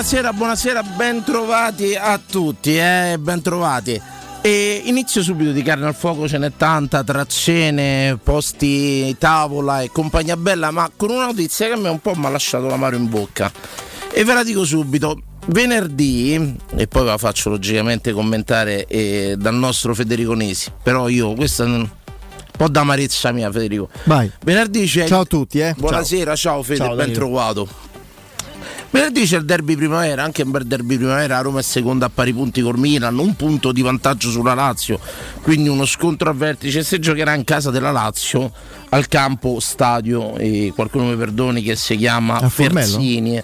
buonasera, buonasera, bentrovati a tutti, eh, bentrovati. E inizio subito di carne al fuoco, ce n'è tanta tra cene, posti, tavola e compagnia bella, ma con una notizia che a me un po' mi ha lasciato l'amaro in bocca. E ve la dico subito, venerdì, e poi la faccio logicamente commentare eh, dal nostro Federico Nesi, però io questa un po' d'amarezza mia Federico. Vai. Venerdì c'è... Ciao a tutti, eh. Buonasera, ciao, ciao Fede, Ciao, ben trovato. Venerdì c'è il derby primavera, anche un bel derby primavera, Roma è seconda a pari punti col Milan, un punto di vantaggio sulla Lazio, quindi uno scontro a vertice, si giocherà in casa della Lazio al campo stadio, e qualcuno mi perdoni che si chiama? Ferzini.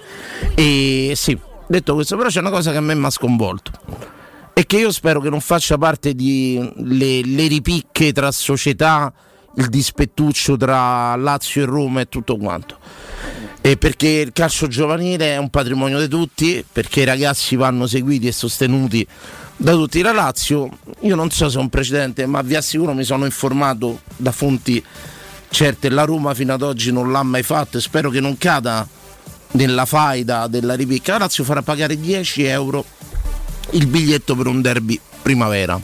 E sì, detto questo, però c'è una cosa che a me mi ha sconvolto e che io spero che non faccia parte di le, le ripicche tra società, il dispettuccio tra Lazio e Roma e tutto quanto. E perché il calcio giovanile è un patrimonio di tutti, perché i ragazzi vanno seguiti e sostenuti da tutti. La Lazio, io non so se è un precedente, ma vi assicuro mi sono informato da fonti certe, la Roma fino ad oggi non l'ha mai fatto e spero che non cada nella faida della ripicca. La Lazio farà pagare 10 euro il biglietto per un derby primavera.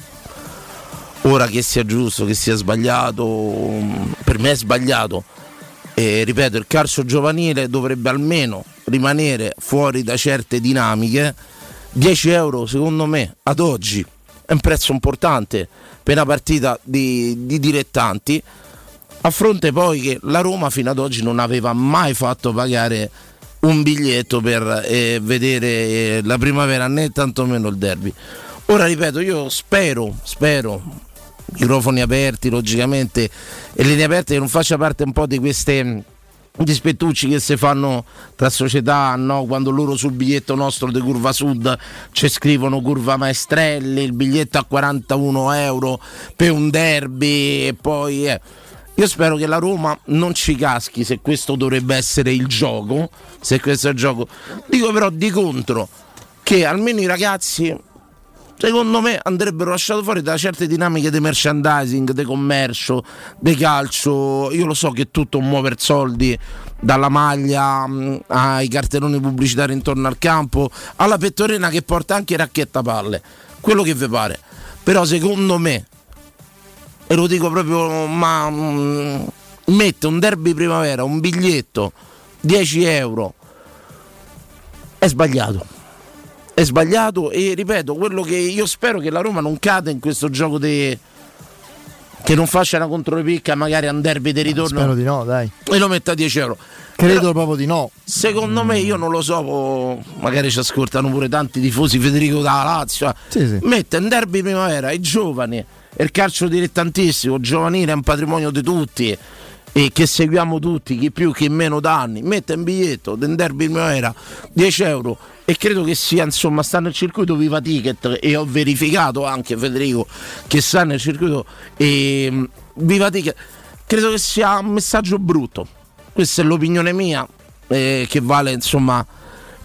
Ora che sia giusto, che sia sbagliato, per me è sbagliato. E ripeto, il calcio giovanile dovrebbe almeno rimanere fuori da certe dinamiche. 10 euro secondo me ad oggi è un prezzo importante per una partita di, di dilettanti. A fronte poi che la Roma fino ad oggi non aveva mai fatto pagare un biglietto per eh, vedere eh, la primavera né tantomeno il derby. Ora ripeto, io spero, spero, microfoni aperti logicamente e linee aperte che non faccia parte un po' di queste dispettucci che si fanno tra società no? quando loro sul biglietto nostro di Curva Sud ci scrivono Curva Maestrelli il biglietto a 41 euro per un derby e poi eh. io spero che la Roma non ci caschi se questo dovrebbe essere il gioco se questo è il gioco dico però di contro che almeno i ragazzi secondo me andrebbero lasciati fuori da certe dinamiche di merchandising, di commercio, di calcio. Io lo so che è tutto un muover soldi dalla maglia mh, ai cartelloni pubblicitari intorno al campo, alla pettorina che porta anche racchetta palle, quello che vi pare. Però secondo me, e lo dico proprio, ma mh, mette un derby primavera, un biglietto 10 euro, è sbagliato è sbagliato e ripeto quello che io spero che la Roma non cada in questo gioco di che non faccia una controripicca magari a un derby di ritorno Spero di no, dai. e lo metta a 10 euro Credo Però, proprio di no. secondo me io non lo so magari ci ascoltano pure tanti tifosi Federico da Lazio eh. Sì, sì. mette un derby primavera ai giovani il calcio dilettantissimo giovanile è un patrimonio di tutti e che seguiamo tutti, chi più chi meno da anni, mette un biglietto del derby primavera 10 euro. E credo che sia insomma sta nel circuito Viva Ticket. E ho verificato anche Federico che sta nel circuito. E, mh, Viva Ticket. Credo che sia un messaggio brutto. Questa è l'opinione mia eh, che vale insomma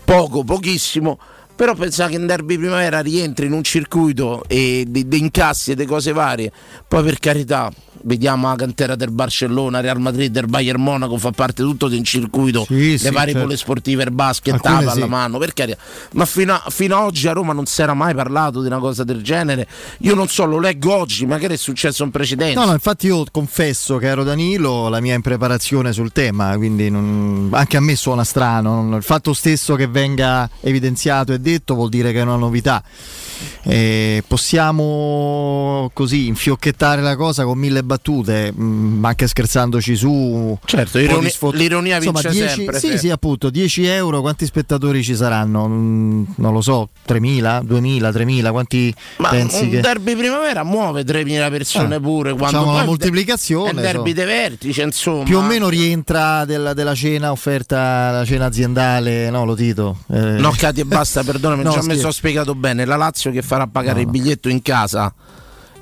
poco, pochissimo. Però pensare che in derby primavera rientri in un circuito e di, di incassi e di cose varie. Poi per carità vediamo la cantera del Barcellona, Real Madrid, del Bayern Monaco fa parte tutto un circuito Sì, le sì, varie certo. polisportive, il basket, Alcune la sì. pallamano, per carità ma fino a, fino a oggi a Roma non si era mai parlato di una cosa del genere io non so, lo leggo oggi magari è successo in precedenza No, no, infatti io confesso, caro Danilo, la mia impreparazione sul tema, quindi non- anche a me suona strano. Il fatto stesso che venga evidenziato e detto vuol dire che è una novità. Eh, possiamo così infiocchettare la cosa con mille battute, mh, anche scherzandoci su. certo, ironi- di sfo- l'ironia Insomma, vince 10 sempre sì, Fe. sì, appunto, 10 euro, quanti spettatori ci saranno? Mm, non lo so, 3.000, 2.000, 3.000, quanti Ma pensi un che... derby primavera muove 3.000 persone Ah, pure quando la poi moltiplicazione, è un derby so. dei vertici insomma Più o meno rientra della, della cena offerta, la cena aziendale, no, lo Tito? Eh, No, Cati, e basta, perdonami, No, già mi sono spiegato bene. La Lazio che farà pagare No, il no. biglietto in casa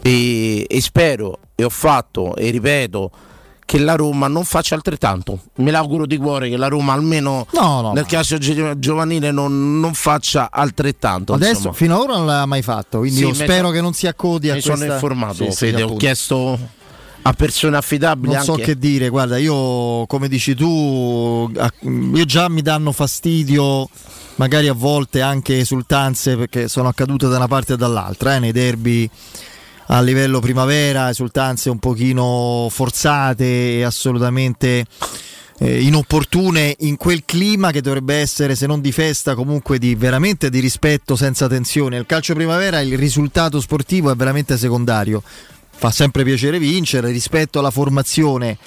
e, e spero, e ho fatto, e ripeto, che la Roma non faccia altrettanto. Me l'auguro di cuore che la Roma almeno No, no, nel ma- calcio gi- giovanile non, non faccia altrettanto. Adesso, insomma. fino ad ora non l'ha mai fatto, quindi Sì, io mi spero che non si accodi a Mi questa... sono informato, Sì, sì, Fede, ho appunto. chiesto a persone affidabili Non so anche che dire, guarda, io come dici tu, io già mi danno fastidio magari a volte anche esultanze perché sono accadute da una parte e dall'altra, eh, nei derby a livello primavera, esultanze un pochino forzate e assolutamente eh, inopportune in quel clima che dovrebbe essere se non di festa comunque di veramente di rispetto senza tensione. Il calcio primavera il risultato sportivo è veramente secondario. Fa sempre piacere vincere rispetto alla formazione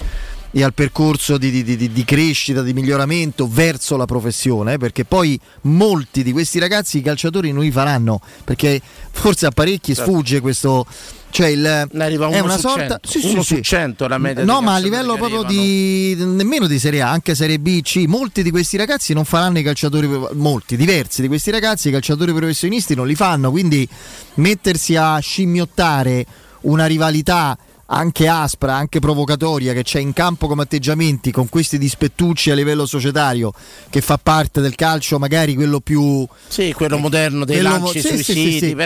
e al percorso di, di, di, di, crescita, di miglioramento verso la professione, perché poi molti di questi ragazzi i calciatori non li faranno, perché forse a parecchi certo. sfugge questo... Cioè il, è una sorta sì, uno sì, su 100 la media no ma a livello proprio di nemmeno di Serie A anche Serie B C molti di questi ragazzi non faranno i calciatori molti diversi di questi ragazzi i calciatori professionisti non li fanno quindi mettersi a scimmiottare una rivalità anche aspra, anche provocatoria che c'è in campo come atteggiamenti con questi dispettucci a livello societario che fa parte del calcio magari quello più sì, quello moderno dei quello, lanci sì, sì, sì, sì.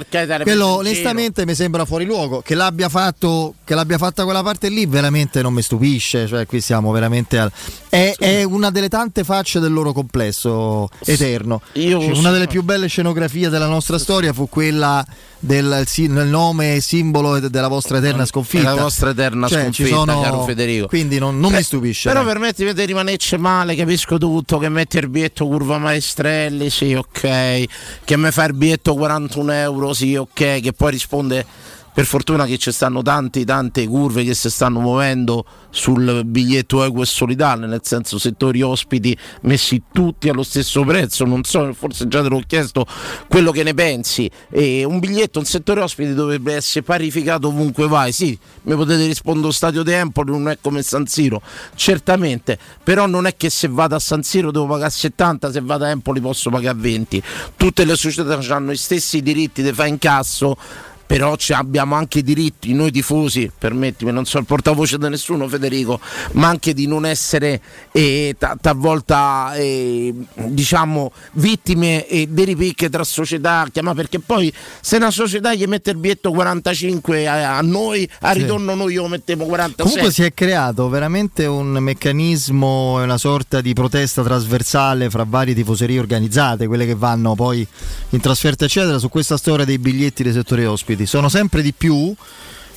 quello onestamente mi sembra fuori luogo che l'abbia fatto che l'abbia fatta quella parte lì veramente non mi stupisce cioè qui siamo veramente al... è, è, una delle tante facce del loro complesso eterno. Io cioè, una delle più belle scenografie della nostra storia fu quella del, del nome e simbolo della vostra eterna sconfitta nostra eterna cioè, sconfitta, sono... caro Federico. Quindi non, non Beh, mi stupisce. Però eh. permettimi di rimanerci male, capisco tutto, che metti il biglietto curva maestrelli, sì, ok. Che mi fa il biglietto 41 euro, sì, ok. Che poi risponde per fortuna che ci stanno tante tante curve che si stanno muovendo sul biglietto equo e solidale, nel senso settori ospiti messi tutti allo stesso prezzo, non so, forse già te l'ho chiesto quello che ne pensi. E un biglietto, un settore ospiti dovrebbe essere parificato ovunque vai, sì, mi potete rispondere Stadio De Empoli non è come San Siro, certamente, però non è che se vado a San Siro devo pagare 70, se vado a Empoli posso pagare 20. Tutte le società hanno gli stessi diritti di fare incasso però abbiamo anche diritti, noi tifosi, permettimi, non sono il portavoce di nessuno Federico, ma anche di non essere eh, talvolta eh, diciamo vittime eh, dei ripicche tra società, chiama perché poi se una società gli mette il biglietto 45 a, a noi, a ritorno sì. noi lo mettiamo 46. Comunque si è creato veramente un meccanismo, una sorta di protesta trasversale fra varie tifoserie organizzate, quelle che vanno poi in trasferta eccetera, su questa storia dei biglietti dei settori ospiti ospiti, sono sempre di più.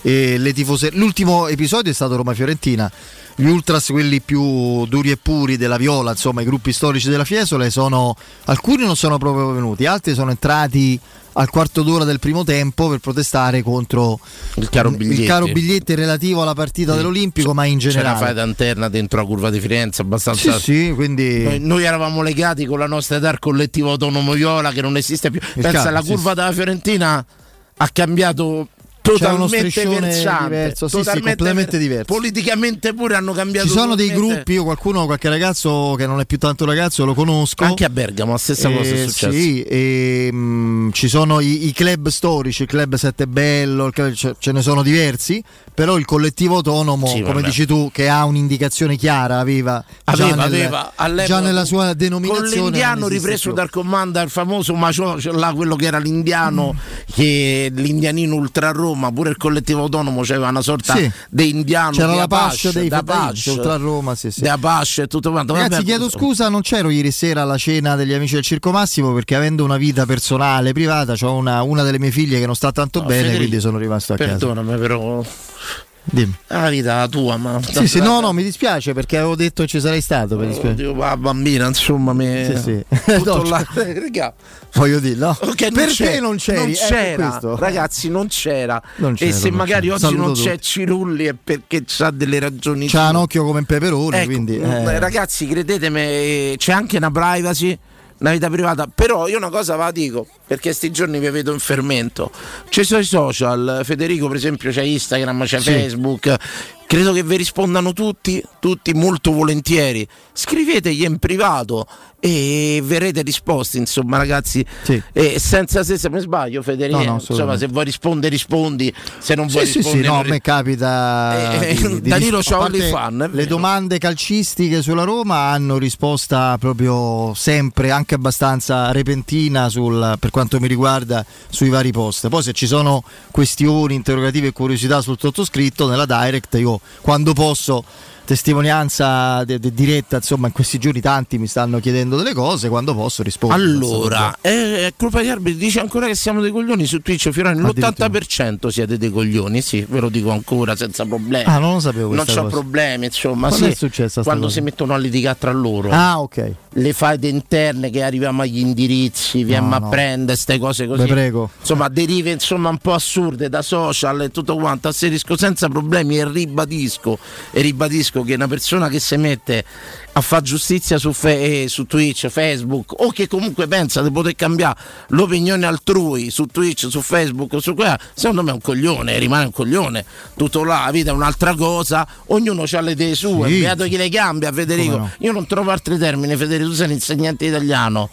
E le tifose... L'ultimo episodio è stato Roma-Fiorentina. Gli ultras, quelli più duri e puri della Viola, insomma, i gruppi storici della Fiesole, sono... alcuni non sono proprio venuti, altri sono entrati al quarto d'ora del primo tempo per protestare contro il caro biglietti, il caro biglietti relativo alla partita sì. dell'Olimpico, ma in generale. C'era fai interna dentro la curva di Firenze abbastanza. Sì, sì, quindi... noi, noi, eravamo legati con la nostra età al collettivo autonomo Viola che non esiste più. Il Pensa alla curva sì, della Fiorentina ha cambiato totalmente versante, diverso, sì, totalmente sì, completamente diverso. Politicamente pure hanno cambiato. Ci sono dei gruppi, io qualcuno, qualche ragazzo che non è più tanto ragazzo, lo conosco. Anche a Bergamo, la stessa eh, cosa è successa. Sì, e, mh, mm, ci sono i, i, club storici, il club Sette Bello, club, ce, ce, ne sono diversi, però il collettivo autonomo, sì, come dici tu, che ha un'indicazione chiara, aveva, aveva, già, aveva nel, già nella sua denominazione. Con l'indiano ripreso più. dal comando, il famoso Macio, là, quello che era l'indiano, mm. che l'indianino ultra Roma, pure il collettivo autonomo c'era una sorta sì. di indiano c'era di la Apache, dei Apache, oltre a Roma sì, sì. di Apache e tutto quanto ragazzi Vabbè, chiedo scusa non c'ero ieri sera alla cena degli amici del Circo Massimo perché avendo una vita personale privata ho una, una, delle mie figlie che non sta tanto no, bene Federico, quindi sono rimasto a perdonami, casa perdonami però Dimmi. La vita tua, ma. Sì, sì, no, no, mi dispiace perché avevo detto che ci sarei stato. Mi dispiace. Oddio, la bambina, insomma, mi. Sì, sì. Tutto no, là. Raga. Voglio dire, no. Okay, perché non c'eri? Non c'era, ragazzi, non c'era. Non c'era e se magari c'era. oggi Saluto non c'è tutti. Cirulli è perché c'ha delle ragioni. C'ha un occhio come un peperone, ecco, quindi. Eh. Ragazzi, credetemi, c'è anche una privacy una vita privata. Però io una cosa la dico, perché sti giorni vi vedo in fermento. Ci sono i social, Federico per esempio c'è Instagram, c'è sì. Facebook, credo che vi rispondano tutti, tutti molto volentieri. Scrivetegli in privato e verrete risposte, insomma, ragazzi. Sì. E senza se, se mi sbaglio, Federico, no, no, insomma, se vuoi rispondere, rispondi, se non vuoi sì, rispondere. Sì, no, a me capita. Eh, di, di Danilo c'ha OnlyFan. Le domande calcistiche sulla Roma hanno risposta proprio sempre, anche abbastanza repentina sul, per quanto mi riguarda, sui vari post. Poi se ci sono questioni, interrogativi e curiosità sul sottoscritto, nella direct io quando posso testimonianza de- de- diretta, insomma, in questi giorni tanti mi stanno chiedendo delle cose, quando posso rispondere. Allora, è, è colpa di arbitri, dice ancora che siamo dei coglioni su Twitch, Fiorani, l'80% siete dei coglioni, sì, ve lo dico ancora senza problemi. Ah, non lo sapevo Non c'ho cosa. problemi, insomma, Quando sì, è successa sta quando cosa? si mettono a litigare tra loro. Ah, ok. Le faide interne che arriviamo agli indirizzi, viamo No, a no. prendere queste cose così. Vi prego. Insomma, derive insomma un po' assurde da social e tutto quanto. Asserisco senza problemi e ribadisco, e ribadisco che una persona che si mette a fare giustizia su, fe- eh, su Twitch, Facebook o che comunque pensa di poter cambiare l'opinione altrui su Twitch, su Facebook, su quella, secondo me è un coglione, rimane un coglione. Tutto là, la vita è un'altra cosa, ognuno ha le idee sue, Sì. beato chi le cambia, Federico. No. Io non trovo altri termini, Federico, tu sei un insegnante italiano.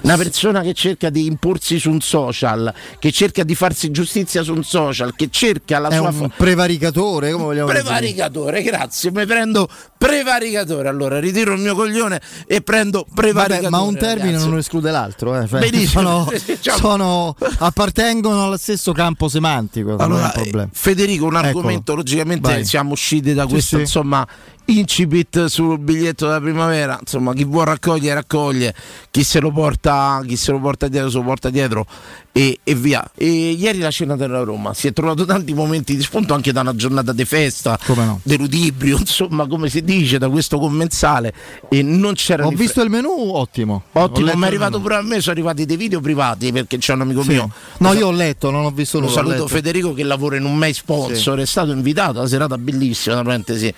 Una persona che cerca di imporsi su un social, che cerca di farsi giustizia su un social, che cerca la È sua un prevaricatore, come vogliamo dire? prevaricatore, grazie, mi prendo prevaricatore. Allora ritiro il mio coglione e prendo prevaricatore. Vabbè, ma un termine ragazzi. non esclude l'altro, eh. Benissimo. sono, sono- appartengono allo stesso campo semantico. non è Allora, un problema. Federico, un Eccolo. argomento, logicamente Vai. siamo usciti da Sì, questo, sì. insomma, incipit sul biglietto della primavera, insomma, chi vuole raccogliere raccoglie, chi se lo porta, chi se lo porta dietro se lo porta dietro e, e via. E ieri la cena della Roma si è trovato tanti momenti di spunto anche da una giornata di festa, no? deludibrio, insomma, come si dice da questo commensale e non c'era Ho visto il menù, ottimo. Ottimo, mi è arrivato pure a me, sono arrivati dei video privati perché c'è un amico Sì. mio. No, io ho letto, non ho visto lo nulla. ho saluto. Federico che lavora in un May sponsor, è stato invitato, una serata bellissima, tra parentesi,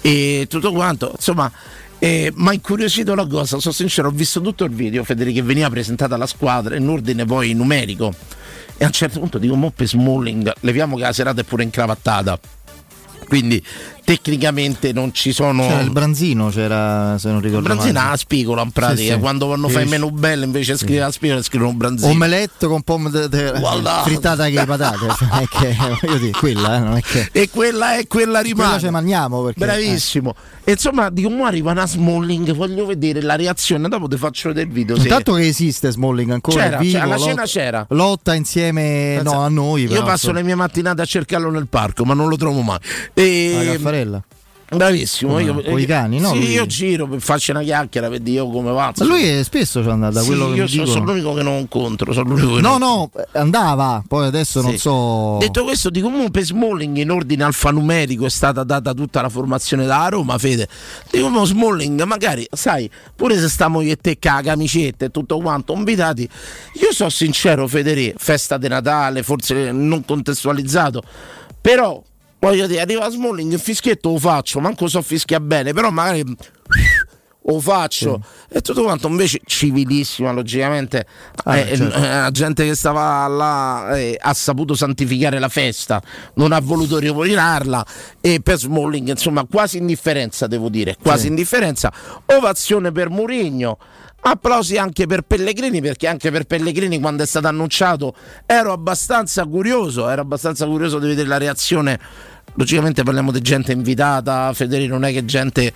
e tutto quanto, insomma, eh, mi ha incuriosito la cosa, sono sincero, ho visto tutto il video, Federico, che veniva presentata la squadra in ordine poi numerico, e a un certo punto dico, mo per Smalling, leviamo che la serata è pure incravattata, quindi tecnicamente non ci sono... C'era il Branzino, c'era, se non ricordo Branzina male. la spigola in pratica, Sì, sì. quando vanno il Sì. menù bello invece di scrivere la spigola scrivono Branzino. Omelette con po' de- de- Voilà. frittata che patate. Cioè, non è che, voglio dire, quella, eh, non è che. E quella è quella rimane. Quella ce mangiamo perché. Bravissimo. E insomma, dico, mo arriva una Smalling, voglio vedere la reazione, dopo ti faccio vedere il video. eh. se- Intanto che esiste Smalling ancora C'era, vivo, c'era, lotta, cena c'era. lotta insieme no, a noi. Io però, passo insomma. le mie mattinate a cercarlo nel parco, ma non lo trovo mai. E... alla Caffarella. Bravissimo. Come io, no? Con i cani, no? Sì, Lui- io giro per farci una chiacchiera per dire io come va. Ma lui è spesso ci andata, da Sì, quello che io sono, sono l'unico che non incontro. Sono l'unico No, non no, andava, poi adesso non Sì. so. Detto questo, dico per Smalling in ordine alfanumerico è stata data tutta la formazione da Roma, Fede. Dico mo Smalling, magari, sai, pure se stiamo io e te la camicetta e tutto quanto, invitati. Io sono sincero, Federico, festa di Natale, forse non contestualizzato, però voglio dire, arriva Smalling, il fischietto lo faccio, manco so fischia bene, però magari lo faccio. E tutto quanto invece civilissima logicamente. Ah, eh, certo. eh, la gente che stava là eh, ha saputo santificare la festa non ha voluto riovinarla e per Smalling insomma quasi indifferenza devo dire quasi Sì. indifferenza. Ovazione per Murigno applausi anche per Pellegrini perché anche per Pellegrini quando è stato annunciato ero abbastanza curioso ero abbastanza curioso di vedere la reazione logicamente parliamo di gente invitata Federico non è che gente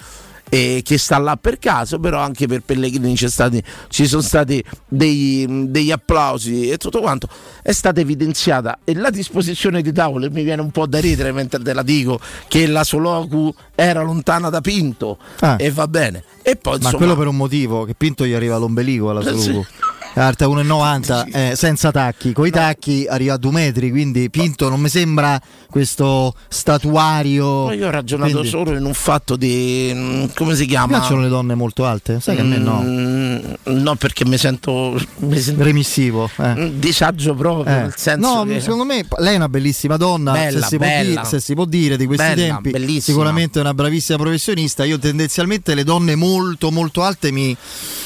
eh, che sta là per caso, però anche per Pellegrini stati, ci sono stati dei- degli applausi e tutto quanto. È stata evidenziata e la disposizione di tavolo mi viene un po' da ridere mentre te la dico che la Soloku era lontana da Pinto Ah. e va bene. E poi Ma insomma, quello per un motivo, che Pinto gli arriva all'ombelico alla Eh, sì. Carta 1,90 eh, senza tacchi, con i tacchi arriva a due metri, quindi Pinto non mi sembra questo statuario. poi io ho ragionato Quindi- solo in un fatto di mm, come si Mi chiama? piacciono le donne molto alte? Sai che a me no. Mm, no, perché mi sento, mi sento Remissivo. eh. disagio proprio, Eh. nel senso no, che- secondo me lei è una bellissima donna, Bella, se, si dire, se si può dire di questi Bella, tempi, bellissima. sicuramente è una bravissima professionista. Io tendenzialmente le donne molto molto alte mi,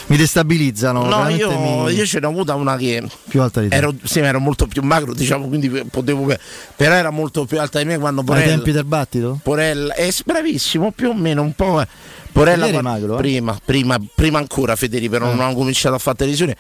mi destabilizzano. No, io, mi- io ce n'ho avuta una che più alta di te. ero, sì, ero molto più magro, diciamo, quindi potevo. Però era molto più alta di me quando ai Porella. tempi del battito? Porella è bravissimo, più o meno un po'. eh. Porella quando- magro, eh? prima, prima, prima ancora Federico, però non ho cominciato a fare televisione.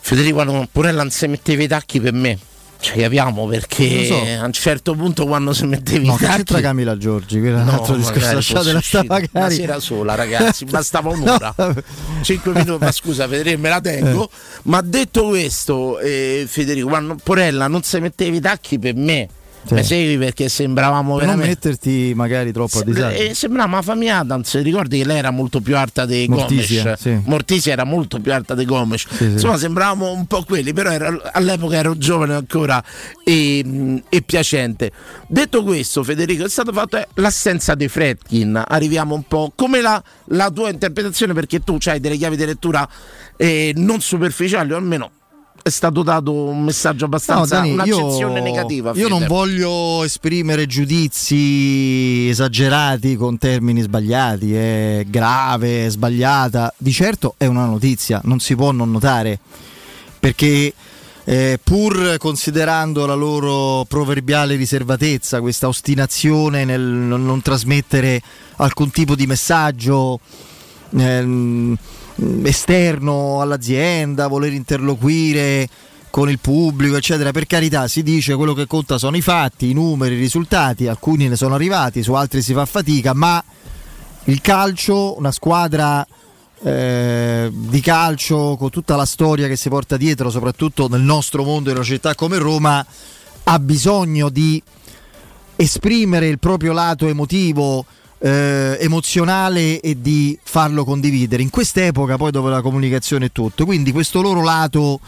Federico quando Porella non si metteva i tacchi per me. Cioè, capiamo perché so. a un certo punto quando si metteva No, i che tacchi. c'entra Camila Giorgi? Quello è un altro discorso. magari Lasciatela stare uscito. Una magari. sera sola, ragazzi, bastava un'ora. No, 5 minuti, ma scusa Federico, me la tengo. Ma detto questo, eh, Federico, quando Porella non si metteva i tacchi per me. Sì. Mi segui perché sembravamo per veramente. non metterti magari troppo a disagio. E sembrava una famiglia Adams, ricordi che lei era molto più alta di Gomes. Sì. Mortisia era molto più alta di Gomes. Sì, Insomma, sembravamo un po' quelli, però era, all'epoca ero giovane ancora e, e, piacente. Detto questo, Federico, è stato fatto l'assenza dei Fredkin. Arriviamo un po' come la, la tua interpretazione, perché tu hai delle chiavi di lettura eh, non superficiali, o almeno è stato dato un messaggio abbastanza no, Dani, un'accezione io, negativa. Io non voglio esprimere giudizi esagerati con termini sbagliati, è grave, è sbagliata. Di certo è una notizia, non si può non notare. Perché eh, pur considerando la loro proverbiale riservatezza, questa ostinazione nel non trasmettere alcun tipo di messaggio. Eh, esterno all'azienda, voler interloquire con il pubblico, eccetera. Per carità, si dice quello che conta sono i fatti, i numeri, i risultati, alcuni ne sono arrivati, su altri si fa fatica, ma il calcio, una squadra eh, di calcio con tutta la storia che si porta dietro, soprattutto nel nostro mondo in una città come Roma, ha bisogno di esprimere il proprio lato emotivo eh, emozionale e di farlo condividere. In quest'epoca poi dove la comunicazione è tutto, quindi questo loro lato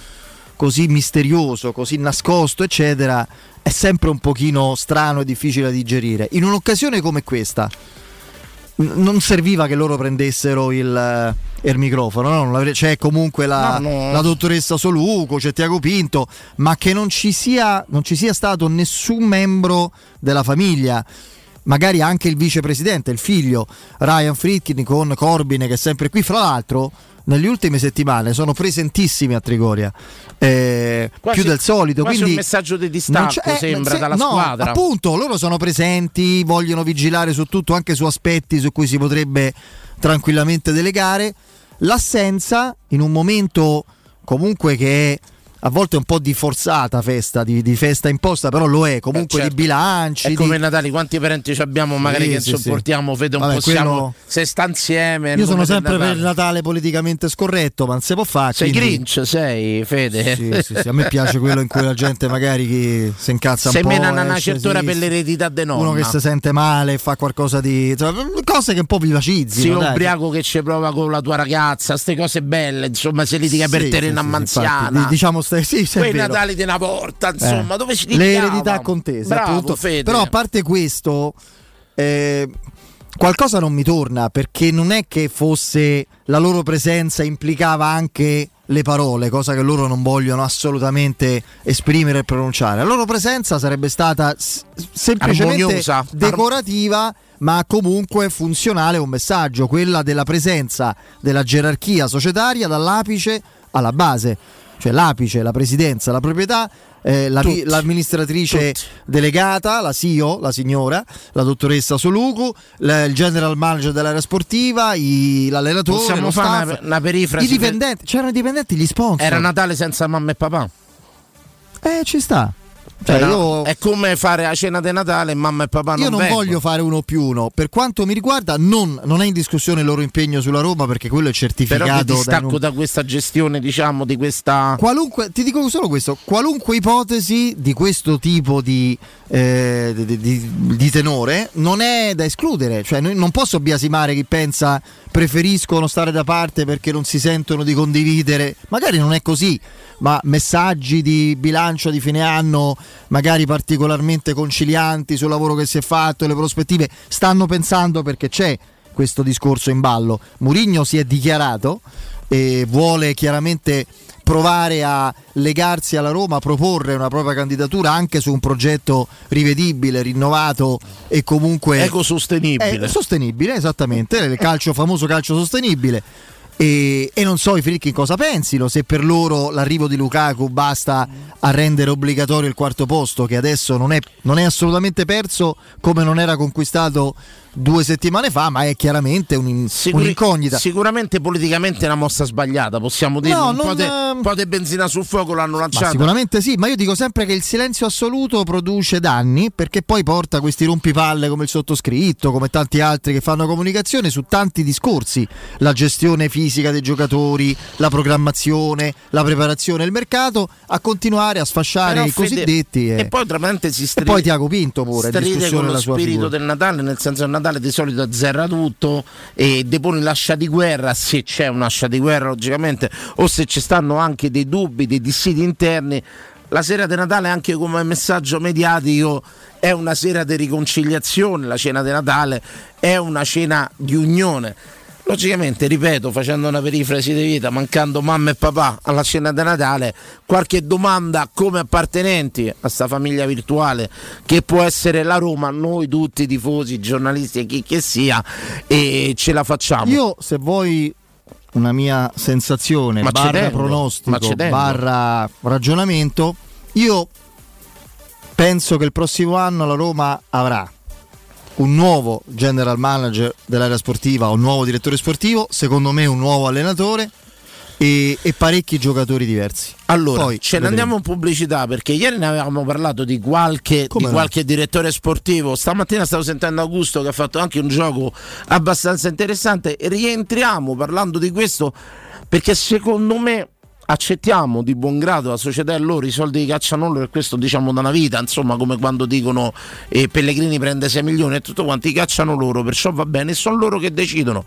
così misterioso, così nascosto, eccetera, è sempre un pochino strano e difficile da digerire. In un'occasione come questa non serviva che loro prendessero il, eh, il microfono, no? c'è comunque la, no, no. la, dottoressa Soluco, c'è Tiago Pinto, ma che non ci, sia, non ci sia stato nessun membro della famiglia magari anche il vicepresidente, il figlio Ryan Fritkin con Corbin che è sempre qui. Fra l'altro, nelle ultime settimane sono presentissimi a Trigoria eh, quasi, più del solito. Quindi un messaggio di distacco eh, sembra se, dalla no, squadra. Appunto, loro sono presenti, vogliono vigilare su tutto, anche su aspetti su cui si potrebbe tranquillamente delegare. L'assenza in un momento comunque che è a volte un po' di forzata festa, di, di festa imposta, però lo è comunque eh certo. di bilanci. È di... come Natale, quanti parenti abbiamo magari sì, che sì, sopportiamo, sì. Fede, un Vabbè, possiamo, quello... se sta insieme. Io sono sempre Natale. per il Natale politicamente scorretto, ma non si può fare. Sei quindi... Grinch, sei Fede. Sì, sì, sì, a me piace quello in cui la gente magari si incazza un po'. Sei meno una certa ora per l'eredità de nonna. Uno che si sente male, fa qualcosa di... Cioè, cose che un po' vivacizzino. Sì, ubriaco che ci prova con la tua ragazza, queste cose belle, insomma, se litiga per terreno a anziana. Diciamo, sì, sì, Natali di una volta, insomma, eh. dove ci L'eredità contesa, Bravo, appunto. Fede. Però a parte questo, eh, qualcosa non mi torna perché non è che fosse la loro presenza implicava anche le parole, cosa che loro non vogliono assolutamente esprimere e pronunciare. La loro presenza sarebbe stata s- semplicemente Armoniosa. decorativa, ma comunque funzionale un messaggio, quella della presenza della gerarchia societaria dall'apice alla base cioè l'apice, la presidenza, la proprietà, eh, la, l'amministratrice Tutti. delegata, la CEO, la signora, la dottoressa Soluku, la, il general manager dell'area sportiva, i, l'allenatore, Possiamo fare una, una perifrasi. I dipendenti, per... c'erano i dipendenti, gli sponsor. Era Natale senza mamma e papà. Eh, ci sta. Cioè, io, è come fare la cena di Natale mamma e papà non Io non vengono. voglio fare uno più uno. Per quanto mi riguarda, non, non, è in discussione il loro impegno sulla Roma perché quello è certificato. Però ti distacco da questa gestione, diciamo, di questa. Qualunque, ti dico solo questo: qualunque ipotesi di questo tipo di, eh, di, di, di tenore non è da escludere. Cioè, non posso biasimare chi pensa preferiscono stare da parte perché non si sentono di condividere. Magari non è così ma messaggi di bilancio di fine anno magari particolarmente concilianti sul lavoro che si è fatto e le prospettive stanno pensando perché c'è questo discorso in ballo. Murigno si è dichiarato e vuole chiaramente provare a legarsi alla Roma, proporre una propria candidatura anche su un progetto rivedibile, rinnovato e comunque ecosostenibile. Eh, sostenibile, esattamente, il calcio famoso calcio sostenibile. E, e, non so i fricchi cosa pensino, se per loro l'arrivo di Lukaku basta a rendere obbligatorio il quarto posto, che adesso non è, non è assolutamente perso come non era conquistato due settimane fa, ma è chiaramente un, Sicuri- un'incognita. Sicuramente politicamente è una mossa sbagliata, possiamo dire. No, un, non, po de, un, po de, benzina sul fuoco l'hanno lanciata. sicuramente sì, ma io dico sempre che il silenzio assoluto produce danni perché poi porta questi rompipalle come il sottoscritto, come tanti altri che fanno comunicazione su tanti discorsi, la gestione fisica fisica dei giocatori, la programmazione, la preparazione, il mercato, a continuare a sfasciare Però, i cosiddetti. Fede, e, e, poi tra si stri- e poi Tiago Pinto pure. Stride con lo spirito del Natale, nel senso che il Natale di solito azzerra tutto e deponi l'ascia di guerra, se c'è un'ascia di guerra logicamente, o se ci stanno anche dei dubbi, dei dissidi interni la sera di Natale anche come messaggio mediatico è una sera di riconciliazione, la cena di Natale è una cena di unione. Logicamente, ripeto, facendo una perifrasi di vita, mancando mamma e papà alla cena di Natale, qualche domanda come appartenenti a questa famiglia virtuale che può essere la Roma, noi tutti tifosi, giornalisti e chi che sia, e ce la facciamo. Io se vuoi una mia sensazione, ma barra pronostico, barra ragionamento, io penso che il prossimo anno la Roma avrà un nuovo general manager dell'area sportiva, un nuovo direttore sportivo, secondo me un nuovo allenatore e, e parecchi giocatori diversi. Allora, Poi, ce ne andiamo in pubblicità perché ieri ne avevamo parlato di qualche, di qualche direttore sportivo. Stamattina stavo sentendo Augusto che ha fatto anche un gioco abbastanza interessante. Rientriamo parlando di questo perché secondo me accettiamo di buon grado la società e loro i soldi di cacciano loro e questo diciamo da una vita insomma come quando dicono eh, Pellegrini prende 6 milioni e tutto quanti cacciano loro perciò va bene sono loro che decidono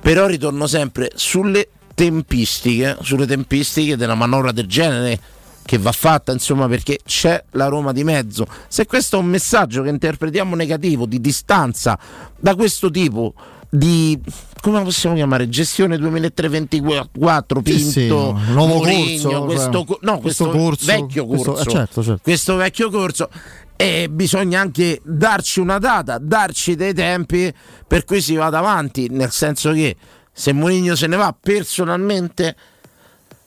però ritorno sempre sulle tempistiche sulle tempistiche della manovra del genere che va fatta, insomma, perché c'è la Roma di mezzo. Se questo è un messaggio che interpretiamo negativo, di distanza da questo tipo di come possiamo chiamare? Gestione 2003-24 Pinto sì, sì, nuovo Mourinho, corso, questo, cioè, no, questo, questo corso, vecchio corso questo, eh, certo, certo. questo vecchio corso e bisogna anche darci una data darci dei tempi per cui si vada avanti nel senso che se Mourinho se ne va personalmente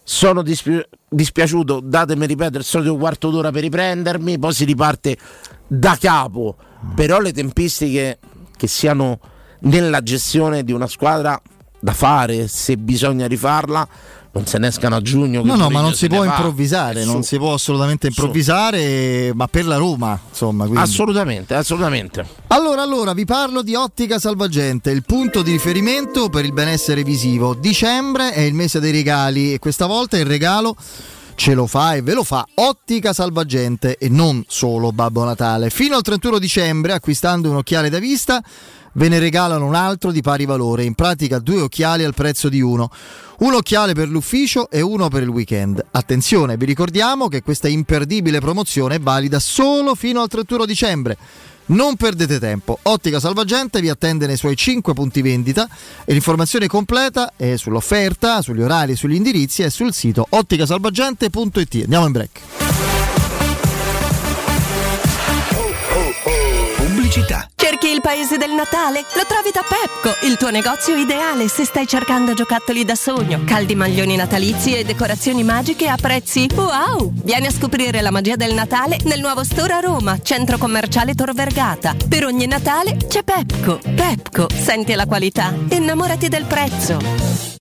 sono dispi- dispiaciuto, datemi ripetere il solito quarto d'ora per riprendermi, poi si riparte da capo, però le tempistiche che siano nella gestione di una squadra da fare, se bisogna rifarla, non se ne escano a giugno. No, no, ma non si può improvvisare, non si può assolutamente improvvisare, su. ma per la Roma, insomma. Quindi. Assolutamente, assolutamente. Allora, allora, vi parlo di Ottica Salvagente, il punto di riferimento per il benessere visivo. Dicembre è il mese dei regali e questa volta il regalo ce lo fa e ve lo fa Ottica Salvagente e non solo Babbo Natale. Fino al 31 dicembre, acquistando un occhiale da vista, ve ne regalano un altro di pari valore, in pratica due occhiali al prezzo di uno. Un occhiale per l'ufficio e uno per il weekend. Attenzione, vi ricordiamo che questa imperdibile promozione è valida solo fino al 31 dicembre. Non perdete tempo, Ottica Salvagente vi attende nei suoi 5 punti vendita e l'informazione completa è sull'offerta, sugli orari sugli indirizzi e sul sito otticasalvagente.it. Andiamo in break. Pubblicità. Cerchi il paese del Natale? Lo trovi da Pepco, il tuo negozio ideale se stai cercando giocattoli da sogno, caldi maglioni natalizi e decorazioni magiche a prezzi wow! Vieni a scoprire la magia del Natale nel nuovo store a Roma, centro commerciale Tor Vergata. Per ogni Natale c'è Pepco. Pepco, senti la qualità, innamorati del prezzo.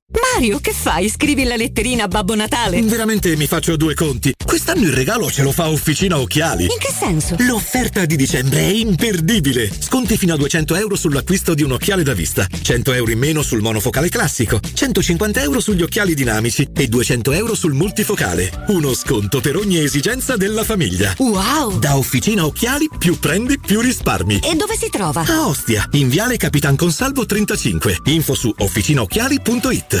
Mario, che fai? Scrivi la letterina a Babbo Natale? Veramente mi faccio due conti. Quest'anno il regalo ce lo fa Officina Occhiali. In che senso? L'offerta di dicembre è imperdibile. Sconti fino a 200 euro sull'acquisto di un occhiale da vista, 100 euro in meno sul monofocale classico, 150 euro sugli occhiali dinamici e 200 euro sul multifocale. Uno sconto per ogni esigenza della famiglia. Wow! Da Officina Occhiali più prendi più risparmi. E dove si trova? A Ostia, in Viale Capitan Consalvo 35. Info su officinaocchiali.it.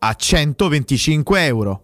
a 125 euro.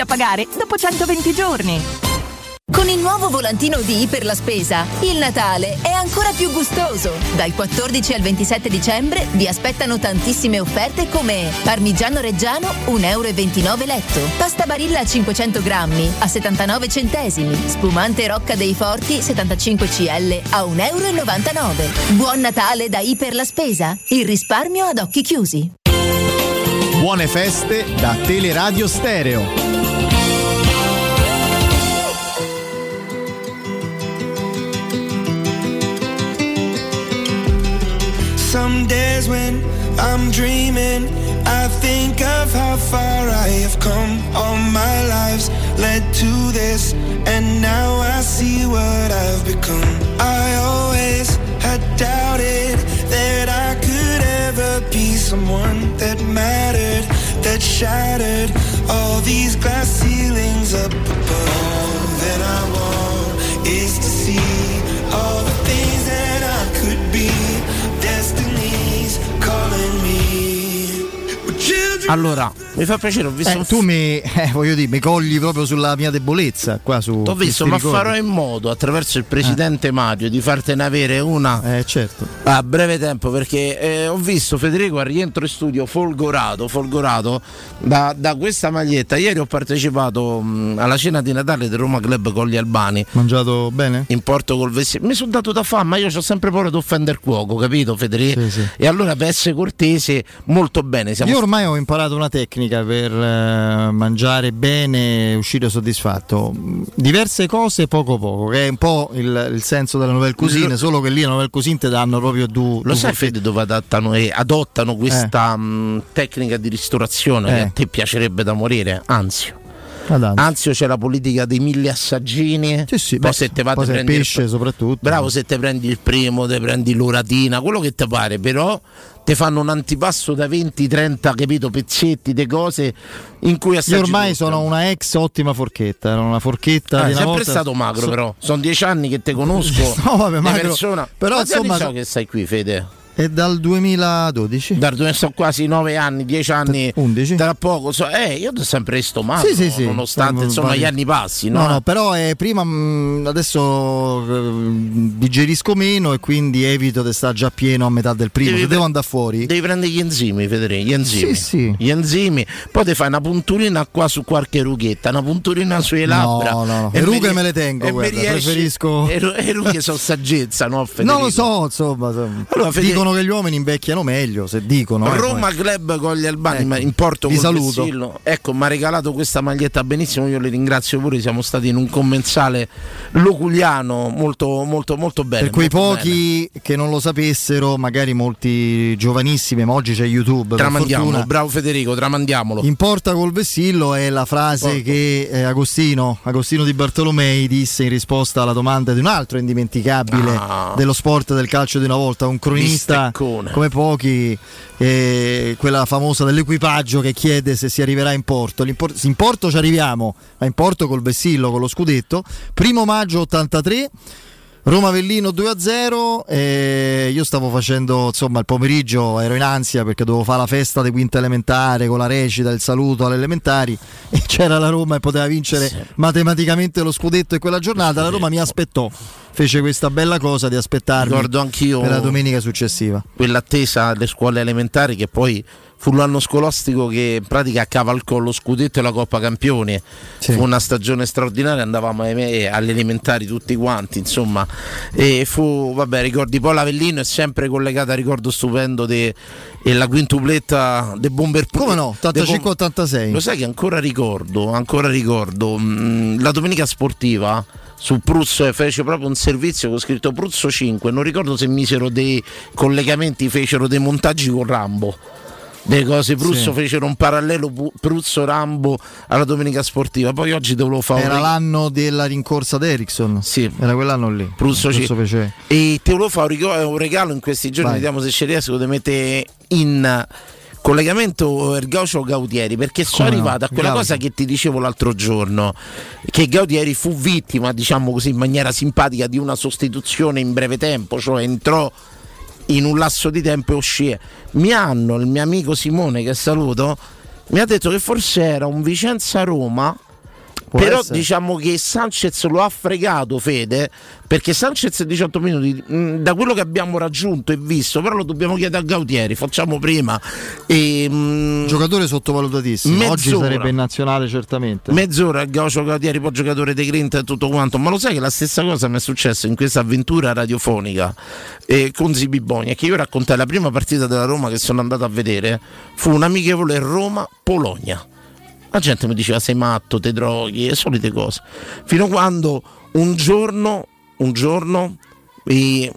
a pagare dopo 120 giorni. Con il nuovo volantino di per la spesa, il Natale è ancora più gustoso. Dal 14 al 27 dicembre vi aspettano tantissime offerte come Parmigiano Reggiano 1,29 euro letto, pasta barilla 500 grammi a 79 centesimi, spumante Rocca dei Forti 75 cl a 1,99 euro. Buon Natale da Iper la Spesa, il risparmio ad occhi chiusi. Buone feste da Teleradio Stereo. Some days when I'm dreaming, I think of how far I have come. All my lives led to this, and now I see what I've become. I always had doubted that I could ever be someone that mattered, that shattered all these glass ceilings up above. All that I want is Allora, mi fa piacere, ho visto Eh, un tu mi, eh, voglio dire, mi cogli proprio sulla mia debolezza qua su. T'ho visto, ma ricordi. farò in modo attraverso il presidente Mario di fartene avere una Eh, certo. a breve tempo perché eh, ho visto Federico al rientro in studio folgorato, folgorato da, da questa maglietta. Ieri ho partecipato mh, alla cena di Natale del Roma Club con gli albani. Mangiato bene? In porto col vestito, mi sono dato da fame, ma io ho sempre paura di offendere il cuoco, capito Federico? Sì, sì. E allora per essere cortese, molto bene. Siamo Io ormai ho imparato una tecnica per eh, mangiare bene e uscire soddisfatto. Diverse cose poco poco, che è un po' il, il senso della nouvelle cuisine, Lo- solo che lì la nouvelle cuisine ti danno proprio due. Lo sai Fede dove adattano e adottano questa mh, tecnica di ristorazione che Eh. a te piacerebbe da morire? Anzi. Anzio c'è la politica dei mille assaggini. poi beh, se te va poi te se è prendi il- pesce soprattutto. Bravo se te prendi il primo, te prendi l'uratina, quello che ti pare, però ti fanno un antipasto da 20-30, capito, pezzetti di cose in cui assaggi Io ormai tutto. sono una ex ottima forchetta, era una forchetta Ah, di una sempre volta. stato magro So- però, sono dieci anni che te conosco. No, vabbè, magro. persona. Però, anni insomma, so che stai qui, Fede? È dal 2012. Dal sono quasi 9 anni, 10 anni. 11. Tra poco. so- eh, io ho sempre visto magro, Sì, sì, sì. nonostante Siamo insomma vari- gli anni passi. No, No, no, però eh, prima mh, adesso eh, digerisco meno e quindi evito di stare già pieno a metà del primo. Devi Se devo andare fuori. Devi prendere gli enzimi, Federico, gli enzimi. Sì, sì. Gli enzimi, poi ti fai una punturina qua su qualche rughetta, una punturina sulle labbra. No, no, no. E rughe me le tengo, guarda, riesci- preferisco- E ru- rughe sono saggezza, no, Federico? Non lo so, insomma. Allora, Fede- Dicono che gli uomini invecchiano meglio, se dicono. eh, Roma poi. Club con gli albani Ecco, ma in porto vi saluto. vessillo. ecco mi ha regalato questa maglietta benissimo io li ringrazio pure siamo stati in un commensale loculiano molto molto molto bene Per quei pochi che non lo sapessero, magari molti giovanissimi, ma oggi c'è YouTube. tramandiamolo bravo Federico tramandiamolo In porta col vessillo è la frase che eh, Agostino, Agostino di Bartolomei disse in risposta alla domanda di un altro indimenticabile Ah. dello sport del calcio di una volta, un cronista Bisteccone. come pochi, eh, quella famosa dell'equipaggio che chiede se si arriverà in porto. L'impor- in porto ci arriviamo, ma in porto col vessillo, con lo scudetto. Primo maggio 83. Roma Avellino 2-0 e io stavo facendo insomma il pomeriggio ero in ansia perché dovevo fare la festa di quinta elementare con la recita, il saluto alle elementari e c'era la Roma e poteva vincere matematicamente lo scudetto in quella giornata. La Roma mi aspettò fece questa bella cosa di aspettarmi Ricordo anch'io per la domenica successiva. quell'attesa alle scuole elementari che poi fu l'anno scolastico che in pratica cavalcò lo scudetto e la Coppa Campioni. Sì. Fu una stagione straordinaria, andavamo alle elementari tutti quanti, insomma. E fu, vabbè, ricordi poi l'Avellino è sempre collegata a ricordo stupendo della quintupletta dei Bomber come no, dei Bom- 85-86 Lo sai che ancora ricordo, ancora ricordo, mh, la domenica sportiva su Pruzzo e fece proprio un servizio con scritto Pruzzo 5, non ricordo se misero dei collegamenti, fecero dei montaggi con Rambo. Delle cose, Pruzzo Sì. fecero un parallelo Pruzzo Rambo alla domenica sportiva. Poi oggi te lo fa era l'anno della rincorsa ad Ericsson Sì. era quell'anno lì Pruzzo ci- fece E te lo fa un un regalo in questi giorni, Vai. vediamo se ci riesco, di mettere in collegamento il Gaucio Gautieri, perché sono Come no, arrivato a quella Gaucho. cosa che ti dicevo l'altro giorno, che Gautieri fu vittima, diciamo così, in maniera simpatica di una sostituzione in breve tempo, cioè entrò in un lasso di tempo e uscì. Mi hanno, il mio amico Simone, che saluto, mi ha detto che forse era un Vicenza-Roma. Può però essere. diciamo che Sanchez lo ha fregato Fede perché Sanchez 18 minuti mh, da quello che abbiamo raggiunto e visto però lo dobbiamo chiedere a Gautieri facciamo prima e, mh, giocatore sottovalutatissimo oggi Mezz'ora. sarebbe in nazionale certamente Mezz'ora Gaucio Gautieri, poi giocatore di Grint e tutto quanto. Ma lo sai che la stessa cosa mi è successa in questa avventura radiofonica eh, con Zibi Bogna? Che io raccontai la prima partita della Roma che sono andato a vedere. Fu un amichevole Roma-Polonia. La gente mi diceva sei matto, te droghi e solite cose. Fino a quando un giorno, un giorno, eh,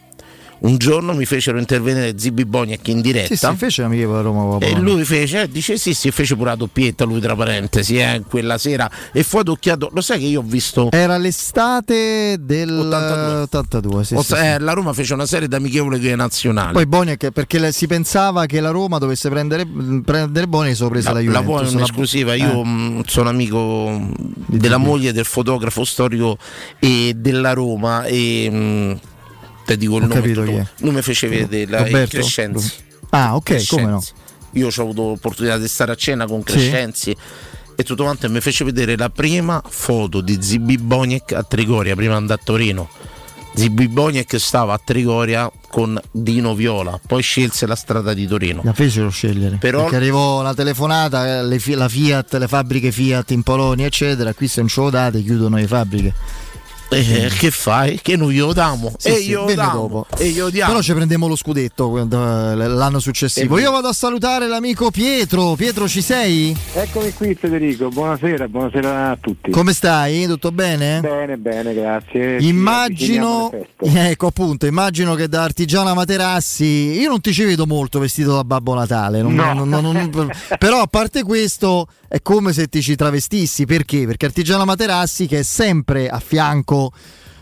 un giorno mi fecero intervenire Zibi Bognac in diretta. sì sì fece amichevole a Roma E lui fece, eh, dice sì, sì, fece pure la doppietta lui tra parentesi, eh, quella sera e fu adocchiato. Lo sai che io ho visto. Era l'estate del 82. 82, sì, o- sì, eh. La Roma fece una serie di amichevole con i nazionali. Poi Boniek perché le- si pensava che la Roma dovesse prendere, prendere Boniek sopra presa la, la la Juventus. vuoi La- un'esclusiva? Io eh. mh, sono amico della moglie del fotografo storico e della Roma e mh, te dico il nome. capito tutto. è. Lui mi fece vedere la- Roberto? Crescenzi. Ah, ok, come no. Crescenzi. Io ho avuto l'opportunità di stare a cena con Sì. Crescenzi e tutto quanto e mi fece vedere la prima foto di Zibi Boniek a Trigoria prima andare a Torino. Zibi Boniek stava a Trigoria con Dino Viola, poi scelse la strada di Torino. La fecero scegliere. Però- Perché arrivò la telefonata, le la Fiat, le fabbriche Fiat in Polonia, eccetera. Qui se non ce lo date, chiudono le fabbriche. Eh, che fai? Che noi glielo diamo? Sì, e sì, io dopo. E io diamo. Però ci prendiamo lo scudetto quando- l'anno successivo. Eh, Io vado a salutare l'amico Pietro. Pietro, ci sei? Eccomi qui Federico, buonasera, buonasera a tutti. Come stai? Tutto bene? Bene, bene, grazie. Immagino, ecco appunto, immagino che da artigiana Materassi io non ti ci vedo molto vestito da Babbo Natale, non- No. non- non- non- però a parte questo è come se ti ci travestissi, perché? Perché artigiana Materassi che è sempre a fianco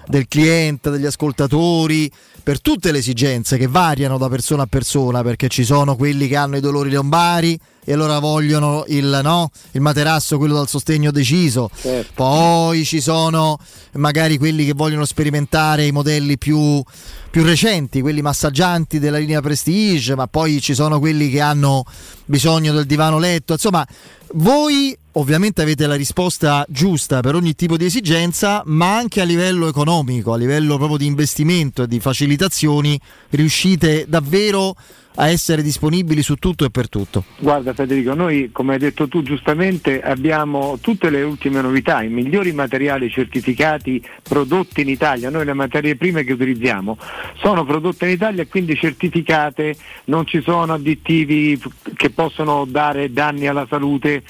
del cliente, degli ascoltatori, per tutte le esigenze che variano da persona a persona, perché ci sono quelli che hanno i dolori lombari e allora vogliono il, no? il materasso, quello dal sostegno deciso. Certo. Poi ci sono magari quelli che vogliono sperimentare i modelli più, più recenti, quelli massaggianti della linea Prestige, ma poi ci sono quelli che hanno bisogno del divano letto. Insomma, voi ovviamente avete la risposta giusta per ogni tipo di esigenza, ma anche a livello economico, a livello proprio di investimento e di facilitazioni, riuscite davvero a essere disponibili su tutto e per tutto. Guarda Federico, noi come hai detto tu giustamente abbiamo tutte le ultime novità, i migliori materiali certificati prodotti in Italia, noi le materie prime che utilizziamo sono prodotte in Italia e quindi certificate, non ci sono additivi che possono dare danni alla salute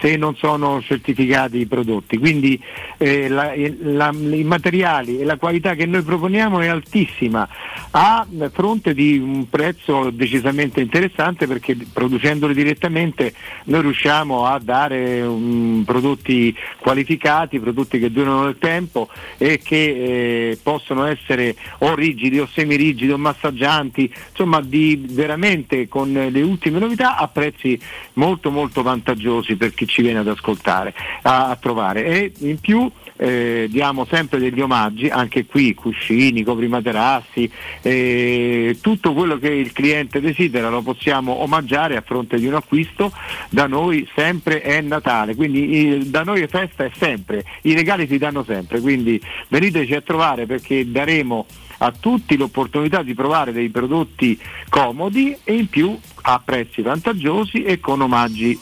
se non sono certificati i prodotti. Quindi eh, la- la- i materiali e la qualità che noi proponiamo è altissima a fronte di un prezzo decisamente interessante perché producendoli direttamente noi riusciamo a dare um, prodotti qualificati, prodotti che durano nel tempo e che eh, possono essere o rigidi o semirigidi o massaggianti, insomma di veramente con le ultime novità a prezzi molto molto vantaggiosi per chi ci viene ad ascoltare, a, a trovare. E in più eh, diamo sempre degli omaggi, anche qui cuscini, coprimaterassi, eh, tutto quello che il cliente desidera lo possiamo omaggiare a fronte di un acquisto, da noi sempre è Natale, quindi eh, da noi festa è sempre, i regali si danno sempre, quindi veniteci a trovare perché daremo a tutti l'opportunità di provare dei prodotti comodi e in più a prezzi vantaggiosi e con omaggi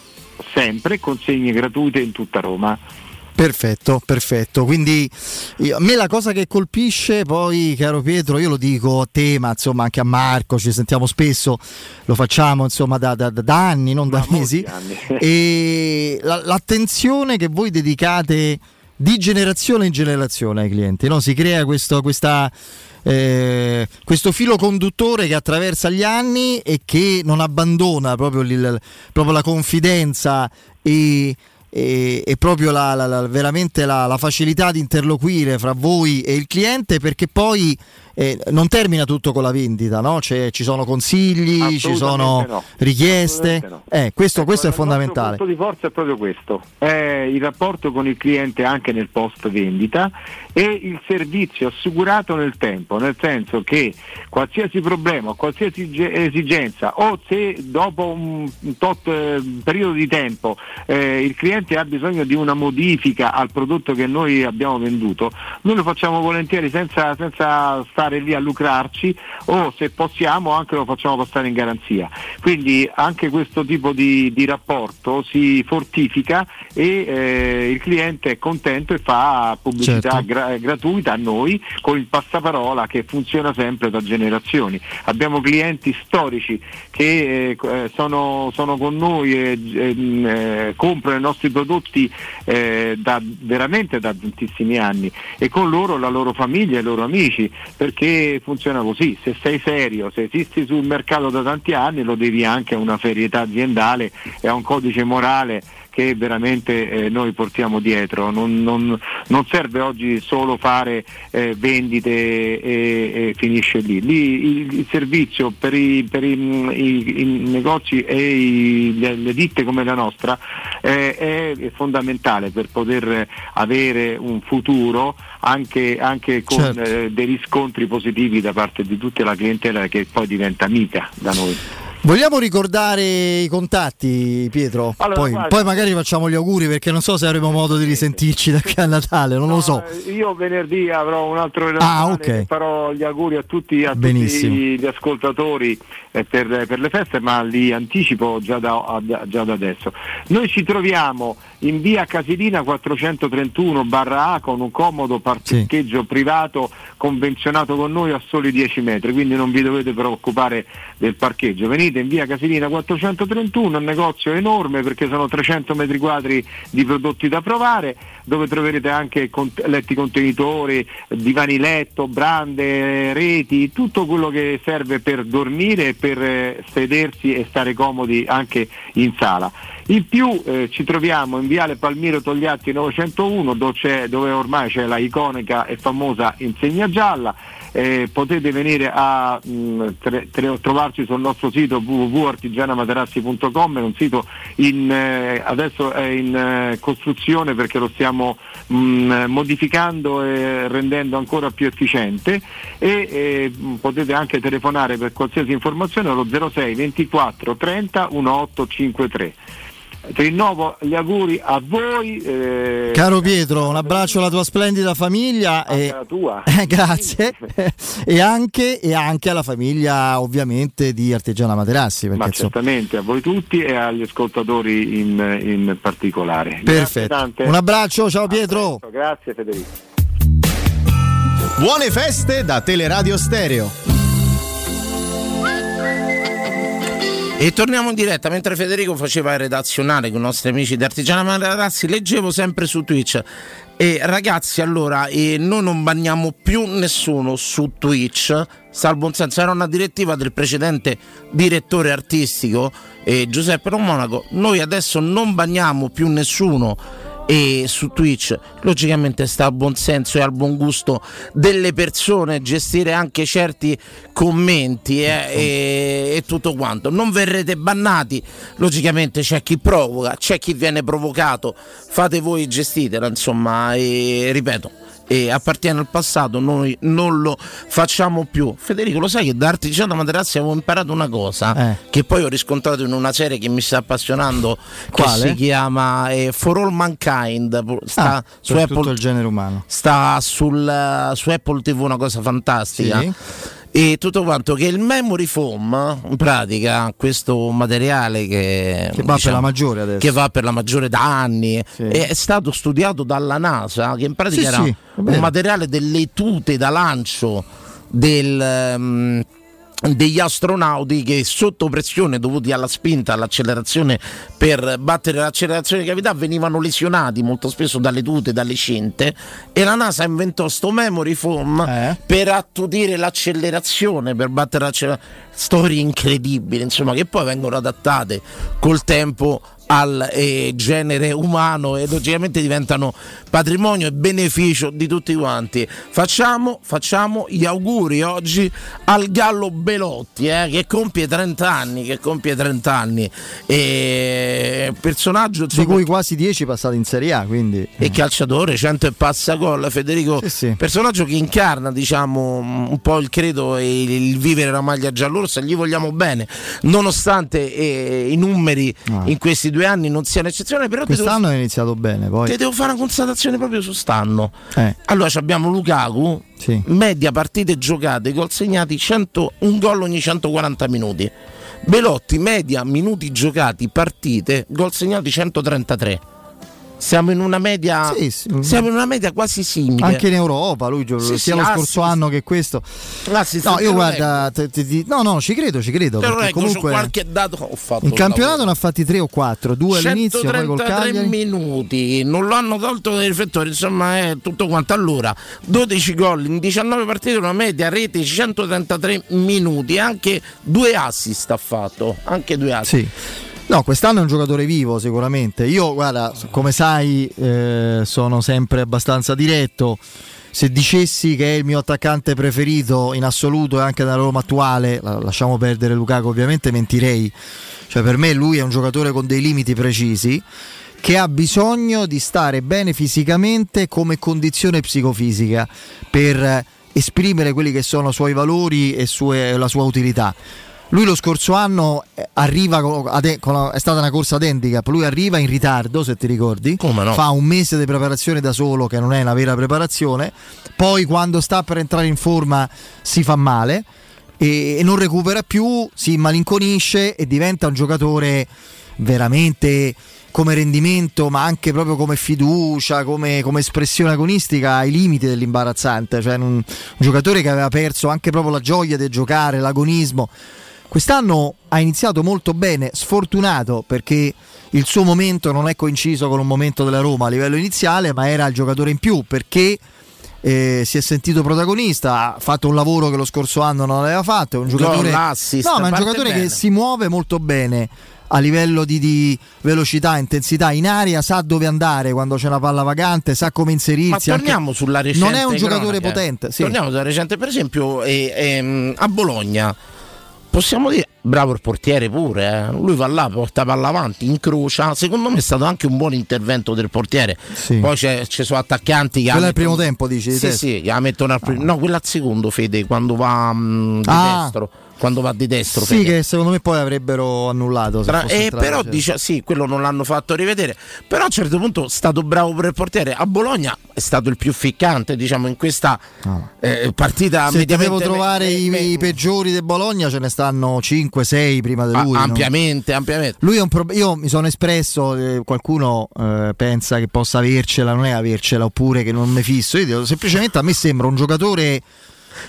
sempre, consegne gratuite in tutta Roma. Perfetto, perfetto. Quindi io- a me la cosa che colpisce poi, caro Pietro, io lo dico a te, ma insomma anche a Marco, ci sentiamo spesso, lo facciamo insomma da, da- da anni, non da mesi. E la- l'attenzione che voi dedicate di generazione in generazione ai clienti, no? si crea questo, questa, eh, questo filo conduttore che attraversa gli anni e che non abbandona proprio, proprio la confidenza e, e- e proprio la, la- la- veramente la, facilità di interloquire fra voi e il cliente perché poi eh, non termina tutto con la vendita, no? C'è- ci sono consigli, ci sono no. richieste. No. Eh, questo, questo è Il fondamentale. nostro punto di forza è proprio questo, è il rapporto con il cliente anche nel post vendita e il servizio assicurato nel tempo, nel senso che qualsiasi problema, qualsiasi ge- esigenza o se dopo un un tot eh, periodo di tempo eh, il cliente ha bisogno di una modifica al prodotto che noi abbiamo venduto, noi lo facciamo volentieri senza, senza stare lì a lucrarci o se possiamo anche lo facciamo passare in garanzia. Quindi anche questo tipo di, di rapporto si fortifica e eh, il cliente è contento e fa pubblicità Certo. gra- gratuita a noi con il passaparola che funziona sempre da generazioni. Abbiamo clienti storici che eh, eh, sono, sono con noi e ehm, eh, comprano i nostri prodotti eh, da, veramente da tantissimi anni e con loro la loro famiglia i loro amici perché funziona così, se sei serio, se esisti sul mercato da tanti anni lo devi anche a una serietà aziendale e a un codice morale che veramente eh, noi portiamo dietro. Non, non- non serve oggi solo fare eh, vendite e, e finisce lì. Lì il, il servizio per, i, per i- i- i negozi e le, le ditte come la nostra eh, è, è fondamentale per poter avere un futuro anche, anche con Certo. eh, dei riscontri positivi da parte di tutta la clientela che poi diventa amica da noi. Vogliamo ricordare i contatti, Pietro? Allora, poi, poi magari facciamo gli auguri perché non so se avremo modo di risentirci da qui a Natale, non lo so. Io venerdì avrò un altro Ah, Natale, ok. farò gli auguri a tutti, a tutti gli ascoltatori eh, per, per le feste, ma li anticipo già da, a- già da adesso. Noi ci troviamo in via Casilina 431 barra A con un comodo parcheggio privato convenzionato con noi a soli 10 metri, quindi non vi dovete preoccupare del parcheggio. Venite in via Casilina 431, un negozio enorme perché sono 300 metri quadri di prodotti da provare, dove troverete anche letti contenitori, divani letto, brande, reti, tutto quello che serve per dormire e per eh, sedersi e stare comodi anche in sala. In più eh, ci troviamo in Viale Palmiro Togliatti 901 dove, dove ormai c'è la iconica e famosa insegna gialla. Eh, potete venire a mh, tre- tre- trovarci sul nostro sito www.artigianamaterassi.com, è un sito in, eh, adesso è in eh, costruzione perché lo stiamo mh, modificando e rendendo ancora più efficiente e eh, potete anche telefonare per qualsiasi informazione allo 06 24 30 1853. Rinnovo gli auguri a voi. eh, Caro Pietro, un abbraccio alla tua splendida famiglia e alla tua. Eh, grazie e, anche, e anche alla famiglia ovviamente di Artigiana Materassi perché Ma certamente a voi tutti e agli ascoltatori in, in particolare. Perfetto. tante. Un abbraccio, ciao Pietro. Grazie Federico. Buone feste da Teleradio Stereo. E torniamo in diretta. Mentre Federico faceva il redazionale con i nostri amici di Artigiana Materassi, leggevo sempre su Twitch. E ragazzi, allora, eh, noi non banniamo più nessuno su Twitch, salvo un senso, era una direttiva del precedente direttore artistico eh, Giuseppe Romonaco. Noi adesso non banniamo più nessuno e su Twitch logicamente sta al buon senso e al buon gusto delle persone gestire anche certi commenti eh, e, e tutto quanto. Non verrete bannati logicamente c'è chi provoca c'è chi viene provocato fate voi gestitela insomma e ripeto e appartiene al passato, noi non lo facciamo più. Federico, lo sai che da Artigiano Materassi avevo imparato una cosa Eh. che poi ho riscontrato in una serie che mi sta appassionando Quale? che si chiama eh, For All Mankind. Sta Ah, su Apple tutto il genere umano. sta sul, su Apple TV una cosa fantastica. Sì. E tutto quanto che il memory foam, in pratica, questo materiale che, Che va per la maggiore adesso. che va per la maggiore da anni, è stato studiato dalla NASA, che in pratica Sì, era sì, un materiale delle tute da lancio del, ehm, degli astronauti che sotto pressione dovuti alla spinta, all'accelerazione per battere l'accelerazione di gravità venivano lesionati molto spesso dalle tute, dalle cinte e la NASA inventò sto memory foam Eh? per attutire l'accelerazione, per battere l'accelerazione. Storie incredibili, insomma, che poi vengono adattate col tempo al eh, genere umano e logicamente diventano patrimonio e beneficio di tutti quanti. Facciamo, facciamo gli auguri oggi al Gallo Belotti eh, che compie 30 anni, che compie 30 anni. E personaggio Di cui quasi 10 passati in Serie A, quindi e calciatore, 100 e passa gol, Federico, personaggio che incarna diciamo un po' il credo e il, vivere la maglia giallorossa, gli vogliamo bene, nonostante eh, i numeri in questi due anni non siano eccezione, però ti devo, quest'anno è iniziato bene, poi ti devo fare una constatazione proprio su stanno. Eh. Allora abbiamo Lukaku, media partite giocate, gol segnati 100, un gol ogni 140 minuti. Belotti, media minuti giocati, partite, gol segnati 133. Siamo in una media, siamo in una media quasi simile. anche in Europa, lui Sì, sia sì, lo ah, scorso sì, anno che questo. Assist, No, io guarda, te- te- ti- no, no, ci credo, ci credo. Perché comunque qualche dato ho fatto. in il campionato ne ha fatti 3 o 4, 2 all'inizio, poi col 133 Cagliari. minuti, non lo hanno tolto dai riflettori, insomma è tutto quanto. Allora, 12 gol in 19 partite, una media rete 133 minuti, anche due assist ha fatto, anche due assist. Sì. No, quest'anno è un giocatore vivo sicuramente. Io, guarda, come sai, eh, sono sempre abbastanza diretto. Se dicessi che è il mio attaccante preferito in assoluto e anche nella Roma attuale, la- lasciamo perdere Lukaku ovviamente, mentirei. Cioè, per me lui è un giocatore con dei limiti precisi che ha bisogno di stare bene fisicamente come condizione psicofisica per eh, esprimere quelli che sono i suoi valori e sue- la sua utilità. Lui lo scorso anno eh, arriva è stata una corsa ad handicap, lui arriva in ritardo, se ti ricordi. no? Fa un mese di preparazione da solo, che non è una vera preparazione. Poi quando sta per entrare in forma si fa male e, e non recupera più, si malinconisce e diventa un giocatore veramente come rendimento, ma anche proprio come fiducia, come, come espressione agonistica ai limiti dell'imbarazzante. Cioè un, un giocatore che aveva perso anche proprio la gioia di giocare, l'agonismo. Quest'anno ha iniziato molto bene, sfortunato perché il suo momento non è coinciso con un momento della Roma a livello iniziale, ma era il giocatore in più perché eh, si è sentito protagonista, ha fatto un lavoro che lo scorso anno non aveva fatto, è un giocatore, no, ma è un giocatore che si muove molto bene a livello di, di velocità, intensità in aria, sa dove andare quando c'è una palla vagante, sa come Ma inserirsi. anche- torniamo sulla recente Non è un giocatore cronaca. potente, sì. Torniamo sulla recente, per esempio, eh, ehm, a Bologna. Possiamo dire, bravo il portiere pure, eh. lui va là, porta palla avanti, incrocia. Secondo me è stato anche un buon intervento del portiere. Poi c'è- ci sono attaccanti che. Quello la al primo tempo, dici, di Sì, sì, la mettono al primo. No, quella al secondo, Fede, quando va mm, di Ah. destro. Quando va di destro. Sì, Fede. che secondo me poi avrebbero annullato. Tra- eh, però sì. dice sì, quello non l'hanno fatto rivedere. Però a un certo punto è stato bravo per il portiere. A Bologna è stato il più ficcante, diciamo, in questa eh, partita. Se devo trovare me- i, me- i peggiori del Bologna, ce ne stanno 5-6 prima di Ah, lui. no? ampiamente, ampiamente. Lui è un pro- io mi sono espresso, eh, qualcuno eh, pensa che possa avercela, non è avercela, oppure che non ne fisso. Io dico, semplicemente a me sembra un giocatore.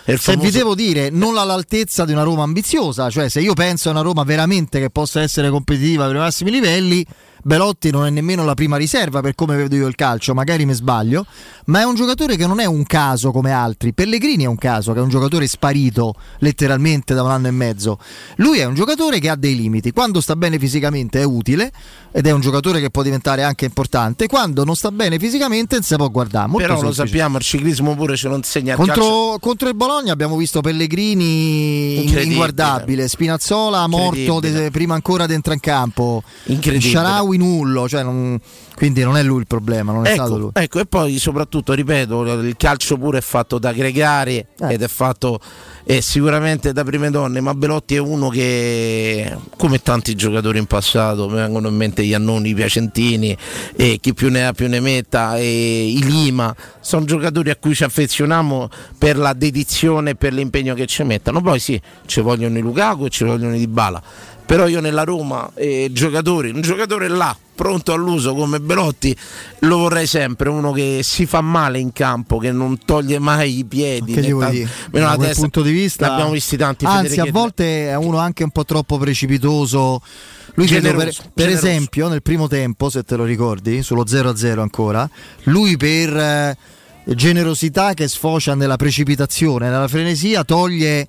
Se famoso- vi devo dire, non all'altezza di una Roma ambiziosa, cioè se io penso a una Roma veramente che possa essere competitiva per i massimi livelli, Belotti non è nemmeno la prima riserva per come vedo io il calcio, magari mi sbaglio, ma è un giocatore che non è un caso come altri. Pellegrini è un caso, che è un giocatore sparito letteralmente da un anno e mezzo. Lui è un giocatore che ha dei limiti, quando sta bene fisicamente è utile ed è un giocatore che può diventare anche importante, quando non sta bene fisicamente non si può guardare. Molto Però lo semplice. sappiamo, il ciclismo pure ce lo insegna. Contro, contro il Bologna abbiamo visto Pellegrini inguardabile, Spinazzola morto de- prima ancora di entrare in campo, Incredibile. Sharawi nullo, cioè non- quindi non è lui il problema, non è stato lui. Ecco, ecco, e poi soprattutto, ripeto, il calcio pure è fatto da gregari Eh. ed è fatto eh, sicuramente da prime donne, ma Belotti è uno che, come tanti giocatori in passato, mi vengono in mente gli Annoni, i Piacentini, e chi più ne ha più ne metta, e i Lima, sono giocatori a cui ci affezioniamo per la dedizione e per l'impegno che ci mettono. Poi sì, ci vogliono i Lukaku e ci vogliono i Dybala. Però io nella Roma, eh, giocatori, un giocatore là, pronto all'uso come Belotti, lo vorrei sempre, uno che si fa male in campo, che non toglie mai i piedi. Che tanto- meno Da la quel testa. punto di vista, abbiamo visti tanti. Anzi, a volte è uno anche un po' troppo precipitoso. Lui credo per, Generoso, per generoso. esempio, nel primo tempo, se te lo ricordi, sullo 0-0 ancora, lui per eh, generosità che sfocia nella precipitazione, nella frenesia, toglie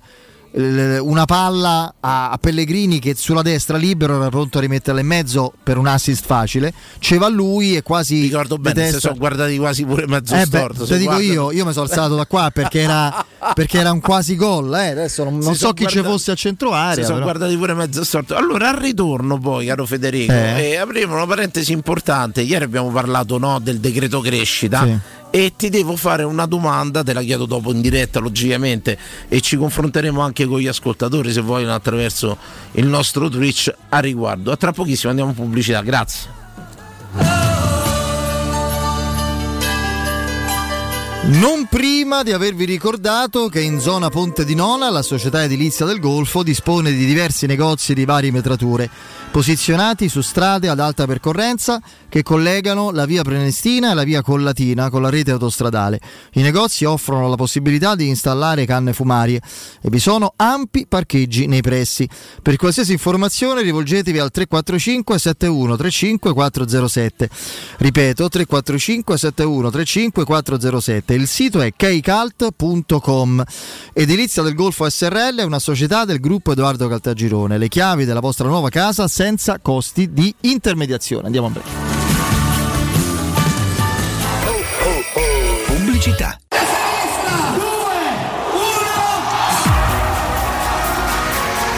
una palla a, Pellegrini che sulla destra libero era pronto a rimetterla in mezzo per un assist facile ci va lui e quasi Ricordo bene, se testa- sono guardati quasi pure mezzo eh beh, storto. te se dico io, io mi sono alzato da qua perché era, perché era un quasi gol. eh. Adesso non, non so chi ci guardati- fosse a centro Si area. sono guardati pure mezzo storto. Allora, al ritorno, poi, caro Federico, Eh. eh, apriamo una parentesi importante. Ieri abbiamo parlato no, del decreto crescita. Sì. E ti devo fare una domanda, te la chiedo dopo in diretta, logicamente, e ci confronteremo anche con gli ascoltatori se vogliono attraverso il nostro Twitch a riguardo. A tra pochissimo andiamo in pubblicità, grazie. Non prima di avervi ricordato che in zona Ponte di Nona la società edilizia del Golfo dispone di diversi negozi di varie metrature, posizionati su strade ad alta percorrenza che collegano la via Prenestina e la via Collatina con la rete autostradale. I negozi offrono la possibilità di installare canne fumarie e vi sono ampi parcheggi nei pressi. Per qualsiasi informazione rivolgetevi al 345 71 35 407. Ripeto 345 71 35 407. Il sito è keicalt.com. Edilizia del Golfo SRL è una società del gruppo Edoardo Caltagirone. Le chiavi della vostra nuova casa senza costi di intermediazione. Andiamo a breve. Pubblicità.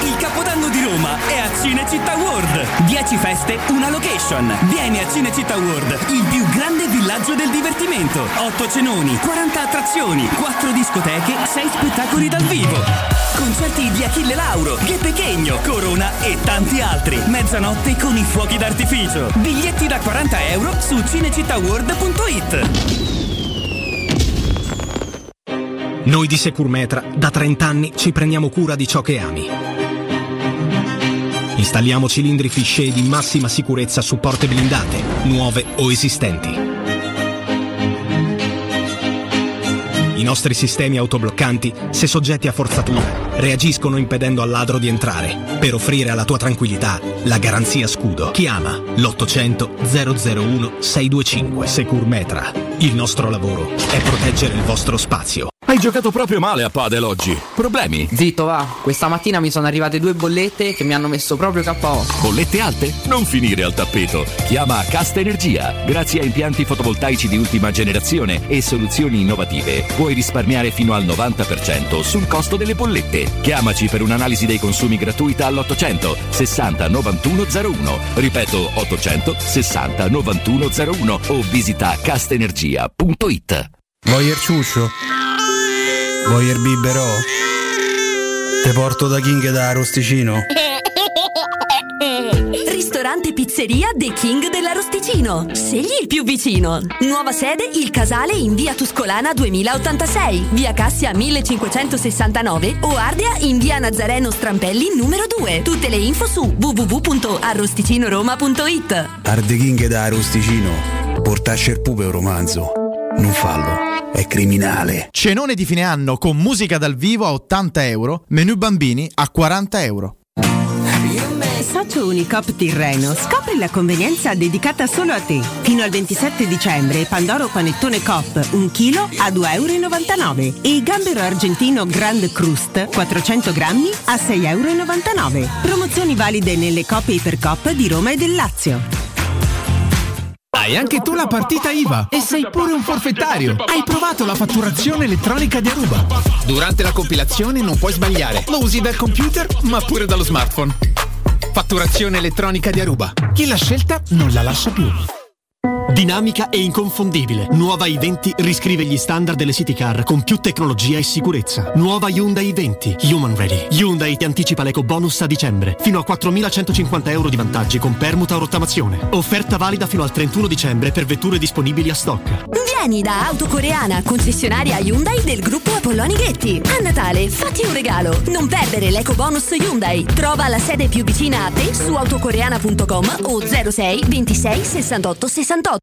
Il capodanno di Roma è a Cinecittà World. 10 feste, una location. Vieni a Cinecittà World, il più grande villaggio del divertimento. 8 cenoni, 40 attrazioni, 4 discoteche, 6 spettacoli dal vivo. Concerti di Achille Lauro, Che Pechegno, Corona e tanti altri. Mezzanotte con i fuochi d'artificio. Biglietti da 40 euro su cinecittàworld.it. Noi di Securmetra da 30 anni ci prendiamo cura di ciò che ami. Installiamo cilindri fisce di massima sicurezza su porte blindate, nuove o esistenti. I nostri sistemi autobloccanti, se soggetti a forzatura, reagiscono impedendo al ladro di entrare, per offrire alla tua tranquillità la garanzia scudo. Chiama l'800 001 625 Securmetra. Il nostro lavoro è proteggere il vostro spazio. Hai giocato proprio male a padel oggi. Problemi? Zitto, va. Questa mattina mi sono arrivate due bollette che mi hanno messo proprio KO. Bollette alte? Non finire al tappeto. Chiama Casta Energia. Grazie a impianti fotovoltaici di ultima generazione e soluzioni innovative, puoi risparmiare fino al 90% sul costo delle bollette. Chiamaci per un'analisi dei consumi gratuita all'800 60 91 01. Ripeto 800 60 91 01 o visita castenergia.it. Voyer ciuscio? Voyer biberò? Te porto da King da Arosticino? Ristorante Pizzeria The King dell'Arosticino. Scegli il più vicino. Nuova sede Il Casale in via Tuscolana 2086, via Cassia 1569 o Ardea in via Nazareno Strampelli numero 2. Tutte le info su www.arrosticinoroma.it. Arde King da Arosticino. Portasce il pupe un romanzo. Non fallo. È criminale. Cenone di fine anno con musica dal vivo a 80 euro, menù bambini a 40 euro. Socio Unicop Tirreno, scopri la convenienza dedicata solo a te. Fino al 27 dicembre Pandoro Panettone Cop 1 kg a 2,99 euro e Gambero Argentino Grand Crust 400 grammi a 6,99 euro. Promozioni valide nelle Cop e Ipercop di Roma e del Lazio. Hai anche tu la partita IVA e sei pure un forfettario. Hai provato la fatturazione elettronica di Aruba. Durante la compilazione non puoi sbagliare. Lo usi dal computer, ma pure dallo smartphone. Fatturazione elettronica di Aruba. Chi l'ha scelta non la lascia più. Dinamica e inconfondibile. Nuova i20 riscrive gli standard delle city car con più tecnologia e sicurezza. Nuova Hyundai i20. Human Ready. Hyundai ti anticipa l'eco bonus a dicembre. Fino a 4.150 euro di vantaggi con permuta o rottamazione. Offerta valida fino al 31 dicembre per vetture disponibili a stock. Vieni da Autocoreana, concessionaria Hyundai del gruppo Apolloni Ghetti. A Natale fatti un regalo. Non perdere l'eco bonus Hyundai. Trova la sede più vicina a te su autocoreana.com o 06 26 68 68.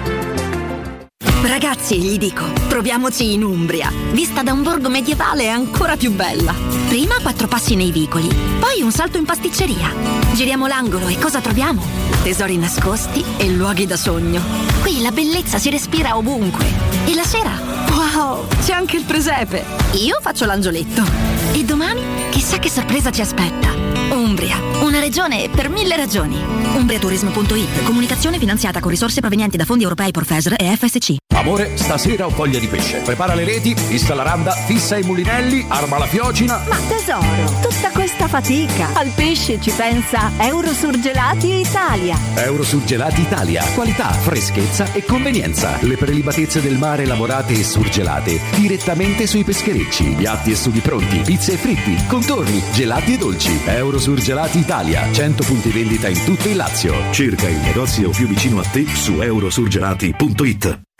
Ragazzi, gli dico, proviamoci in Umbria. Vista da un borgo medievale è ancora più bella. Prima quattro passi nei vicoli, poi un salto in pasticceria. Giriamo l'angolo e cosa troviamo? Tesori nascosti e luoghi da sogno. Qui la bellezza si respira ovunque. E la sera? Wow, c'è anche il presepe. Io faccio l'angioletto. E domani? Chissà che sorpresa ci aspetta. Umbria, una regione per mille ragioni. Umbriaturismo.it, comunicazione finanziata con risorse provenienti da fondi europei Profesor e FSC. Amore, stasera ho voglia di pesce. Prepara le reti, fissa la randa, fissa i mulinelli, arma la fiocina. Ma tesoro, tutta questa fatica. Al pesce ci pensa Eurosurgelati Italia. Eurosurgelati Italia. Qualità, freschezza e convenienza. Le prelibatezze del mare lavorate e surgelate direttamente sui pescherecci. Piatti e sughi pronti, pizze e fritti, contorni, gelati e dolci. Eurosurgelati Italia. 100 punti vendita in tutto il Lazio. Cerca il negozio più vicino a te su eurosurgelati.it.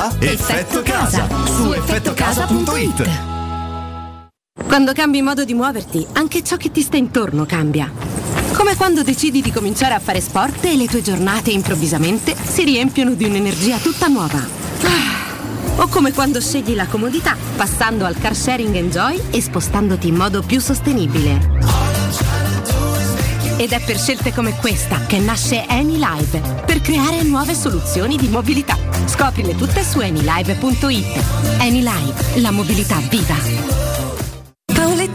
Effetto Casa su effettocasa.it. Quando cambi modo di muoverti, anche ciò che ti sta intorno cambia. Come quando decidi di cominciare a fare sport e le tue giornate improvvisamente si riempiono di un'energia tutta nuova. Ah. O come quando scegli la comodità, passando al car sharing Enjoy e spostandoti in modo più sostenibile. Ed è per scelte come questa che nasce AnyLive, per creare nuove soluzioni di mobilità. Scoprile tutte su anylive.it. AnyLive, la mobilità viva.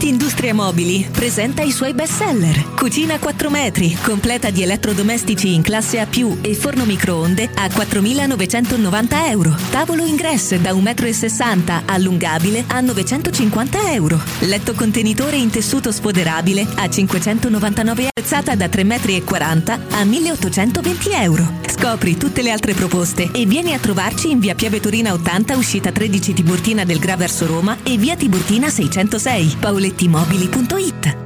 Paoletti Industria Mobili presenta i suoi best seller. Cucina 4 metri, completa di elettrodomestici in classe A+, e forno microonde a 4.990 euro. Tavolo ingresso da 1,60 m allungabile a 950 euro. Letto contenitore in tessuto sfoderabile a 599 euro. Alzata da 3,40 m a 1.820 euro. Scopri tutte le altre proposte e vieni a trovarci in via Piave Torina 80, uscita 13 Tiburtina del Gra verso Roma e via Tiburtina 606 paolettimobili.it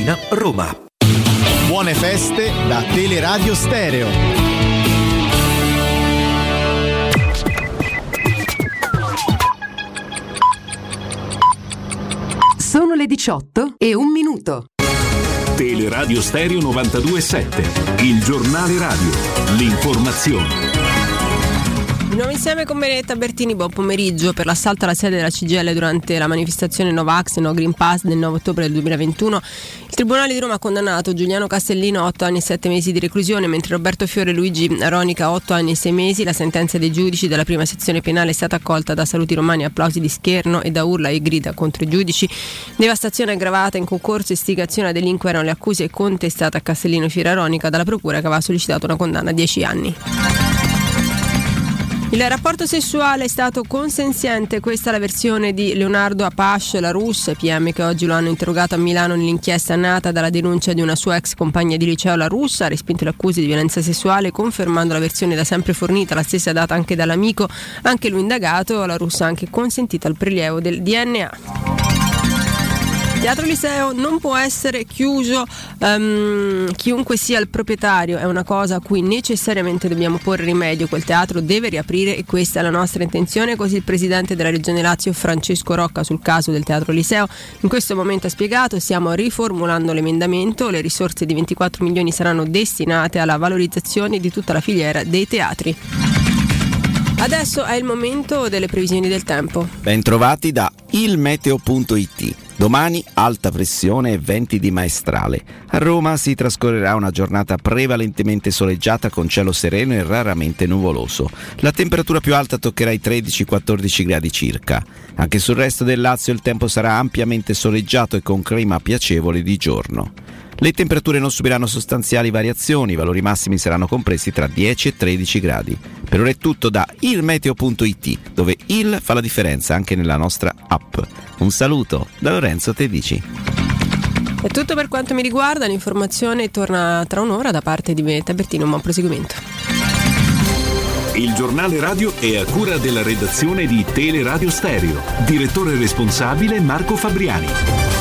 Tiburtina, Roma. Buone feste da Teleradio Stereo. Sono le 18 e un minuto. Teleradio Stereo 92.7, il giornale radio, l'informazione. Di nuovo insieme con Benedetta Bertini, buon pomeriggio. Per l'assalto alla sede della CGL durante la manifestazione Novax No Green Pass del 9 ottobre del 2021, il Tribunale di Roma ha condannato Giuliano Castellino a 8 anni e 7 mesi di reclusione, mentre Roberto Fiore Luigi Aronica a 8 anni e 6 mesi. La sentenza dei giudici della prima sezione penale è stata accolta da saluti romani, applausi di scherno e da urla e grida contro i giudici. Devastazione aggravata in concorso e istigazione a delinquere erano le accuse contestate a Castellino Fiore Aronica dalla procura che aveva sollecitato una condanna a 10 anni. Il rapporto sessuale è stato consenziente, questa è la versione di Leonardo Apache, la russa, PM che oggi lo hanno interrogato a Milano nell'inchiesta nata dalla denuncia di una sua ex compagna di liceo, la russa, ha respinto le accuse di violenza sessuale confermando la versione da sempre fornita, la stessa data anche dall'amico, anche lui indagato, la russa ha anche consentito il prelievo del DNA. Teatro Liceo non può essere chiuso um, chiunque sia il proprietario, è una cosa a cui necessariamente dobbiamo porre rimedio, quel teatro deve riaprire e questa è la nostra intenzione, così il presidente della Regione Lazio Francesco Rocca sul caso del Teatro Liceo in questo momento ha spiegato stiamo riformulando l'emendamento, le risorse di 24 milioni saranno destinate alla valorizzazione di tutta la filiera dei teatri. Adesso è il momento delle previsioni del tempo. Bentrovati da ilmeteo.it. Domani alta pressione e venti di maestrale. A Roma si trascorrerà una giornata prevalentemente soleggiata con cielo sereno e raramente nuvoloso. La temperatura più alta toccherà i 13-14 gradi circa. Anche sul resto del Lazio il tempo sarà ampiamente soleggiato e con clima piacevole di giorno. Le temperature non subiranno sostanziali variazioni, i valori massimi saranno compresi tra 10 e 13 gradi. Per ora è tutto da ilmeteo.it, dove il fa la differenza anche nella nostra app. Un saluto da Lorenzo Tedici. È tutto per quanto mi riguarda, l'informazione torna tra un'ora da parte di Benetta Bertino, un buon proseguimento. Il giornale radio è a cura della redazione di Teleradio Stereo. Direttore responsabile Marco Fabriani.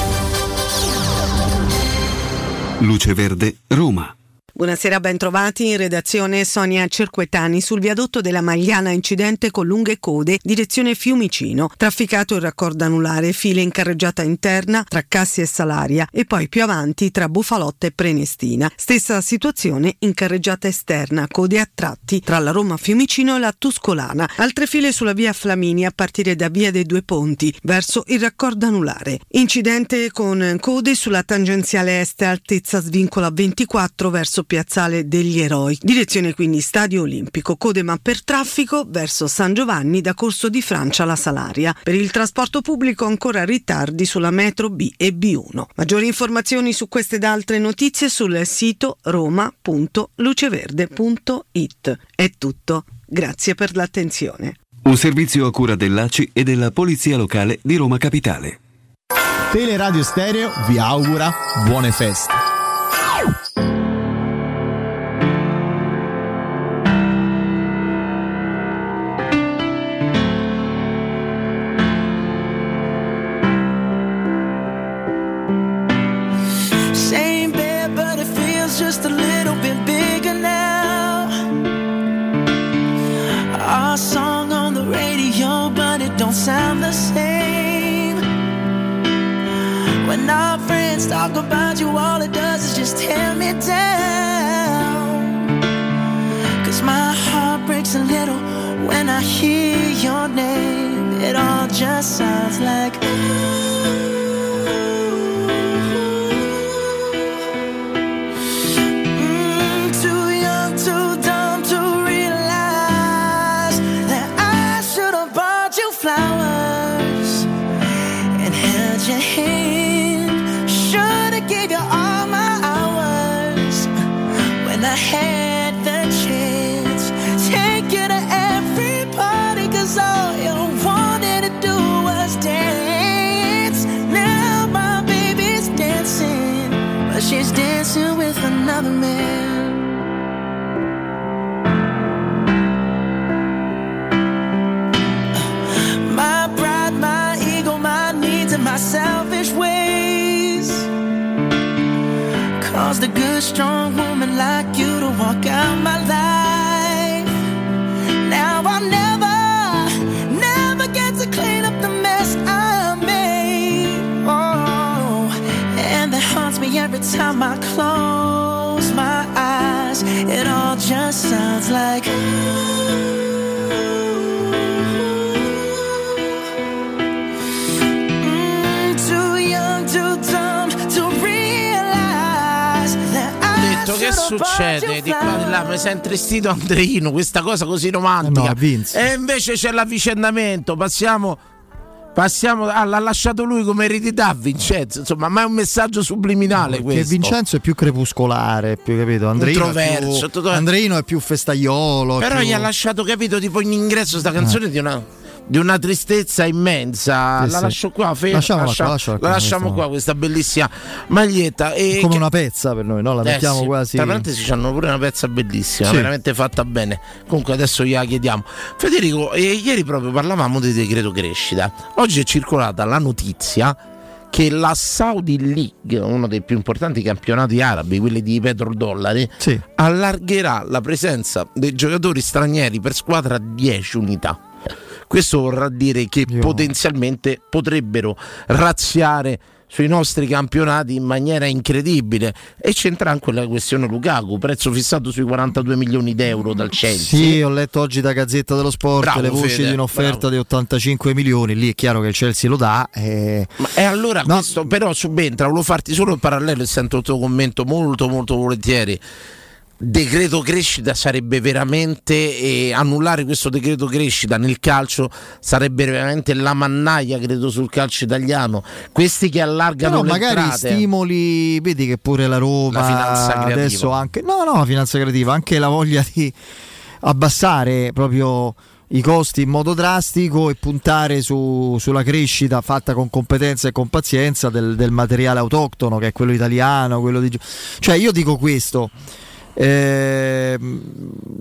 Luce Verde, Roma. Buonasera, ben trovati. In redazione Sonia Cerquetani sul viadotto della Magliana, incidente con lunghe code, direzione Fiumicino. Trafficato il raccordo anulare, file in carreggiata interna tra Cassi e Salaria e poi più avanti tra Bufalotta e Prenestina. Stessa situazione in carreggiata esterna, code a tratti tra la Roma Fiumicino e la Tuscolana. Altre file sulla via Flaminia a partire da via dei Due Ponti verso il raccordo anulare. Incidente con code sulla tangenziale est altezza svincola 24 verso Piazzale degli Eroi. Direzione quindi Stadio Olimpico, code ma per traffico verso San Giovanni da Corso di Francia alla Salaria. Per il trasporto pubblico ancora ritardi sulla metro B e B1. Maggiori informazioni su queste ed altre notizie sul sito roma.luceverde.it. È tutto. Grazie per l'attenzione. Un servizio a cura dell'ACI e della Polizia Locale di Roma Capitale. Teleradio Stereo vi augura buone feste. Don't sound the same. When our friends talk about you, all it does is just tear me down. Cause my heart breaks a little when I hear your name. It all just sounds like. Mm, she's dancing with another man. Caused a good, strong woman like you to walk out my life. Now I'll never, never get to clean up the mess I made. Oh, and that haunts me every time I close my eyes. It all just sounds like. Mm, succede? di qua di là mi si è intristito Andreino questa cosa così romantica. E invece c'è l'avvicendamento passiamo passiamo ah, l'ha lasciato lui come eredità Vincenzo. Insomma ma è un messaggio subliminale Che questo. Vincenzo è più crepuscolare, più capito? Andreino, è più, Andreino è più festaiolo. però più- gli ha lasciato capito tipo in ingresso sta canzone di una di una tristezza immensa. Sì, la sì. lascio qua, Fe- Lasciamola lascia- qua, lasciala qua, la lasciamo questa- qua, questa bellissima maglietta. E come che- una pezza per noi, no? La Eh mettiamo sì, quasi. Tra parentesi c'hanno pure una pezza bellissima, Sì. veramente fatta bene. Comunque adesso gliela chiediamo. Federico, eh, ieri proprio parlavamo di decreto crescita. Oggi è circolata la notizia che la Saudi League, uno dei più importanti campionati arabi, quelli di petrodollari, allargherà la presenza dei giocatori stranieri per squadra a 10 unità. Questo vorrà dire che potenzialmente potrebbero razziare sui nostri campionati in maniera incredibile e c'entra anche la questione Lukaku, prezzo fissato sui 42 milioni d'euro dal Chelsea. Sì, ho letto oggi da Gazzetta dello Sport Bravo, le voci Fede, di un'offerta bravo. di 85 milioni. Lì è chiaro che il Chelsea lo dà. E... E allora questo però subentra, volevo farti solo il parallelo e sento il tuo commento molto molto volentieri. Decreto crescita sarebbe veramente eh, annullare questo decreto crescita nel calcio sarebbe veramente la mannaia credo sul calcio italiano. Questi che allargano Però magari entrate. stimoli, vedi che pure la Roma La finanza creativa. adesso anche no, no, la finanza creativa, anche la voglia di abbassare proprio i costi in modo drastico e puntare su- sulla crescita fatta con competenza e con pazienza del, del materiale autoctono che è quello italiano, quello di cioè io dico questo Eh,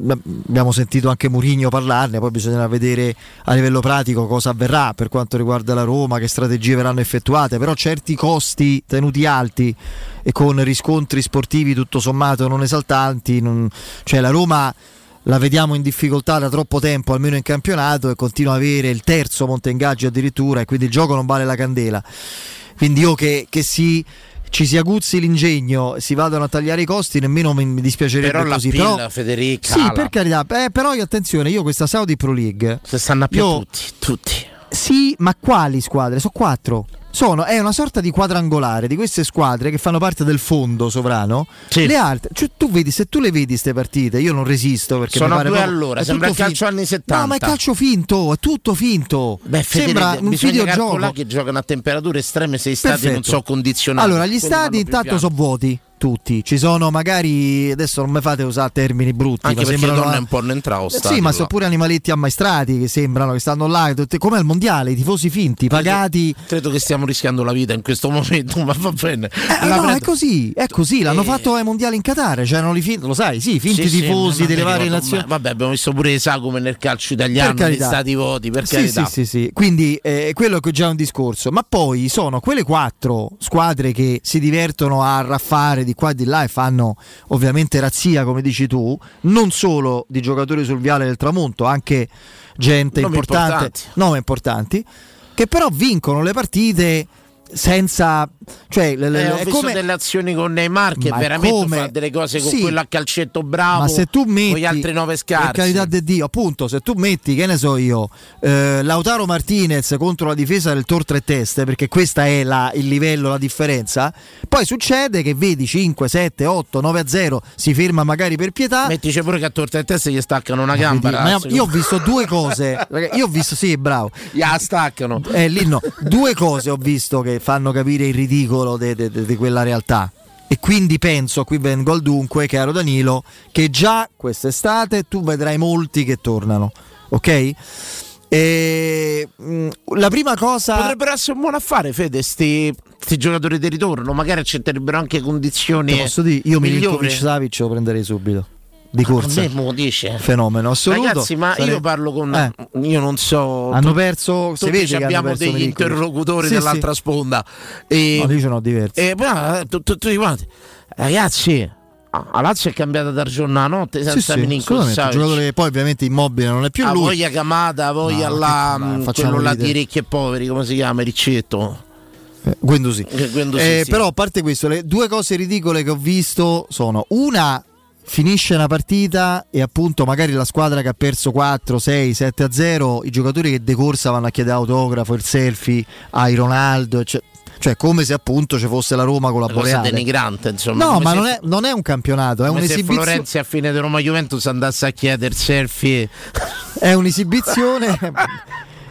abbiamo sentito anche Murigno parlarne, poi bisognerà vedere a livello pratico cosa avverrà per quanto riguarda la Roma, che strategie verranno effettuate, però certi costi tenuti alti e con riscontri sportivi tutto sommato non esaltanti, non- cioè la Roma la vediamo in difficoltà da troppo tempo, almeno in campionato, e continua ad avere il terzo monte ingaggi addirittura, e quindi il gioco non vale la candela. Quindi io che, che si, ci si aguzzi l'ingegno, si vadano a tagliare i costi, nemmeno mi, mi dispiacerebbe Però la così. PIL, Però, Federica. sì, per carità, eh, però io attenzione, io questa Saudi Pro League. Se stanno a più io- tutti, tutti. Sì, ma quali squadre? Sono quattro. Sono, è una sorta di quadrangolare di queste squadre che fanno parte del fondo sovrano. Le altre, cioè, tu vedi, se tu le vedi queste partite, io non resisto perché Sono mi pare due proprio- all'ora, sembra calcio anni 70. No, ma è calcio finto, è tutto finto. Beh, Federica, Sembra un videogioco. che giocano a temperature estreme se i stati non Perfetto. sono condizionati. Allora, gli più intanto sono vuoti. Tutti ci sono, magari adesso non mi fate usare termini brutti. Anche ma sembrano donne un po' non entrano Eh Sì, ma là. sono pure animaletti ammaestrati che sembrano che stanno là, come al mondiale, i tifosi finti, pagati. Credo che stiamo rischiando la vita in questo momento, ma va bene. Eh, no, prendo- è così, è così, l'hanno Eh. fatto ai mondiali in Qatar, c'erano li finti, lo sai, sì, finti Sì, sì, tifosi ma delle varie ricordo, nazioni. ma- Vabbè, abbiamo visto pure i Sagume nel calcio italiano, negli carità. stati voti, per Sì, carità. sì, sì, sì. Quindi eh, quello è già un discorso. Ma poi sono quelle quattro squadre che si divertono a raffare di qua e di là e fanno ovviamente razzia, come dici tu, non solo di giocatori sul viale del tramonto, anche gente importante, importanti. nome importanti, che però vincono le partite senza cioè le- le- Eh, ho è visto come delle azioni con Neymar che veramente come? fa delle cose con Sì. quello a calcetto bravo Ma se tu metti con gli altri nove Per scarsi. carità di Dio, appunto, se tu metti, che ne so io, eh, Lautaro Martinez contro la difesa del Tor tre teste, perché questa è la- il livello, la differenza, poi succede che vedi 5, 7, 8, 9 a 0, si ferma magari per pietà. Mettici pure che a torta e testa gli staccano una gamba. Ragazzi. io ho visto due cose, io ho visto, sì, bravo. Ya staccano. Eh, lì no, due cose ho visto che fanno capire il ridicolo di quella realtà. E quindi penso, qui vengo al dunque, caro Danilo, che già quest'estate tu vedrai molti che tornano, ok? E, mm, la prima cosa... Potrebbero essere un buon affare, Fede, sti, sti giocatori di ritorno. Magari accetterebbero anche condizioni. Te posso dire, io. Milinkovic Savic lo prenderei subito. Di A corsa. Fenomeno assoluto. Ragazzi, ma Sare- io parlo con. Eh. Io non so. Hanno tu- perso, si che hanno abbiamo degli interlocutori Sì, dell'altra sì. sponda. E, No, lì sono diversi. e tu- tu- tutti quanti. Ragazzi, ah, la Lazio è cambiata dal giorno alla notte senza Sì, sì, Milinkovic. Un Savic. giocatore poi ovviamente immobile non è più Ha lui. voglia Camata, voglia No, là, che- ma facciamo quello là di ricchi e poveri, come si chiama? Riccetto. Eh. Eh, Eh, sì. Però a parte questo, le due cose ridicole che ho visto sono una finisce una partita e appunto magari la squadra che ha perso 4, 6, 7 a 0, i giocatori che decorsa vanno a chiedere autografo, il selfie ai Ronaldo, cioè, cioè come se appunto ci fosse la Roma con la Boreale. denigrante, insomma. No, ma se- non è, non è un campionato, è come se un'esibizione. Florenzi a fine di Roma Juventus andasse a chiedere selfie. È un'esibizione.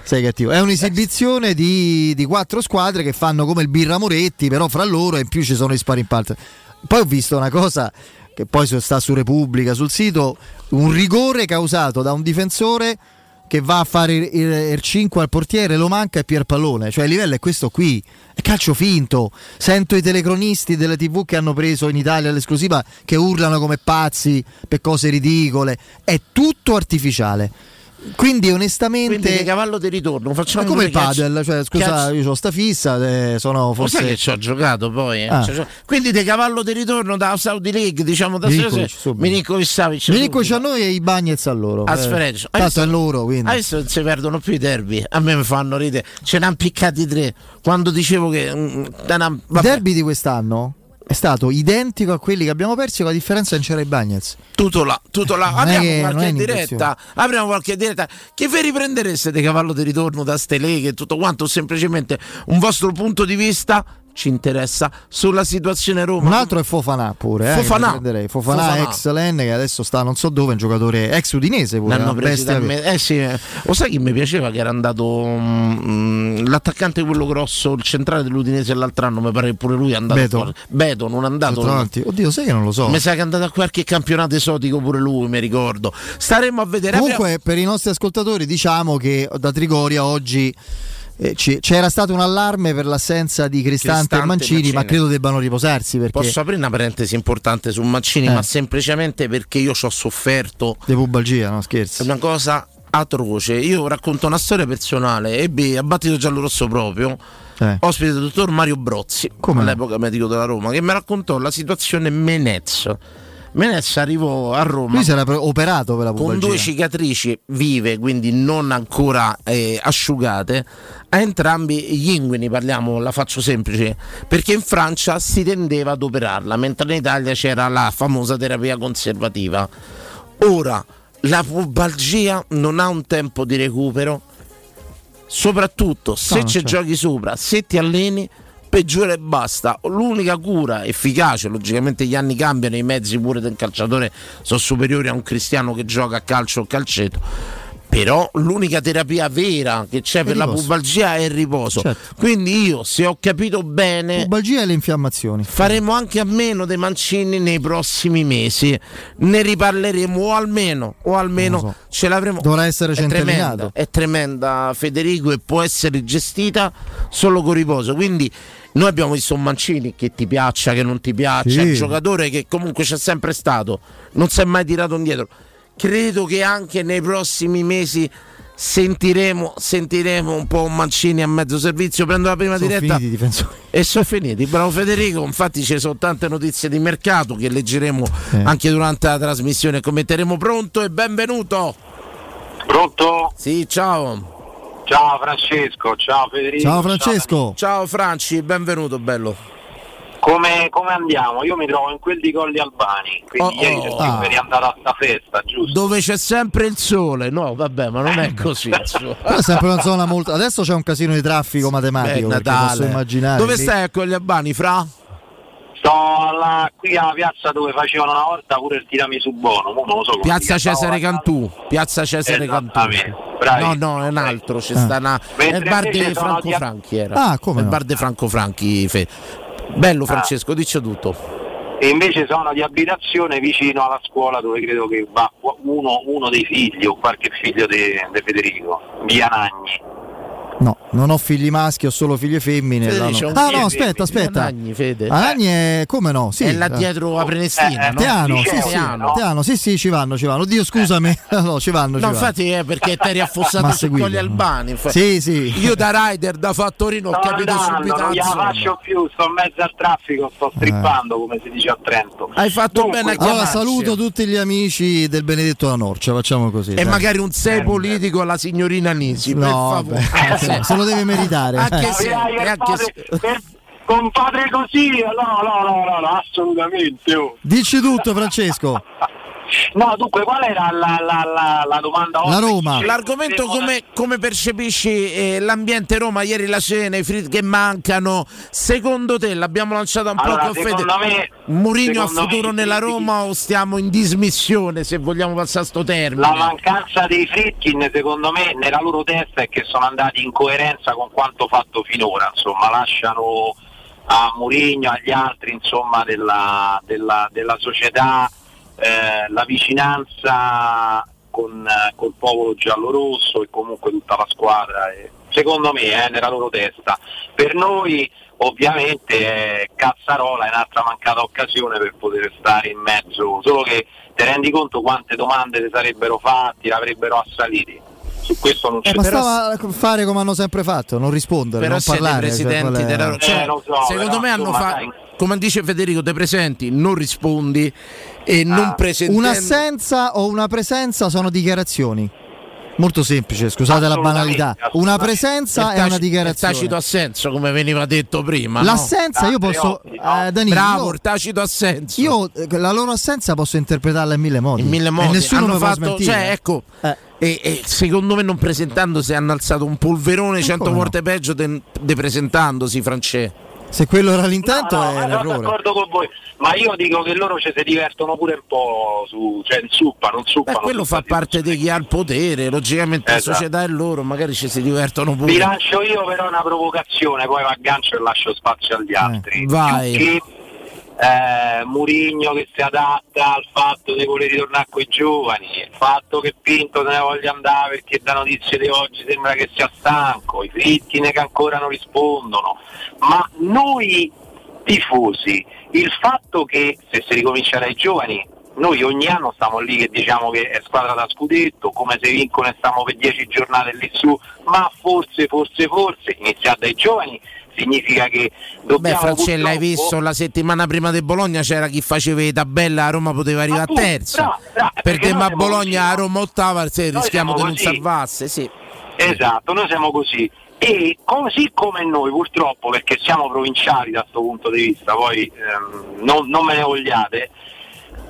Sei cattivo. È un'esibizione di, di quattro squadre che fanno come il Birra Moretti, però fra loro e in più ci sono i spari in parte. Poi ho visto una cosa che poi sta su Repubblica, sul sito, un rigore causato da un difensore che va a fare il, il- il 5 al portiere, lo manca e Pierpallone. Cioè il livello è questo qui. È calcio finto. Sento i telecronisti delle tv che hanno preso in Italia l'esclusiva che urlano come pazzi per cose ridicole. È tutto artificiale. Quindi onestamente... Quindi di cavallo di ritorno facciamo è come il padel, cioè, scusa, io ho sta fissa, eh, sono Lo forse... sai che ci ho giocato poi? eh? Ah. Cioè, quindi di cavallo di ritorno da Saudi League, diciamo da Milinkovic, subito. Milinkovic Savic. Milinkovic a noi e i Bagnets a loro. A Eh, sfregio. Hai Tanto è loro, quindi. Adesso non si perdono più i derby. A me mi fanno ridere. Ce ne hanno piccati tre. Quando dicevo che. mm, Il vabbè, derby di quest'anno è stato identico a quelli che abbiamo perso, con la differenza non c'era i Bagnets. tutto là, tutto là. Apriamo che- qualche diretta. Apriamo qualche diretta. Che vi riprendereste di cavallo di ritorno da ste leghe e tutto quanto? Semplicemente un vostro punto di vista ci interessa sulla situazione Roma. Un altro è Fofana pure. Eh, che prenderei. Fofana, Fofana. ex Len che adesso sta non so dove, un giocatore ex udinese pure. L'hanno una preso me- Eh sì, eh. lo sai chi mi piaceva che era andato mm, l'attaccante quello grosso, il centrale dell'Udinese l'altro anno, mi pare che pure lui è andato Beto. fuori. Beto non è andato. Centravanti. Oddio, sai che non lo so. Mi sa che è andato a qualche campionato esotico pure lui, mi ricordo. Staremo a vedere. Comunque, per i nostri ascoltatori, diciamo che da Trigoria oggi eh, c'era stato un allarme per l'assenza di Cristante, Cristante e Mancini, Mancini. ma credo debbano riposarsi perché Posso aprire una parentesi importante su Mancini, Eh. ma semplicemente perché io ci ho sofferto di pubalgia, no scherzi. È una cosa atroce. Io racconto una storia personale. Ebbi a battito giallorosso proprio. Eh. Ospite del dottor Mario Brozzi, Come all'epoca medico della Roma, che mi raccontò la situazione Menez. Menez arrivò a Roma Lui si era operato per la con pubalgia. due cicatrici vive, quindi non ancora eh, asciugate, a entrambi gli inguini, parliamo, la faccio semplice, perché in Francia si tendeva ad operarla, mentre in Italia c'era la famosa terapia conservativa. Ora, la pubalgia non ha un tempo di recupero, soprattutto se No, ci certo. giochi sopra, se ti alleni, peggiore e basta. L'unica cura efficace, logicamente gli anni cambiano, i mezzi pure del calciatore sono superiori a un cristiano che gioca a calcio o calcetto. Però l'unica terapia vera che c'è È per la riposo. pubalgia è il riposo. Certo. Quindi io, se ho capito bene, Pubalgia e le infiammazioni. faremo anche a meno dei mancini nei prossimi mesi. Ne riparleremo o almeno, o almeno lo ce l'avremo. Dovrà essere È centellinato. tremenda, è tremenda Federico e può essere gestita solo con riposo. Quindi noi abbiamo visto un Mancini che ti piaccia, che non ti piaccia, Sì. un giocatore che comunque c'è sempre stato, non si è mai tirato indietro. Credo che anche nei prossimi mesi sentiremo, sentiremo un po' un Mancini a mezzo servizio. Prendo la prima Sono diretta finiti e sono finiti. Bravo Federico, infatti ci sono tante notizie di mercato che leggeremo Eh. anche durante la trasmissione commenteremo. Pronto e benvenuto. Pronto? Sì, ciao. Ciao Francesco, ciao Federico. Ciao Franci, benvenuto, bello. Come, come andiamo? Io mi trovo in quel di Colli Albani, quindi Oh, ieri oh. oh, Ah. eri andato a sta festa, giusto? Dove c'è sempre il sole. No, vabbè, ma non è così. insomma. Però è sempre una zona molto. Adesso c'è un casino di traffico Beh, matematico. posso Natale. immaginare. Dove lì. stai con gli albani, Fra? Sto alla- qui alla piazza dove facevano una volta pure il tiramisù buono, mo non lo so come Piazza. Cesare Cantù. Piazza Cesare Cantù. No, no, è un altro. C'è Ah. sta una... È il bar di Franco di- Franchi. Era. Ah, come È il no. bar di Franco Franchi. Fe. Bello, Ah. Francesco, dice tutto. E invece sono di abitazione vicino alla scuola dove credo che va uno, uno dei figli o qualche figlio di Federico, via Nagni. No, non ho figli maschi, ho solo figlie femmine. Fede no. Ah, no, aspetta, aspetta. Anagni, Fede. Anagni è come no? Sì. è là eh. dietro a Prenestina, Eh, no? Teano, sì, Liceo, sì, Teano. Teano, sì, sì, ci vanno, ci vanno. Oddio, scusami. no, ci vanno, ci No, vanno. infatti è perché ti eri affossato su seguito, Colli Albani. infa- Sì, sì. Io da rider da Fattorino ho capito andando, subito non la gliela faccio più, sto in mezzo al traffico, sto strippando come si dice a Trento. Hai fatto Dunque, bene a Allora chiamarci. saluto tutti gli amici del Benedetto la Norcia, facciamo così. E dai. magari un sei politico alla signorina Nisi, per No, favore. Eh, sì. se lo deve meritare. Anche eh. se, anche se- per- con padre così, no, no, no, no, no, assolutamente. oh. Dici tutto, Francesco. No, dunque, qual era la, la, la, la domanda? La oggi? Roma. L'argomento come, come percepisci eh, l'ambiente Roma, ieri la cena, i fritti che mancano, secondo te l'abbiamo lanciata un Allora, po' con Fede? secondo me- Mourinho ha futuro me- nella Roma o stiamo in dismissione se vogliamo passare sto termine? La mancanza dei Fritkin, secondo me, nella loro testa è che sono andati in coerenza con quanto fatto finora. Insomma, lasciano a Mourinho, agli altri, insomma, della, della- della società eh, la vicinanza con eh, col popolo giallo-rosso e comunque tutta la squadra. e secondo me, è nella loro testa. Per noi, ovviamente, eh, Cazzarola è un'altra mancata occasione per poter stare in mezzo, solo che ti rendi conto quante domande ti sarebbero fatti, l'avrebbero assaliti. Su questo non c'è Eh, bastava fare come hanno sempre fatto, non rispondere, Però non parlare. cioè, presidenti qual è- della. Cioè, Eh, so, secondo però, me hanno fatto, come dice Federico, te presenti, non rispondi e non presentando. Un'assenza o una presenza sono dichiarazioni. Molto semplice, scusate la banalità. Una presenza Il è una il dichiarazione. tacito assenso, come veniva detto prima. no? L'assenza io posso. eh, Danilo, Bravo, il tacito assenso. Io eh, la loro assenza posso interpretarla in mille modi. in mille E modi nessuno hanno fatto, cioè, ecco, Eh. e, e secondo me non presentandosi hanno alzato un polverone cento come no? volte peggio de presentandosi, Francesco. Se quello era l'intento No, no, è un sono d'accordo con voi, ma io dico che loro ci si divertono pure un po' su, cioè zuppano, Beh, zuppano. quello su fa parte di chi ha il potere, logicamente la Esatto. società è loro, magari ci si divertono pure. Vi lancio io però una provocazione, poi mi aggancio e lascio spazio agli altri. vai. Più che, eh, Murigno che si adatta al fatto di voler ritornare con i giovani, il fatto che Pinto se ne voglia andare perché da notizie di oggi sembra che sia stanco, i Frittine che ancora non rispondono, ma noi tifosi, il fatto che se si ricomincia dai giovani, noi ogni anno stiamo lì che diciamo che è squadra da scudetto, come se vincono e stiamo per 10 giornate lì su, ma forse, forse, forse, iniziare dai giovani significa che Beh, dobbiamo Francella, hai purtroppo- visto la settimana prima di Bologna c'era chi faceva le tabelle, a Roma poteva arrivare a terza. perché noi ma Bologna a Roma ottava, se rischiamo di non così. salvasse. Sì. Esatto, noi siamo così. E così come noi purtroppo, perché siamo provinciali da questo punto di vista, poi ehm, non, non me ne vogliate,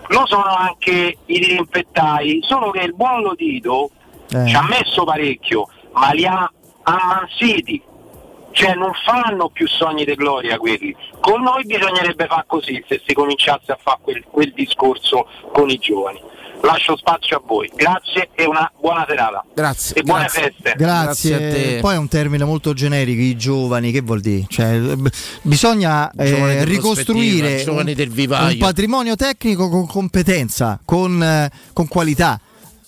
lo sono anche i dirimpettai, solo che il buon Lodito Eh. ci ha messo parecchio, ma li ha ammansiti. Cioè non fanno più sogni di gloria quelli. Con noi bisognerebbe fare così se si cominciasse a fare quel, quel discorso con i giovani. Lascio spazio a voi. Grazie e una buona serata. Grazie. E buone grazie. feste. Grazie. a te. Poi è un termine molto generico, i giovani, che vuol dire? Cioè, b- bisogna eh, ricostruire un, un patrimonio tecnico con competenza, con, eh, con qualità.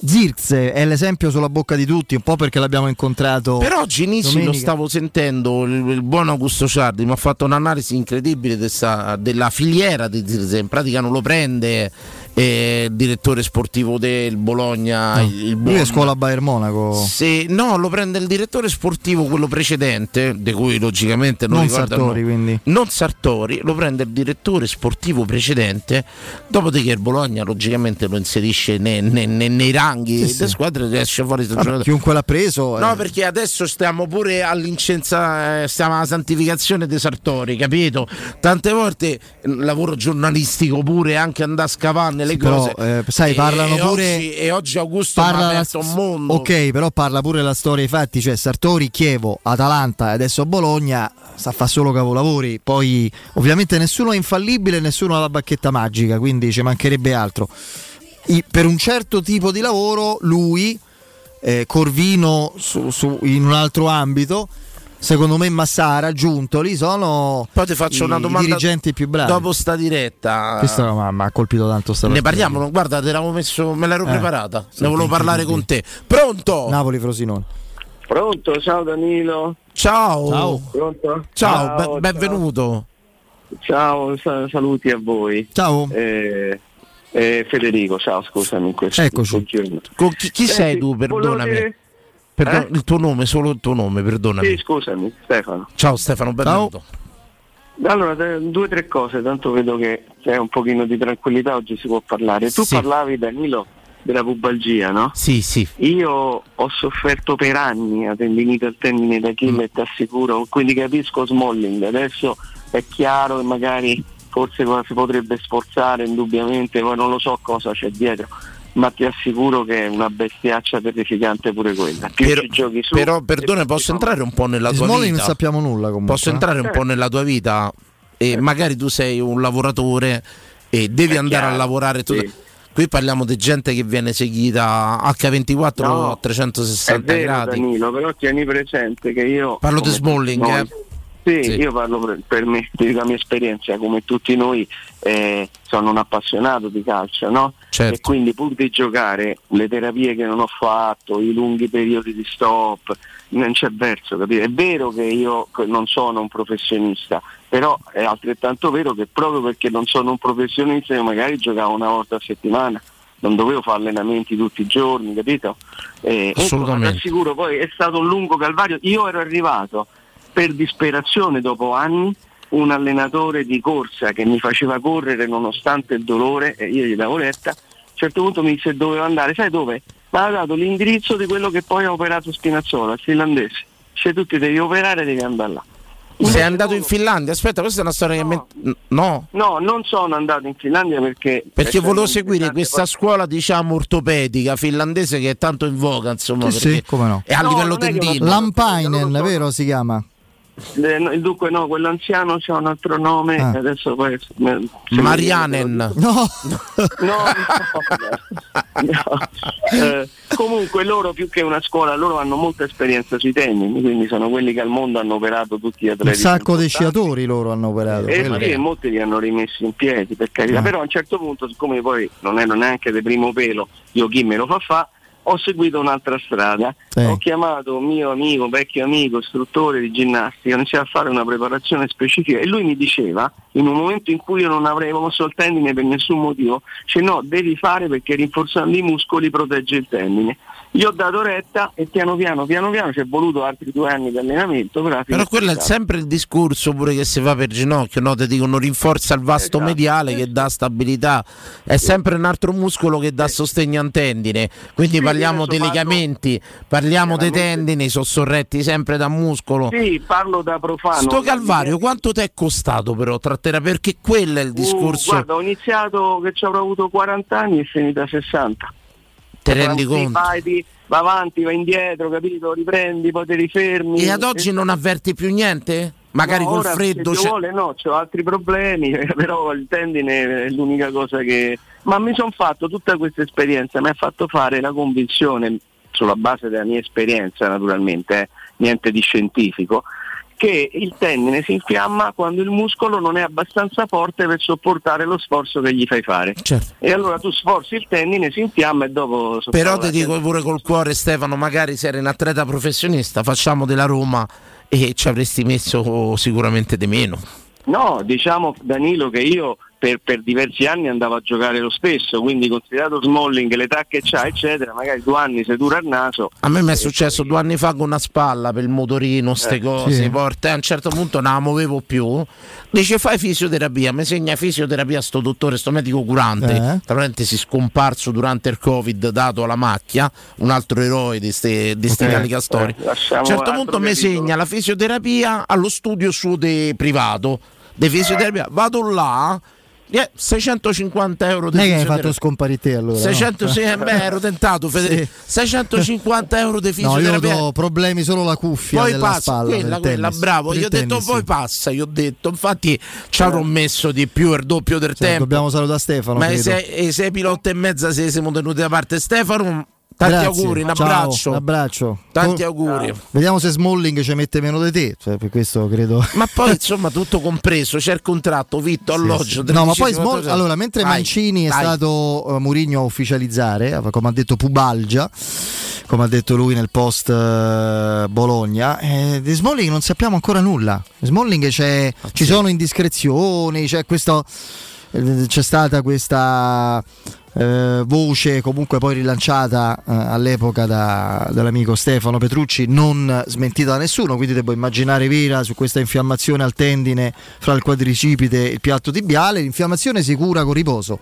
Zirks è l'esempio sulla bocca di tutti, un po' perché l'abbiamo incontrato. Per oggi Nissi lo stavo sentendo, il, il buon Augusto Ciardi mi ha fatto un'analisi incredibile de sta- della filiera di Zirze, in pratica non lo prende eh, direttore sportivo del Bologna, No. il, il Lui buon- è scuola Bayern Monaco. Se, no, lo prende il direttore sportivo, quello precedente, di cui logicamente non, Non Sartori, quindi. Non Sartori, lo prende il direttore sportivo precedente, dopodiché il Bologna logicamente lo inserisce ne- ne- ne- nei ranghi Sì, delle sì. squadre e esce fuori giornata. chiunque l'ha preso. eh, No, perché adesso stiamo pure all'incensa, eh, stiamo alla santificazione dei Sartori, capito? Tante volte lavoro giornalistico pure anche andare a scavare nelle Sì, però, cose. eh, sai, parlano e pure- Oggi, e oggi Augusto ha parla la- aperto un mondo. Ok, però parla pure la storia dei fatti, cioè Sartori, Chievo, Atalanta e adesso Bologna sa fa solo capolavori. Poi ovviamente nessuno è infallibile, nessuno ha la bacchetta magica, quindi ci mancherebbe altro. I- per un certo tipo di lavoro lui eh, Corvino su- su- in un altro ambito secondo me Massara, Giuntoli sono Poi ti faccio i, una domanda dirigenti più bravi. Dopo sta diretta, Questo mi ha colpito tanto sta ne parliamo. Guarda, te l'avevo messo, me l'ero Eh, preparata. ne volevo parlare con te. Pronto? Napoli Frosinone. Pronto, ciao Danilo. Ciao. Ciao. Pronto? Ciao, be- ciao. benvenuto. Ciao, sa- saluti a voi. Ciao. Eh, eh, Federico, ciao, scusami. questo- Eccoci. Con chi, chi Senti, sei tu? Perdonami. dire- Perdon- Eh? Il tuo nome, solo il tuo nome, perdonami. Sì, scusami, Stefano. Ciao Stefano, benvenuto. Allora, te- due o tre cose, tanto vedo che c'è un pochino di tranquillità, oggi si può parlare. Tu Sì. parlavi, Danilo, della pubalgia, no? Sì, sì. Io ho sofferto per anni a tendinite al tendine d'Achille e ti assicuro, quindi capisco Smalling, adesso è chiaro che magari forse si potrebbe sforzare indubbiamente, poi non lo so cosa c'è dietro, ma ti assicuro che è una bestiaccia terrificante pure quella. Più Però, ci giochi su, però, perdona, posso entrare un po' nella tua Smalling vita? non sappiamo nulla comunque. Posso eh. entrare un po' nella tua vita? E magari tu sei un lavoratore e devi È andare a chiaro, lavorare. tu- sì. Qui parliamo di gente che viene seguita H24 No, a 360 è vero, gradi. Danilo, però tieni presente che io... Parlo di Smalling, eh. Sì, Sì. io parlo per, per me, della mia esperienza, come tutti noi eh, sono un appassionato di calcio, no? Certo. E quindi pur di giocare le terapie che non ho fatto, i lunghi periodi di stop, non c'è verso, capito? È vero che io non sono un professionista, però è altrettanto vero che proprio perché non sono un professionista io magari giocavo una volta a settimana, non dovevo fare allenamenti tutti i giorni, capito? Eh, Assolutamente. Ti assicuro, poi è stato un lungo calvario, io ero arrivato per disperazione dopo anni un allenatore di corsa che mi faceva correre nonostante il dolore e io gli davo retta, a un certo punto mi disse dove andare, sai dove? Mi ha dato l'indirizzo di quello che poi ha operato Spinazzola, il finlandese. Se tu ti devi operare devi andare là. Sei andato in Finlandia? Aspetta, questa è una storia che mi... No, No, non sono andato in Finlandia perché... perché volevo seguire questa scuola, diciamo, ortopedica finlandese che è tanto in voga, insomma, Sì, sì, come no. è a No, livello tendino. Lampainen, vero si chiama? Eh, no, il dunque no, quell'anziano c'ha un altro nome, Ah. adesso poi... mi- Marianen. No, No, no, no. Eh, comunque loro più che una scuola, loro hanno molta esperienza sui tennini, quindi sono quelli che al mondo hanno operato tutti gli un atleti. sacco di sciatori loro hanno operato. E quello- sì, e molti li hanno rimessi in piedi, per carità. Ah. Però a un certo punto, siccome poi non ero neanche di primo pelo, io chi me lo fa fa, ho seguito un'altra strada. Sì. Ho chiamato un mio amico, vecchio amico, istruttore di ginnastica, ho iniziato a fare una preparazione specifica e lui mi diceva, in un momento in cui io non avrei mosso il tendine per nessun motivo, cioè no, devi fare perché rinforzando i muscoli protegge il tendine. Io ho dato retta e piano piano, piano piano ci è voluto altri due anni di allenamento. Però, Però quello è sempre il discorso pure che si fa per ginocchio, no? Ti dicono rinforza il vasto Esatto. mediale che dà stabilità, è sempre un altro muscolo che dà sostegno al tendine. Quindi Sì, parliamo dei legamenti, parliamo dei tendini, sono sorretti sempre da muscolo. Sì, parlo da profano. Sto Calvario, quanto ti è costato però tra terapia? Perché quello è il Uh, discorso. guarda, ho iniziato che ci avrò avuto 40 anni e finito a 60. Te rendi conto? vai, ti- va avanti, va indietro, capito? Riprendi, poi ti rifermi. E ad oggi non avverti più niente? Magari No, col ora, freddo. Se c'è- vuole, no, ho altri problemi, però il tendine è l'unica cosa che. Ma mi sono fatto tutta questa esperienza, mi ha fatto fare la convinzione, sulla base della mia esperienza naturalmente, eh, niente di scientifico, che il tendine si infiamma quando il muscolo non è abbastanza forte per sopportare lo sforzo che gli fai fare. Certo. E allora tu sforzi il tendine, si infiamma e dopo... Però ti dico pure col cuore, Stefano, magari se eri un atleta professionista, facciamo della Roma e ci avresti messo sicuramente di meno. No, diciamo Danilo che io per, per diversi anni andavo a giocare lo stesso, quindi considerato Smalling, l'età che c'ha, eccetera, magari due anni se dura il naso. A me mi è successo due anni fa con una spalla per il motorino, ste Eh, cose, sì. porte. A un certo punto non la muovevo più. Dice fai fisioterapia, mi segna fisioterapia sto dottore, sto medico curante, Eh. tra parentesi scomparso durante il covid dato alla macchia, un altro eroe di ste, di ste Ok. calicastori. Eh, a un certo punto mi segna la fisioterapia allo studio suo de privato, di fisioterapia. Vado là, 650 euro di Non è che hai fisioterapia. fatto scomparire te allora. no? 600, sì, eh, beh, ero tentato, Federico. Sì. 650 euro di No, io fisioterapia. ho problemi solo la cuffia poi della passa spalla. quella, quella, bravo. Io ho detto tennis, poi passa. Io ho detto, infatti, ci avrò messo di più il doppio del Cioè, tempo. Dobbiamo salutare Stefano. Ma credo. sei, ai sei pilota e mezza se siamo tenuti da parte Stefano. Tanti Grazie. auguri, un Ciao, abbraccio. un abbraccio. Tanti auguri. Vediamo se Smalling ci mette meno di te. Cioè, per questo credo. Ma poi insomma tutto compreso, c'è il contratto, vitto, alloggio. No, ma poi 13, Small- allora, mentre Vai, Mancini è vai. stato uh, Murigno a ufficializzare, eh, come ha detto Pubalgia, come ha detto lui nel post eh, Bologna, eh, di Smalling non sappiamo ancora nulla. Smalling c'è, ci sono indiscrezioni, c'è questo eh, c'è stata questa eh, voce comunque poi rilanciata eh, all'epoca da- dall'amico Stefano Petrucci non smentita da nessuno quindi devo immaginare vera su questa infiammazione al tendine fra il quadricipite e il piatto tibiale. L'infiammazione si cura con riposo.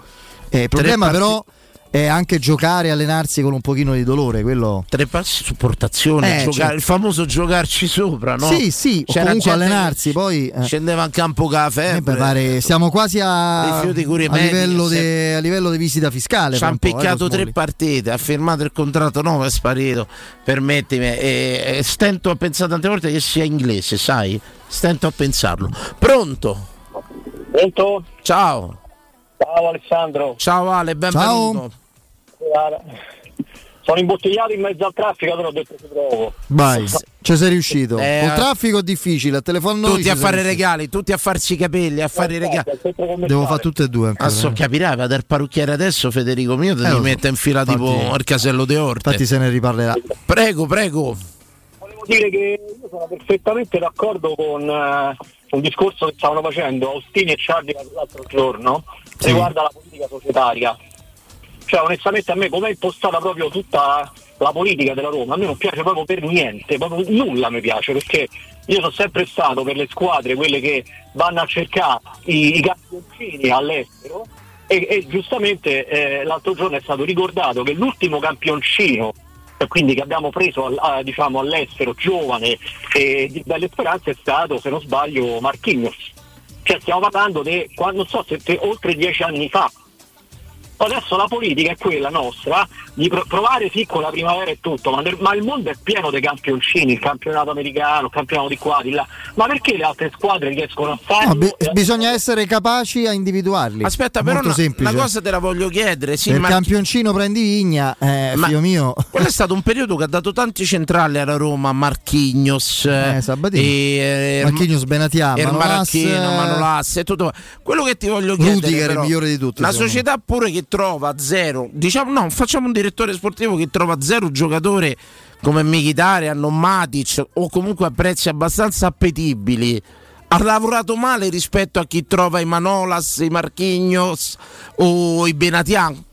Eh, il problema parti- però è anche giocare e allenarsi con un pochino di dolore quello Tre passi su portazione, Eh, giocare- certo. il famoso giocarci sopra, no? sì sì o C'era comunque gente allenarsi poi eh, Scendeva in campo con la eh, febbre. pare- siamo quasi a, a livello de- a livello di visita fiscale Ci fra ha un po', eh, con tre partite, ha firmato il contratto nuovo, è sparito. Permettimi, e, e stento a pensare tante volte che sia inglese, sai? Stento a pensarlo. Pronto? Pronto? Ciao. Ciao Alessandro. Ciao Ale, benvenuto. Guarda, Sono imbottigliato in mezzo al traffico, allora ho detto ci provo. Vai, ci sei riuscito. Eh, Col traffico è difficile, a telefono Tutti a fare riuscito. regali, tutti a farsi i capelli, a fare i regali. Devo fare tutte e due ancora. Adesso capirai, va dal parrucchiere adesso Federico mio, ti Eh, so. mette in fila tipo al casello de Orte. Infatti se ne riparlerà. Prego, prego. Volevo dire che io sono perfettamente d'accordo con eh, un discorso che stavano facendo Austini e Ciardi l'altro giorno Sì. riguardo alla politica societaria. Cioè onestamente a me come è impostata proprio tutta la politica della Roma, a me non piace proprio per niente, proprio nulla mi piace perché io sono sempre stato per le squadre, quelle che vanno a cercare i, i campioncini all'estero e, e giustamente eh, l'altro giorno è stato ricordato che l'ultimo campioncino quindi che abbiamo preso a- diciamo, all'estero giovane e di belle speranze è stato, se non sbaglio, Marquinhos. Cioè stiamo parlando di, non so, se oltre dieci anni fa. Adesso la politica è quella nostra di pro- provare sì con la primavera e tutto, ma, ma il mondo è pieno di campioncini, il campionato americano, il campionato di qua, di là. Ma perché le altre squadre riescono a farlo? No, bi- bisogna essere capaci a individuarli. Aspetta, però una, una cosa te la voglio chiedere. Sì, il ma campioncino prendi vigna, eh, Ma- figlio mio. quello è stato un periodo che ha dato tanti centrali alla Roma, Marchignos, eh, Sabatini. e, eh, Marchignos Benatia, Er Manolas, Maracchino, eh, Manolas e tutto. Quello che ti voglio chiedere Rudiger, il però, migliore di tutti, La società pure che trova zero, diciamo no, facciamo un direttore sportivo che trova zero giocatori come Mkhitaryan o Matic o comunque a prezzi abbastanza appetibili. Ha lavorato male rispetto a chi trova i Manolas, i Marchignos o i Benatian.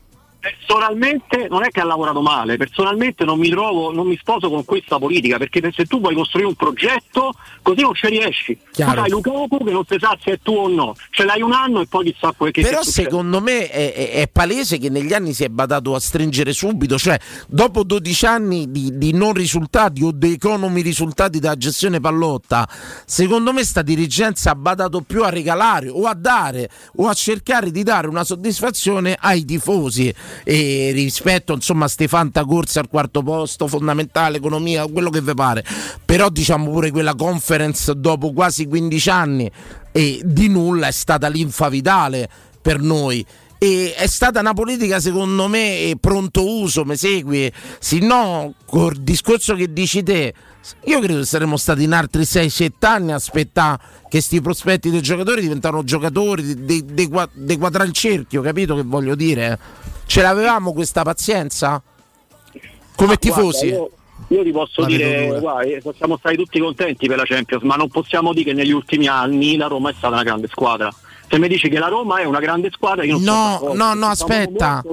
Personalmente non è che ha lavorato male, personalmente non mi trovo, non mi sposo con questa politica, perché se tu vuoi costruire un progetto, così non ci riesci. Chiaro. Tu hai Lukaku che non si sa se è tuo o no, ce l'hai un anno e poi chissà quel che Però secondo me è, è- è palese che negli anni si è badato a stringere subito, cioè dopo 12 anni di, di non risultati o di economi risultati da gestione pallotta, secondo me sta dirigenza ha badato più a regalare o a dare o a cercare di dare una soddisfazione ai tifosi e rispetto insomma a ste corse al quarto posto, fondamentale, economia, quello che vi pare. Però diciamo pure quella conference dopo quasi 15 anni e di nulla è stata linfa vitale per noi. E è stata una politica secondo me pronto uso, mi segui? Se no, col discorso che dici te, io credo che saremmo stati in altri 6-7 anni a aspettare che sti prospetti dei giocatori diventano giocatori di, qua- di quadrare il cerchio, capito che voglio dire? Ce l'avevamo questa pazienza? Come Ah, guarda, tifosi? io, io ti posso La dire, guarda, eh, possiamo stare tutti contenti per la Champions, ma non possiamo dire che negli ultimi anni la Roma è stata una grande squadra. Se mi dici che la Roma è una grande squadra, io non sono No, d'accordo, no, no, siamo aspetta.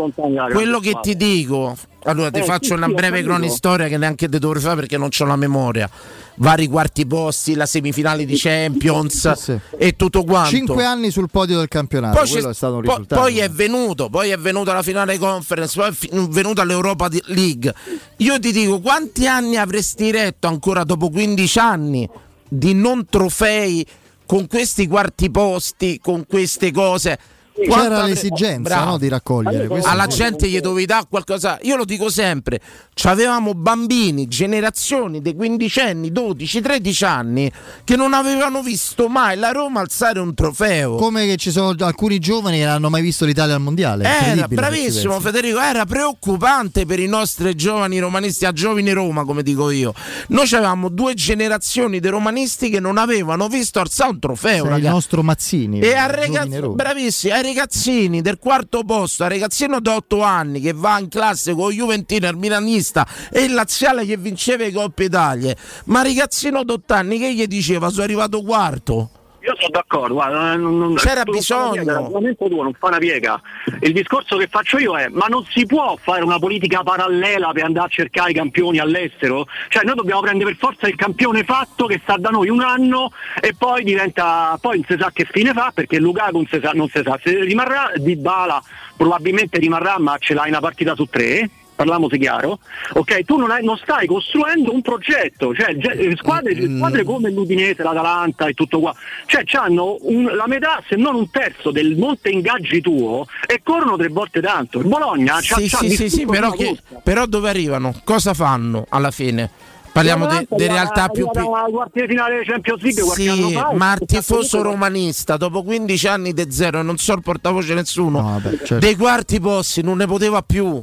Quello che ti squadra. dico, allora ti Eh, faccio sì, una sì, breve cronistoria che neanche te dovrei fare perché non ho la memoria. Vari quarti posti, la semifinale di Champions e tutto quanto. Cinque anni sul podio del campionato, Poi, è un poi- è venuto, poi è venuta la finale conference, poi è fi- venuta l'Europa League. Io ti dico, quanti anni avresti retto ancora dopo 15 anni di non trofei con questi quarti posti, con queste cose? C'era l'esigenza no, di raccogliere. questo Alla gente gli dovevi dare qualcosa. Io lo dico sempre: avevamo bambini, generazioni dei quindicenni, 12, 13 anni che non avevano visto mai la Roma alzare un trofeo. Come che ci sono alcuni giovani che non hanno mai visto l'Italia al mondiale. Era bravissimo. Federico, era preoccupante per i nostri giovani romanisti, a giovani Roma come dico io. Noi avevamo due generazioni di romanisti che non avevano visto alzare un trofeo. Sei il nostro Mazzini. E a ragazzi, ai ragazzini del quarto posto, al ragazzino di 8 anni che va in classe con Juventino, il Milanista e il Laziale che vinceva i Coppe Italia, ma ragazzino di 8 anni che gli diceva sono arrivato quarto. Io sono d'accordo, guarda, non- non- C'era bisogno. piega, L'argomento tuo non fa una piega. Il discorso che faccio io è: ma non si può fare una politica parallela per andare a cercare i campioni all'estero? Cioè, noi dobbiamo prendere per forza il campione fatto che sta da noi un anno e poi diventa. poi non si sa che fine fa perché Lukaku non si sa, non si sa. se rimarrà di Bala probabilmente rimarrà, ma ce l'hai una partita su tre. Parliamoci chiaro, ok? Tu non, hai- non stai costruendo un progetto, cioè eh, squadre, Mm. squadre come l'Udinese, l'Atalanta e tutto qua, cioè hanno la metà se non un terzo del monte ingaggi tuo e corrono tre volte tanto. Il Bologna c'ha, Sì, c'ha sì, sì, sì, però, che- però dove arrivano? Cosa fanno alla fine? Parliamo di arriva- realtà più quarta di finale di Champions League qualche anno Sì, fa. ma tifoso romanista dopo 15 anni di zero e non so il portavoce nessuno certo. dei quarti posti non ne poteva più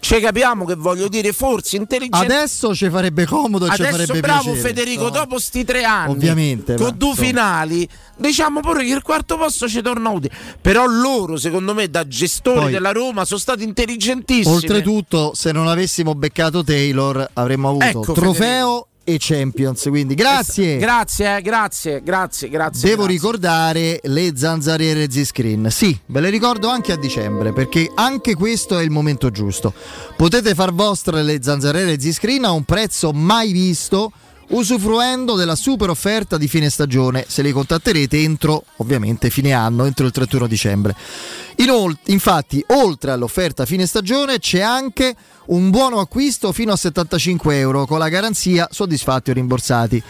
ci capiamo che voglio dire forse intelligente Adesso ci farebbe comodo e ci farebbe bravo piacere. Federico, No. dopo sti tre anni, Ovviamente, con ma, due insomma. finali, diciamo pure che il quarto posto ci torna utile. Però loro, secondo me, da gestori Poi- della Roma, sono stati intelligentissimi. Oltretutto, se non avessimo beccato Taylor, avremmo avuto Ecco, trofeo e Champions. Quindi grazie. Grazie, eh, grazie, grazie, grazie. Devo grazie. ricordare le zanzariere Z-Screen. Sì, ve le ricordo anche a dicembre perché anche questo è il momento giusto. Potete far vostre le zanzariere Z-Screen a un prezzo mai visto usufruendo della super offerta di fine stagione se li contatterete entro ovviamente fine anno, entro il 31 dicembre. Inol- infatti, oltre all'offerta fine stagione c'è anche un buono acquisto fino a 75 euro con la garanzia soddisfatti o rimborsati.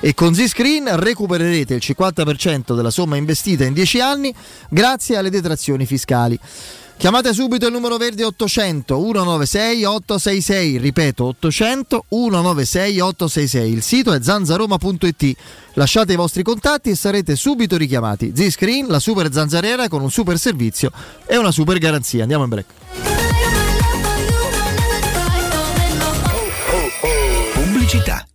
E con Z-Screen recupererete il 50% della somma investita in 10 anni grazie alle detrazioni fiscali. Chiamate subito il numero verde 800 196 866, ripeto 800 196 866. Il sito è zanzaroma.it. Lasciate i vostri contatti e sarete subito richiamati. Z-Screen, la super zanzariera con un super servizio e una super garanzia. Andiamo in break. Pubblicità.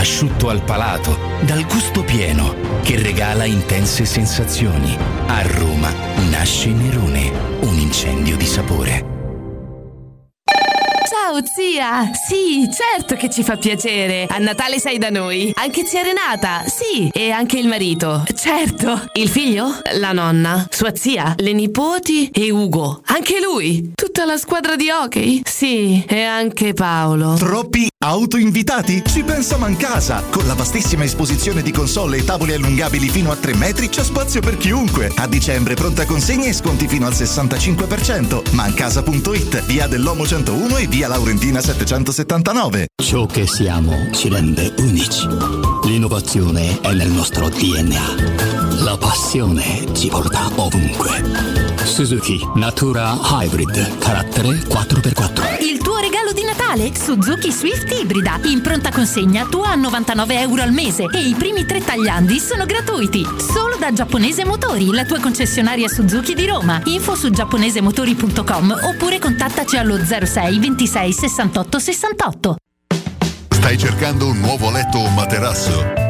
Asciutto al palato, dal gusto pieno, che regala intense sensazioni. A Roma nasce Nerone, un incendio di sapore. Ciao zia! Sì, certo che ci fa piacere. A Natale sei da noi. Anche zia Renata. Sì, e anche il marito. Certo. Il figlio? La nonna. Sua zia? Le nipoti? E Ugo. Anche lui. Tutta la squadra di hockey? Sì, e anche Paolo. Troppi autoinvitati? Ci pensa Mancasa! Con la vastissima esposizione di console e tavoli allungabili fino a 3 metri c'è spazio per chiunque. A dicembre pronta consegna e sconti fino al 65%. Mancasa.it, via dell'Omo 101 e via Laurentina 779. Ciò che siamo ci rende unici. L'innovazione è nel nostro DNA. La passione ci porta ovunque. Suzuki Natura Hybrid, carattere 4x4. Il tuo Natale? Suzuki Swift Ibrida. In pronta consegna tua a 99 euro al mese e i primi tre tagliandi sono gratuiti. Solo da Giapponese Motori, la tua concessionaria Suzuki di Roma. Info su giapponesemotori.com oppure contattaci allo 06 26 68 68. Stai cercando un nuovo letto o materasso?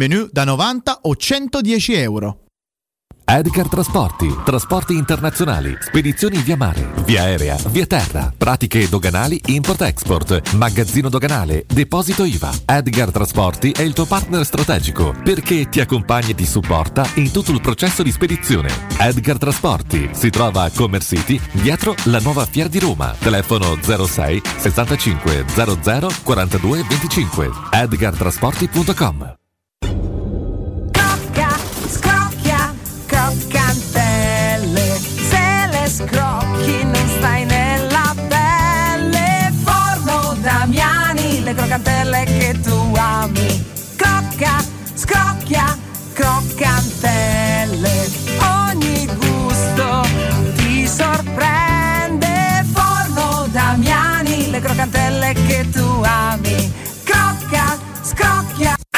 menu da 90 o 110 euro. Edgar Trasporti, trasporti internazionali, spedizioni via mare, via aerea, via terra, pratiche doganali, import-export, magazzino doganale, deposito IVA. Edgar Trasporti è il tuo partner strategico perché ti accompagna e ti supporta in tutto il processo di spedizione. Edgar Trasporti si trova a Commerce City, dietro la nuova Fiera di Roma. Telefono 06 65 00 42 25. edgartrasporti.com scrocchi non stai nella pelle. Forno Damiani, le croccantelle che tu ami. Crocca, scrocchia, croccantelle.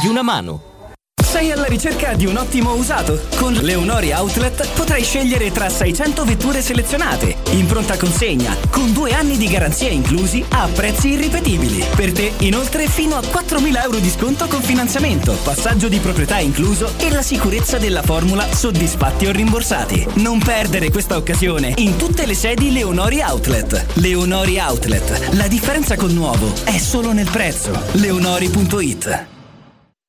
di una mano. Sei alla ricerca di un ottimo usato? Con Leonori Outlet potrai scegliere tra 600 vetture selezionate, in pronta consegna, con due anni di garanzia inclusi a prezzi irripetibili. Per te, inoltre, fino a 4.000 euro di sconto con finanziamento, passaggio di proprietà incluso e la sicurezza della formula soddisfatti o rimborsati. Non perdere questa occasione in tutte le sedi Leonori Outlet. Leonori Outlet. La differenza col nuovo è solo nel prezzo. Leonori.it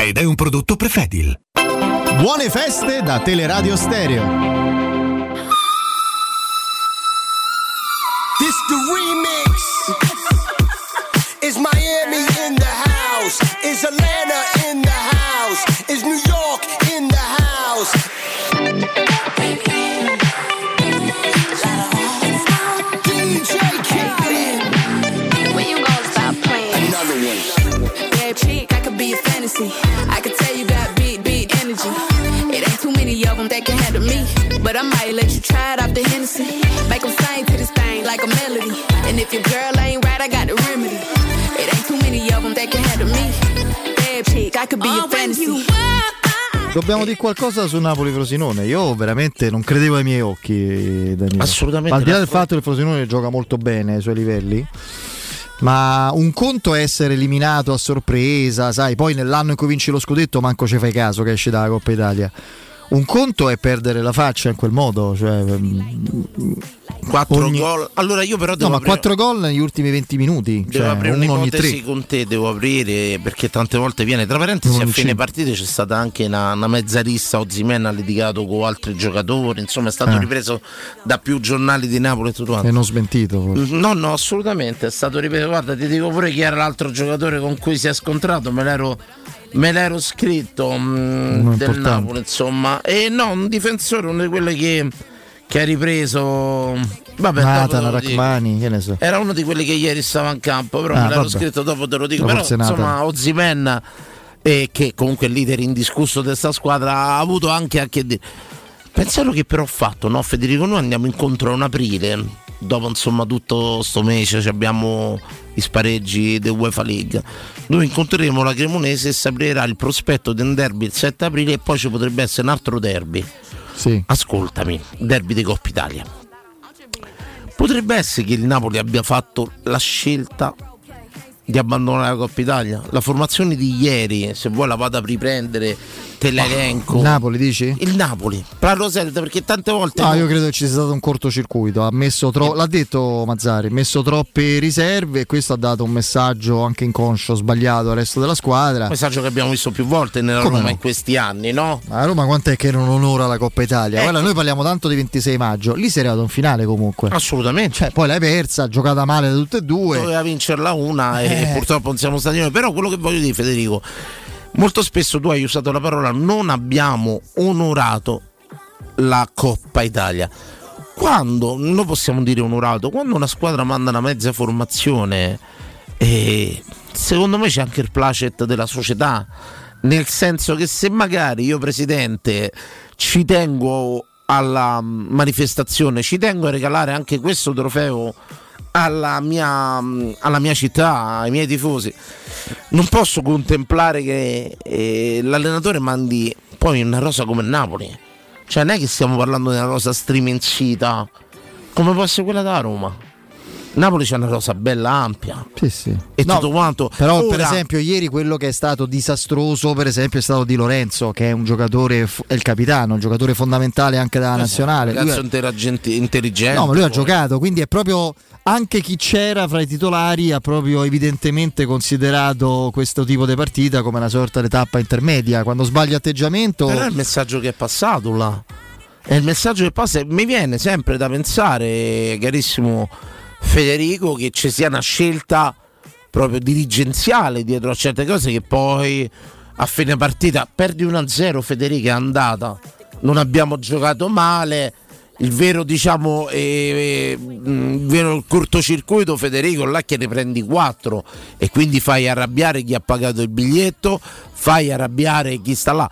ed è un prodotto Prefedil. Buone feste da Teleradio Stereo. This the remix. Is Miami in the house? Is Atlanta in fantasy. I could tell you got big, big energy. It ain't too many of them that can handle me. But I might let you try it off the Hennessy. Make them sing to this thing like a melody. And if your girl ain't right, I got the remedy. It ain't too many of them that can handle me. Babe chick, I could be a fantasy. Dobbiamo dire qualcosa su Napoli-Frosinone. Io veramente non credevo ai miei occhi, Danilo. Assolutamente. Al di là del fatto che il Frosinone gioca molto bene ai suoi livelli. Ma un conto è essere eliminato a sorpresa, sai, poi nell'anno in cui vinci lo scudetto manco ci fai caso che esci dalla Coppa Italia. Un conto è perdere la faccia in quel modo, cioè, mm, 4 ogni- gol. Allora io però No, devo ma aprire- 4 gol negli ultimi 20 minuti, Devo cioè aprire uno ogni un'ipotesi 3. con te, devo aprire perché tante volte viene tra parentesi Uno a fine cinque. partita c'è stata anche una, una mezza rissa Ozimen ha litigato con altri giocatori insomma è stato Eh. ripreso da più giornali di Napoli e tutto quanto E non smentito. forse. no no assolutamente è stato ripreso guarda ti dico pure chi era l'altro giocatore con cui si è scontrato me l'ero, me l'ero scritto mm, Non del. Napoli insomma e no un difensore uno di quelli che, che ha ripreso vabbè dopo Nathan. Rachmani, che ne so. Era uno di quelli che ieri stava in campo, però Ah, me l'ero vabbè. scritto dopo te lo dico. Però Nathan. insomma Ozimen, eh, che comunque è leader indiscusso di questa squadra, ha avuto anche a che dire. Pensiamo che però ho fatto, no Federico? Noi andiamo incontro a un aprile, dopo insomma tutto sto mese, ci abbiamo i spareggi del UEFA League. Noi incontreremo la Cremonese e si aprirà il prospetto di un derby il 7 aprile e poi ci potrebbe essere un altro derby. Sì. Ascoltami, derby di Coppa Italia. Potrebbe essere che il Napoli abbia fatto la scelta di abbandonare la Coppa Italia. La formazione di ieri, se vuoi la vado a riprendere, te la elenco. Napoli dici? Il Napoli, parlo serio perché tante volte No, io credo che ci sia stato un cortocircuito. Ha messo tro- l'ha detto Mazzari, ha messo troppe riserve e questo ha dato un messaggio anche inconscio, sbagliato al resto della squadra. un messaggio che abbiamo visto più volte nella Come Roma no? in questi anni, no? Ma a Roma quant'è che non onora la Coppa Italia? Ecco. Guarda, noi parliamo tanto di 26 maggio, lì sei arrivato in finale comunque. Assolutamente. Cioè, poi l'hai persa, giocata male da tutte e due. Doveva vincerla una e Eh. purtroppo non siamo stati noi. Però quello che voglio dire, Federico, molto spesso tu hai usato la parola non abbiamo onorato la Coppa Italia. Quando, noi possiamo dire onorato, quando una squadra manda una mezza formazione, eh, secondo me c'è anche il placet della società, nel senso che se magari io presidente ci tengo alla manifestazione, ci tengo a regalare anche questo trofeo alla mia, alla mia città, ai miei tifosi, non posso contemplare che eh, l'allenatore mandi poi una rosa come Napoli. Cioè, non è che stiamo parlando di una rosa striminzita come può essere quella da Roma. Napoli c'è una rosa bella ampia. Sì, sì. E No, tutto quanto. Però, per Ora- esempio, ieri quello che è stato disastroso, per esempio, è stato Di Lorenzo, che è un giocatore, è il capitano, un giocatore fondamentale anche dalla nazionale. Lui Ragazzo è- intelligente. No, ma lui ha poi. giocato, quindi è proprio anche chi c'era fra i titolari ha proprio evidentemente considerato questo tipo di partita come una sorta di tappa intermedia. Quando sbaglia atteggiamento, Però è il messaggio che è passato là. È il messaggio che passa. Mi viene sempre da pensare, carissimo Federico, che ci sia una scelta proprio dirigenziale dietro a certe cose che poi a fine partita perdi 1-0 Federico è andata. Non abbiamo giocato male. Il vero, diciamo, eh, eh, il vero cortocircuito Federico là che ne prendi 4 e quindi fai arrabbiare chi ha pagato il biglietto, fai arrabbiare chi sta là.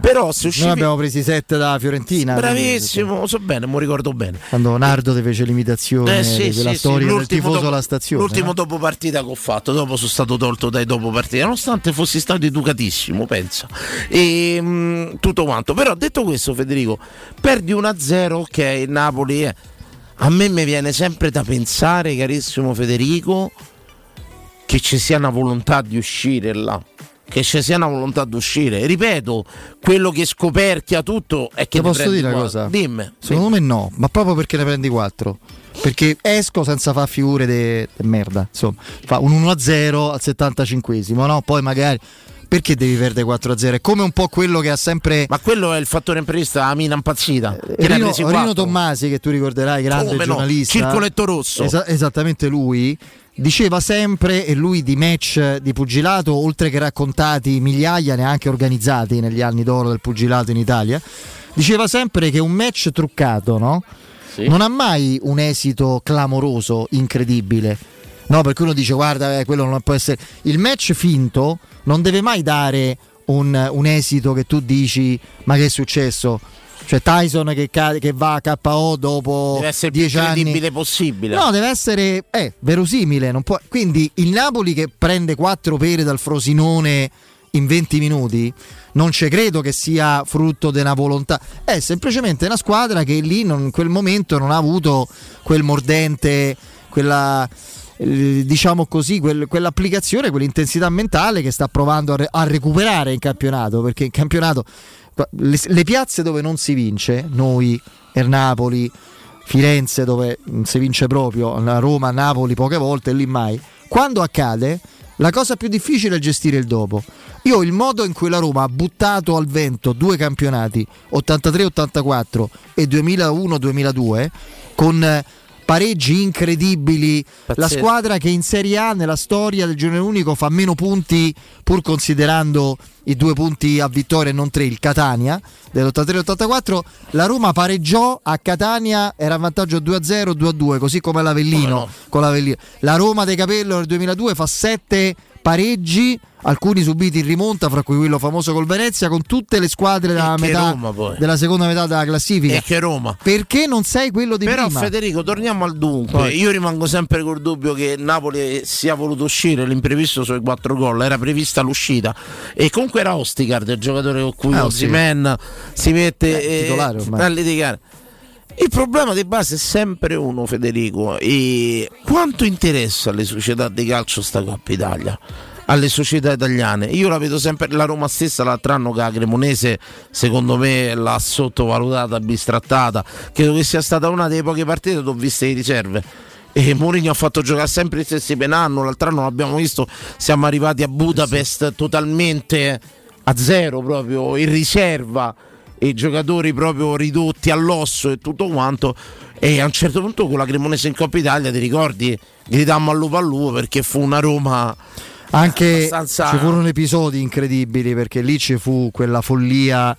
Però se uscivi noi abbiamo presi 7 da Fiorentina. Bravissimo, so bene, mi ricordo bene. Quando Nardo ti fece l'imitazione Eh, sì, della sì, storia sì, del tifoso alla stazione. L'ultimo no? dopo partita che ho fatto, dopo sono stato tolto dai dopo partita, nonostante fossi stato educatissimo, pensa. E mh, tutto quanto. Però detto questo, Federico, perdi 1-0, ok, Napoli è. A me mi viene sempre da pensare, carissimo Federico, che ci sia una volontà di uscire là. Che ci sia una volontà di uscire. Ripeto, quello che scoperchia tutto è che Ti posso dire una cosa? Dimmi. Secondo me no, ma proprio perché ne prendi 4. Perché esco senza far figure di merda. Insomma, fa un 1-0 al 75esimo, no? Poi magari. Perché devi perdere 4-0? È come un po' quello che ha sempre. Ma quello è il fattore imprevista, la mina impazzita. ne ha Rino, Rino. Tommasi, che tu ricorderai, grande Come no? giornalista. Circoletto rosso. Esa- esattamente lui. Diceva sempre, e lui di match di pugilato, oltre che raccontati migliaia, neanche organizzati negli anni d'oro del pugilato in Italia, diceva sempre che un match truccato, no? Non ha mai un esito clamoroso, incredibile. No, perché uno dice, guarda, eh, quello non può essere. Il match finto non deve mai dare un, un esito che tu dici, ma che è successo? Cioè Tyson che, cade- che va a KO dopo Deve essere il più 10 anni. credibile possibile. No, deve essere eh, verosimile. non può- Quindi il Napoli che prende 4 pere dal Frosinone in 20 minuti, non ci credo che sia frutto di una volontà. È semplicemente una squadra che lì non- in quel momento non ha avuto quel mordente, quella. Eh, Diciamo così, quel- quell'applicazione, quell'intensità mentale che sta provando a, re- a recuperare in campionato. Perché in campionato le, le piazze dove non si vince, noi, Napoli, Firenze dove non si vince proprio, Roma, Napoli poche volte, lì mai. Quando accade, la cosa più difficile è gestire il dopo. Io il modo in cui la Roma ha buttato al vento due campionati, 83-84 e 2001-2002, con pareggi incredibili, la Pazzesco. squadra che in Serie A nella storia del girone unico fa meno punti pur considerando i due punti a vittoria e non tre, il Catania dell'83-84, la Roma pareggiò a Catania, era in vantaggio 2-0, 2-2, così come l'Avellino, con l'Avellino. La Roma dei Capello nel 2002 fa 7 pareggi, alcuni subiti in rimonta, fra cui quello famoso col Venezia, con tutte le squadre della, metà, Roma, della seconda metà della classifica. E che Roma. Perché non sei quello di Però prima? Federico, torniamo al dunque. Poi. Io rimango sempre col dubbio che Napoli sia voluto uscire l'imprevisto sui quattro gol, era prevista l'uscita. E comunque era Osticard, il giocatore con cui Ah, Osimhen si mette Eh, eh, a litigare. Il problema di base è sempre uno, Federico. E quanto interessa alle società di calcio sta Coppa Italia? Alle società italiane, io la vedo sempre. La Roma stessa l'altro anno che la Cremonese, secondo me, l'ha sottovalutata, bistrattata. Credo che sia stata una delle poche partite dove ho viste di riserve. E Mourinho ha fatto giocare sempre gli stessi penanno. L'altro anno l'abbiamo visto, siamo arrivati a Budapest totalmente a zero, proprio in riserva e i giocatori proprio ridotti all'osso e tutto quanto. E a un certo punto con la Cremonese in Coppa Italia, ti ricordi? Gridammo al lupo al lupo perché fu una Roma. Anche abbastanza- ci furono episodi incredibili perché lì ci fu quella follia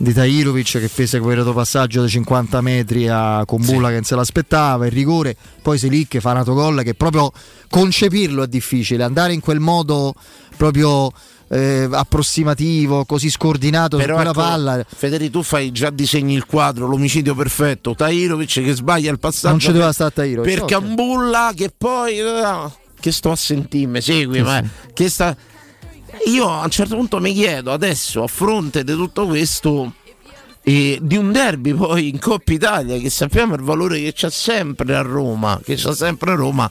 di Tahirovic che fece quel passaggio di 50 metri a Combulla che non se l'aspettava, il rigore, poi Selic fa un autogol che proprio concepirlo è difficile, andare in quel modo proprio eh, approssimativo, così scordinato Però quella ecco, palla. Federico, tu fai già disegni il quadro, l'omicidio perfetto. Tahirovic che sbaglia il passaggio. Non ci doveva per- stare Tahirovic, Per ok. Cambulla che poi. eh, che sto a sentirmi, segui, Sì, ma sì. che sta. Io a un certo punto mi chiedo adesso, a fronte di tutto questo, e di un derby poi in Coppa Italia che sappiamo il valore che c'ha sempre a Roma, che c'ha sempre a Roma.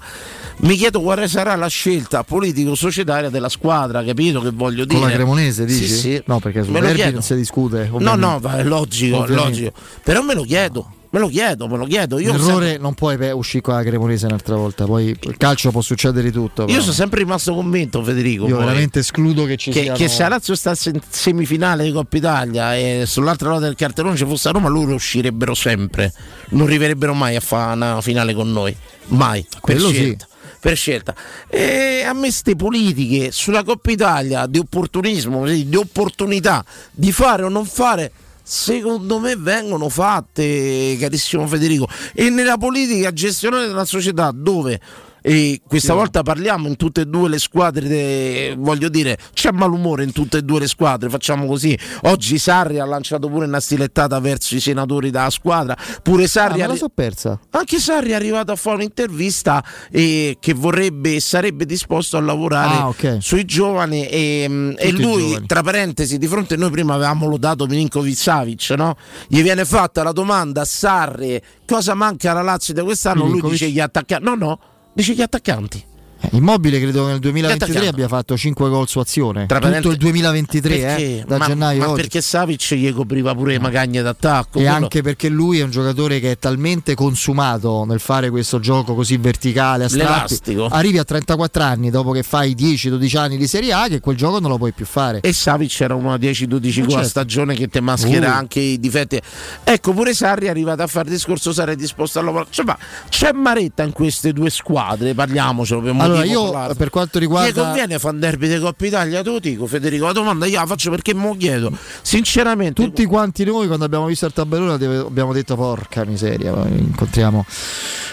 Mi chiedo quale sarà la scelta politico-societaria della squadra, capito che voglio dire? Con la Cremonese dici? Sì, sì. No, perché sul derby chiedo. non si discute. No, ovviamente. no, va, è logico, logico. Però me lo chiedo, me lo chiedo, me lo chiedo. Io L'errore sempre- non puoi pe- uscire con la Cremonese un'altra volta, poi il calcio può succedere tutto. Io però. sono sempre rimasto convinto, Federico. Io poi, veramente escludo che ci che, siano- che se la Lazio sta in semifinale di Coppa Italia e sull'altra nota del cartellone ci fosse a Roma, loro uscirebbero sempre. Non arriverebbero mai a fare una finale con noi. Mai. Per Quello sì. scelta. Per scelta. E a me ste politiche sulla Coppa Italia di opportunismo, di opportunità di fare o non fare. Secondo me vengono fatte, carissimo Federico, e nella politica gestionale della società dove e questa Sì. volta parliamo in tutte e due le squadre, de- voglio dire, c'è malumore in tutte e due le squadre, facciamo così. Oggi Sarri ha lanciato pure una stilettata verso i senatori della squadra, pure Ah, Sarri ha la so persa. anche Sarri è arrivato a fare un'intervista e che vorrebbe e sarebbe disposto a lavorare Ah, ok. sui giovani e, mm, e lui, giovani. tra parentesi, di fronte a noi prima avevamo lodato Milinkovic Savic, no? Gli viene fatta la domanda a Sarri cosa manca alla Lazio da quest'anno, lui Milinkovic? dice gli attaccanti. No, no, dice gli attaccanti. Eh, Immobile credo che nel 2023 Attaccante. abbia fatto 5 gol su azione. Tra Tutto il 2023, Perché? eh, da ma, gennaio ma oggi. perché Savic gli copriva pure le magagne d'attacco. E quello- anche perché lui è un giocatore che è talmente consumato nel fare questo gioco così verticale a strappi. Arrivi a 34 anni dopo che fai 10-12 anni di Serie A che quel gioco non lo puoi più fare. E Savic era uno a 10-12 Eh, gol certo. stagione che te maschera Uh. anche i difetti. Ecco, pure Sarri è arrivato a fare discorso, sarei disposto a lavorare. Cioè, ma c'è Maretta in queste due squadre, parliamocelo per Allora motivo io popolare. per quanto riguarda conviene fare un derby di Coppa Italia, lo dico Federico, la domanda io la faccio perché mo chiedo. Sinceramente, tutti quanti noi quando abbiamo visto il tabellone abbiamo detto porca miseria, incontriamo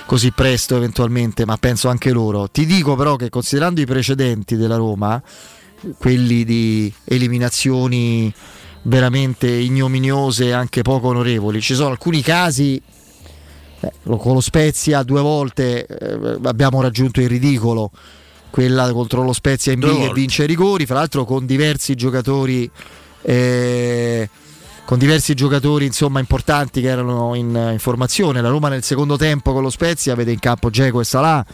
così presto eventualmente, ma penso anche loro. Ti dico però che considerando i precedenti della Roma, quelli di eliminazioni veramente ignominiose e anche poco onorevoli, ci sono alcuni casi eh, con lo Spezia due volte eh, abbiamo raggiunto il ridicolo. Quella contro lo Spezia in B che vince ai rigori fra l'altro con diversi giocatori eh, con diversi giocatori insomma importanti che erano in, in formazione. La Roma nel secondo tempo con lo Spezia vede in campo Geco e Salà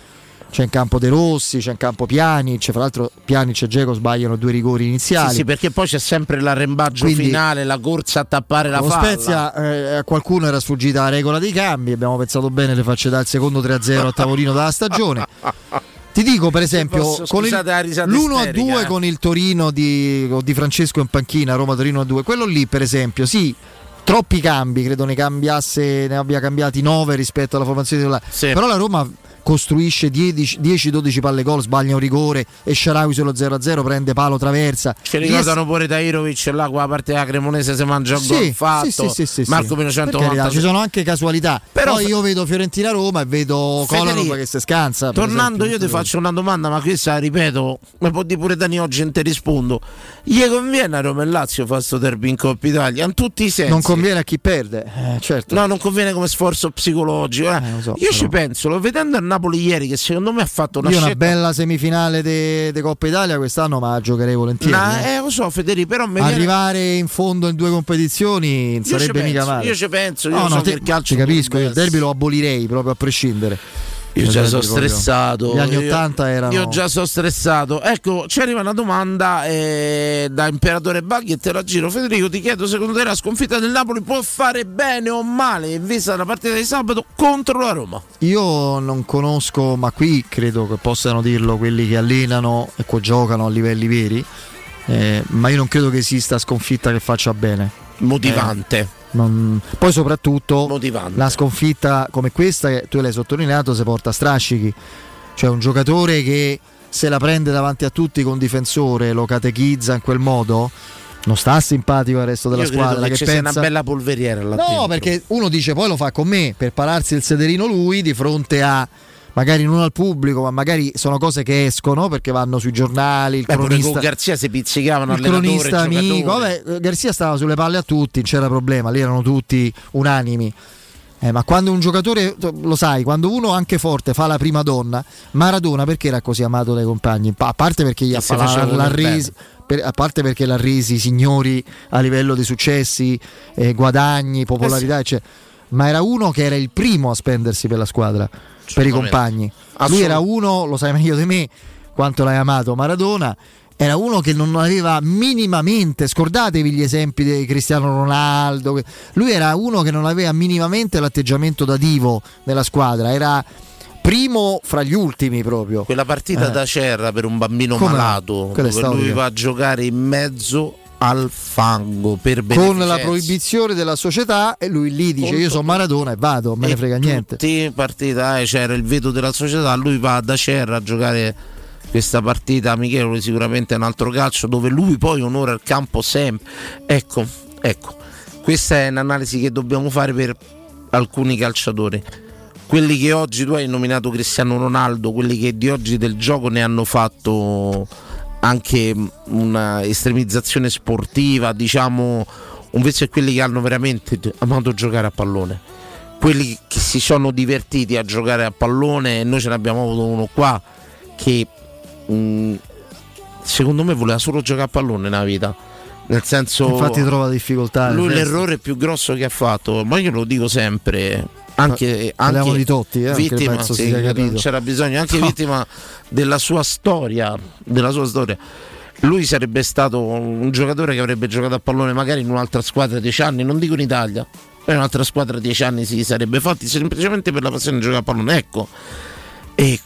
c'è in campo De Rossi, c'è in campo Pjanic, fra l'altro Pjanic e Geco sbagliano due rigori iniziali. Sì, sì, perché poi c'è sempre l'arrembaggio Quindi- finale, la corsa a tappare la falla. Spezia eh, a qualcuno era sfuggita la regola dei cambi, abbiamo pensato bene le facce dare il secondo 3-0 a tavolino dalla stagione. Ti dico per esempio posso- con il- scusate la risata l'1 isterica, 2 eh. con il Torino di, di Francesco in panchina, Roma Torino 2, quello lì per esempio, sì, troppi cambi, credo ne cambiasse ne abbia cambiati 9 rispetto alla formazione titolare. Però la Roma costruisce 10-12 palle gol, sbaglia un rigore e Sharawi sullo 0-0 prende palo traversa. Ci ricordano pure Tairovic là qua a parte della Cremonese se mangia un Sì, gol fatto sì, sì, sì, Marco sì. 1990 Per carità, ci sono anche casualità. Però Poi io vedo Fiorentina Roma e vedo Kolarov che si scansa. Tornando, esempio. io ti faccio una domanda, ma questa ripeto, mi può dire pure Dani oggi e te rispondo. Gli conviene a Roma e Lazio fare sto derby in Coppa Italia? In tutti i sensi. Non conviene a chi perde, eh, certo. No, non conviene come sforzo psicologico. eh. so, io però. ci penso, lo vedendo a Napoli ieri, che secondo me ha fatto una Io una scelta. bella semifinale di Coppa Italia quest'anno, ma la giocherei volentieri. Nah, eh. eh, lo so, Federico, però mi viene- Arrivare in fondo in due competizioni Io sarebbe mica penso, male. Io ci penso, io No, so no, che te- il calcio capisco, io il derby lo abolirei proprio a prescindere. Io già derby sono stressato. Gli anni Io- 80 erano. Io già sono stressato. Ecco, ci arriva una domanda eh, da Imperatore Baghi e te la giro. Federico, ti chiedo, secondo te la sconfitta del Napoli può fare bene o male in vista della partita di sabato contro la Roma? Io non conosco, ma qui credo che possano dirlo quelli che allenano e che giocano a livelli veri, eh, ma io non credo che esista sconfitta che faccia bene. Motivante. Eh, non- Poi soprattutto Motivante. la sconfitta come questa, che tu l'hai sottolineato, si porta a strascichi. Cioè un giocatore che se la prende davanti a tutti con difensore, lo catechizza in quel modo, non sta simpatico al resto della Io squadra. che, Che pensa... una bella polveriera là No, dentro. perché uno dice poi lo fa con me per pararsi il sederino lui di fronte a magari non al pubblico, ma magari sono cose che escono perché vanno sui giornali, il Beh, cronista con Garzia si pizzicavano il cronista amico, vabbè, Garzia stava sulle palle a tutti, non c'era problema, lì erano tutti unanimi. Eh, ma quando un giocatore, lo sai, quando uno anche forte fa la prima donna, Maradona perché era così amato dai compagni? A parte perché gli ha si fa- faceva l'ha, voler resi, per- a parte perché l'ha resi signori a livello di successi, eh, guadagni, popolarità, eccetera, ma era uno che era il primo a spendersi per la squadra, per i compagni. Lui era uno, lo sai meglio di me, quanto l'hai amato Maradona. Era uno che non aveva minimamente, scordatevi gli esempi di Cristiano Ronaldo. Lui era uno che non aveva minimamente l'atteggiamento da divo nella squadra, era primo fra gli ultimi proprio. Quella partita Eh. da Cerra per un bambino Come malato, dove lui va a giocare in mezzo al fango per con la proibizione della società e lui lì dice Con io sono Maradona e vado, me ne E frega niente. tutti partita eh, c'era il veto della società, lui va da Cerra a giocare questa partita amichevole, sicuramente è un altro calcio dove lui poi onora il campo sempre. Ecco, ecco, questa è un'analisi che dobbiamo fare per alcuni calciatori. Quelli che oggi tu hai nominato Cristiano Ronaldo, quelli che di oggi del gioco ne hanno fatto anche una estremizzazione sportiva, diciamo, invece quelli che hanno veramente amato giocare a pallone quelli che si sono divertiti a giocare a pallone noi ce ne abbiamo avuto uno qua che mh, secondo me voleva solo giocare a pallone nella vita nel senso Infatti trova difficoltà. lui l'errore più grosso che ha fatto ma io lo dico sempre anche, Parliamo anche di Totti, eh, anche vittima si sì, non c'era bisogno anche No. vittima della sua storia della sua storia. Lui sarebbe stato un giocatore che avrebbe giocato a pallone magari in un'altra squadra dieci anni non dico in Italia ma in un'altra squadra dieci anni si sarebbe fatti semplicemente per la passione di giocare a pallone ecco. E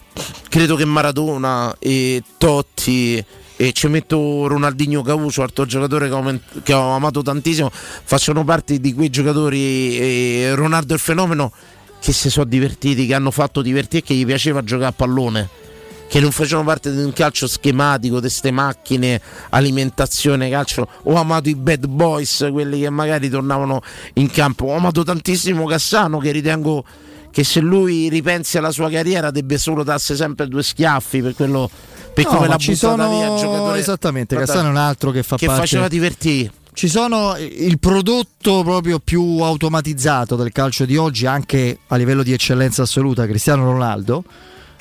credo che Maradona e Totti e ci metto Ronaldinho Caucio, altro giocatore che ho, che ho amato tantissimo, facciano parte di quei giocatori, e Ronaldo il fenomeno, che si sono divertiti, che hanno fatto divertire che gli piaceva giocare a pallone. Che non facevano parte di un calcio schematico, di queste macchine, alimentazione, calcio. Ho amato i bad boys, quelli che magari tornavano in campo. Ho amato tantissimo Cassano, che ritengo che se lui ripensi alla sua carriera debba solo darsi sempre due schiaffi per quello per No, come l'ha buttata sono via giocatore esattamente, Guarda, Cassano è un altro che fa che parte faceva divertire Ci sono il prodotto proprio più automatizzato del calcio di oggi, anche a livello di eccellenza assoluta, Cristiano Ronaldo.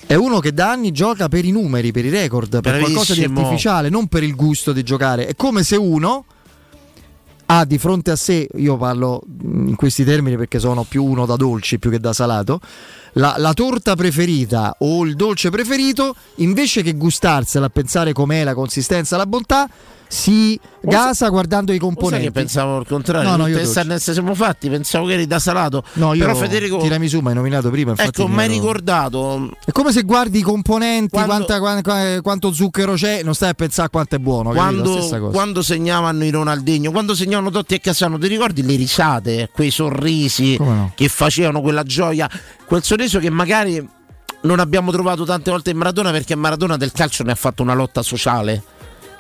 È uno che da anni gioca per i numeri, per i record, per qualcosa di Bravissimo. artificiale, non per il gusto di giocare. È come se uno ha di fronte a sé, io parlo mh, in questi termini perché sono più uno da dolci più che da salato, la, la torta preferita o il dolce preferito, invece che gustarsela, pensare com'è la consistenza, la bontà, si gasa guardando i Lo sai componenti. che pensavo al contrario No, no, io Tutte dolce. queste ne siamo fatti pensavo che eri da salato No, io però Federico tiramisù mi hai nominato prima, ecco mi hai ricordato È come se guardi i componenti, Quando- quanta- qua- qua- quanto zucchero c'è, non stai a pensare a quanto è buono. quando, quando segnavano i Ronaldinho, quando segnavano Totti e Cassano, ti ricordi le risate, quei sorrisi no? che facevano quella gioia, quel sorriso che magari non abbiamo trovato tante volte in Maradona perché Maradona del calcio ne ha fatto una lotta sociale,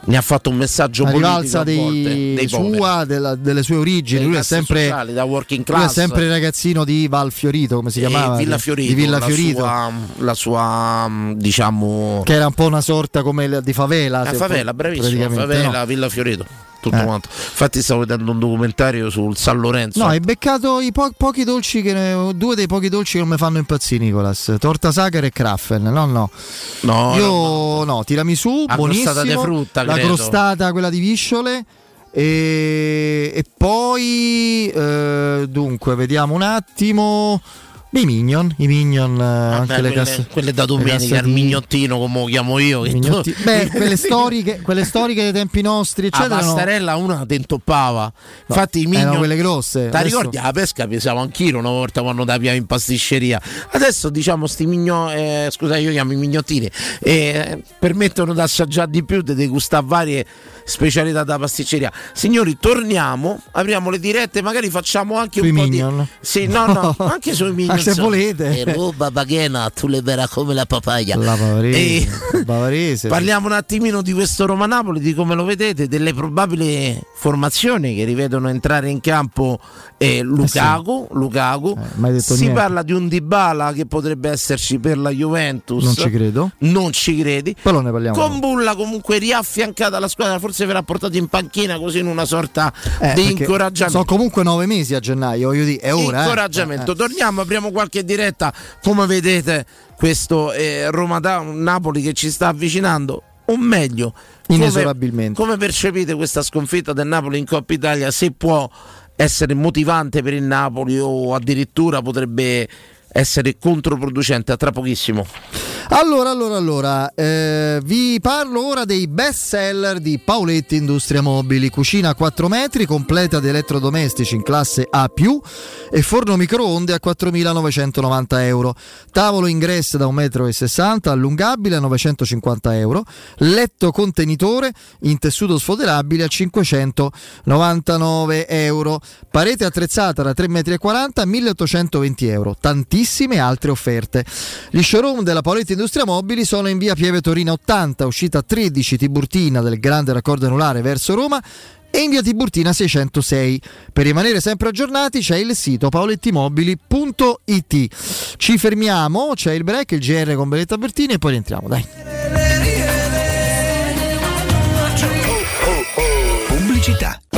ne ha fatto un messaggio politico rivalsa volte, dei, dei sua, della- delle sue origini. Lui è sempre, sociali, da working lui è sempre il ragazzino di Val Fiorito, come si E chiamava? Villa Fiorito, Di Villa la Fiorito. sua, la sua, diciamo Che era un po' una sorta come di favela. La se- favela, bravissimo, favela, no? Villa Fiorito, tutto Eh. quanto. Infatti stavo vedendo un documentario sul San Lorenzo. No, hai beccato i po- pochi dolci che due dei pochi dolci che non mi fanno impazzire, Nicolas. Torta Sacher e Kraffen. No, no. No, Io no, tiramisù, La buonissimo. crostata di frutta, la credo. crostata, quella di visciole. E, e poi eh, dunque, vediamo un attimo. I Minion, i Minion, eh, anche Vabbè, le quelle, casse- quelle da le domenica, il mignottino come lo chiamo io. Mignotti- tu- Beh, quelle storiche, quelle storiche dei tempi nostri, a eccetera. no. pastarella una ti intoppava. Infatti i erano mignon... quelle grosse. Ti ricordi la pesca pesavo anch'io una volta quando da in pasticceria. Adesso diciamo sti migno, eh, scusa io chiamo i mignottini eh, permettono di assaggiare di più, di degustare varie specialità da pasticceria. Signori, torniamo, apriamo le dirette, magari facciamo anche Sui un po' Minion. di Sì, no, no, anche sui mignon. Ah, se volete. E roba baghena, tu le verrà come la papaya. La Bavarese, E- la Bavarese. Parliamo un attimino di questo Roma Napoli, di come lo vedete, delle probabili formazioni che rivedono entrare in campo eh, Lukaku. Lukaku. mai detto si niente. parla di un Dybala che potrebbe esserci per la Juventus. Non ci credo. Non ci credi. Però ne parliamo. Con Bulla comunque riaffiancata alla squadra, forse verrà portato in panchina così in una sorta Eh, di incoraggiamento. Sono comunque nove mesi a gennaio, voglio dire, è ora. eh. Incoraggiamento. Eh, eh. Torniamo, apriamo qualche diretta. Come vedete, questo eh, Roma da Napoli che ci sta avvicinando. o meglio, come- Inesorabilmente. Come, percepite questa sconfitta del Napoli in Coppa Italia? Se può essere motivante per il Napoli o addirittura potrebbe essere controproducente a tra pochissimo. Allora, allora, allora, eh, vi parlo ora dei best seller di Paoletti Industria Mobili, cucina a 4 metri, completa di elettrodomestici in classe A+, e forno microonde a 4.990 euro, tavolo ingresso da 1,60 m, allungabile a 950 euro, letto contenitore in tessuto sfoderabile a 599 euro, parete attrezzata da 3,40 m a 1.820 euro, tantissime altre offerte. Gli showroom della Paoletti Industria Mobili sono in via Pieve Torina 80, uscita 13 Tiburtina del grande raccordo anulare verso Roma e in via Tiburtina 606. Per rimanere sempre aggiornati c'è il sito paolettimobili.it. Ci fermiamo, c'è il break, il GR con Benetta Bertini e poi rientriamo, dai. Pubblicità.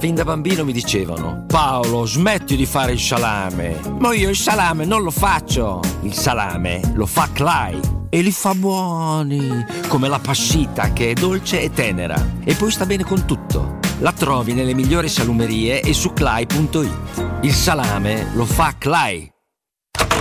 Fin da bambino mi dicevano: Paolo, smetti di fare il salame. Ma io il salame non lo faccio. Il salame lo fa Clay. E li fa buoni, come la passita che è dolce e tenera. E poi sta bene con tutto. La trovi nelle migliori salumerie e su clay.it. Il salame lo fa Clay.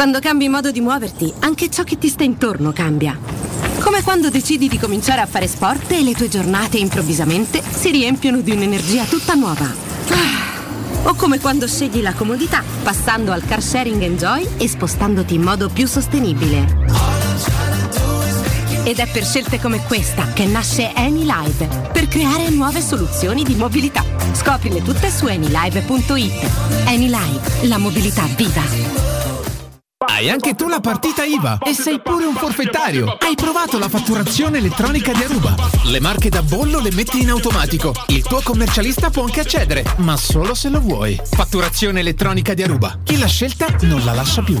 Quando cambi modo di muoverti, anche ciò che ti sta intorno cambia. Come quando decidi di cominciare a fare sport e le tue giornate improvvisamente si riempiono di un'energia tutta nuova. Ah. O come quando scegli la comodità, passando al car sharing Enjoy e spostandoti in modo più sostenibile. Ed è per scelte come questa che nasce AnyLive, per creare nuove soluzioni di mobilità. Scoprile tutte su anylive.it. AnyLive, la mobilità viva. Hai anche tu la partita IVA e sei pure un forfettario. Hai provato la fatturazione elettronica di Aruba. Le marche da bollo le metti in automatico. Il tuo commercialista può anche accedere, ma solo se lo vuoi. Fatturazione elettronica di Aruba. Chi l'ha scelta non la lascia più.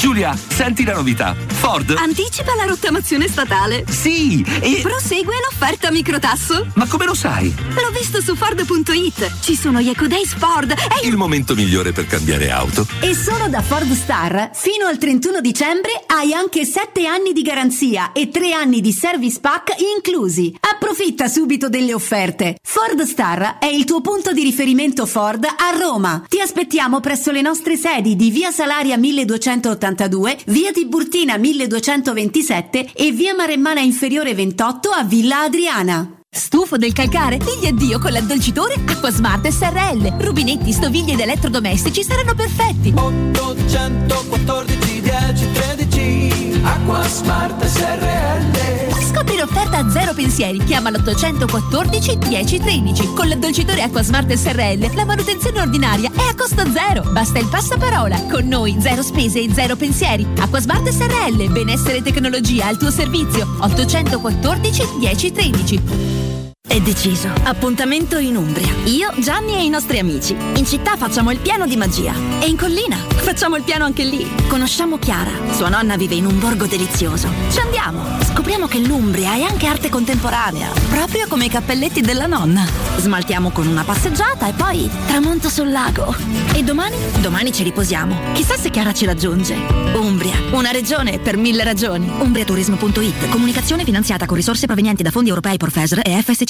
Giulia, senti la novità. Ford. Anticipa la rottamazione statale. Sì, e... Prosegue l'offerta microtasso. Ma come lo sai? L'ho visto su Ford.it. Ci sono gli Eco Days Ford. E... Il momento migliore per cambiare auto. E solo da Ford Star, fino al 31 dicembre, hai anche 7 anni di garanzia e 3 anni di service pack inclusi. Approfitta subito delle offerte. Ford Star è il tuo punto di riferimento Ford a Roma. Ti aspettiamo presso le nostre sedi di Via Salaria 1282, Via Tiburtina 1227 e Via Maremmana Inferiore 28 a Villa Adriana. Stufo del calcare? Digli addio con l'addolcitore Acquasmart SRL. Rubinetti, stoviglie ed elettrodomestici saranno perfetti. 814 10 13 Acqua Smart SRL Scopri l'offerta a zero pensieri. Chiama l'814 1013. Con l'addolcitore Acquasmart SRL la manutenzione ordinaria è a costo zero. Basta il passaparola. Con noi zero spese e zero pensieri. Acquasmart SRL. Benessere e tecnologia al tuo servizio. 814 1013. È deciso. Appuntamento in Umbria. Io, Gianni e i nostri amici. In città facciamo il piano di magia. E in collina facciamo il piano anche lì. Conosciamo Chiara. Sua nonna vive in un borgo delizioso. Ci andiamo. Scopriamo che l'Umbria è anche arte contemporanea. Proprio come i cappelletti della nonna. Smaltiamo con una passeggiata e poi tramonto sul lago. E domani? Domani ci riposiamo. Chissà se Chiara ci raggiunge. Umbria. Una regione per mille ragioni. Umbriaturismo.it. Comunicazione finanziata con risorse provenienti da fondi europei Porfesr e FSC.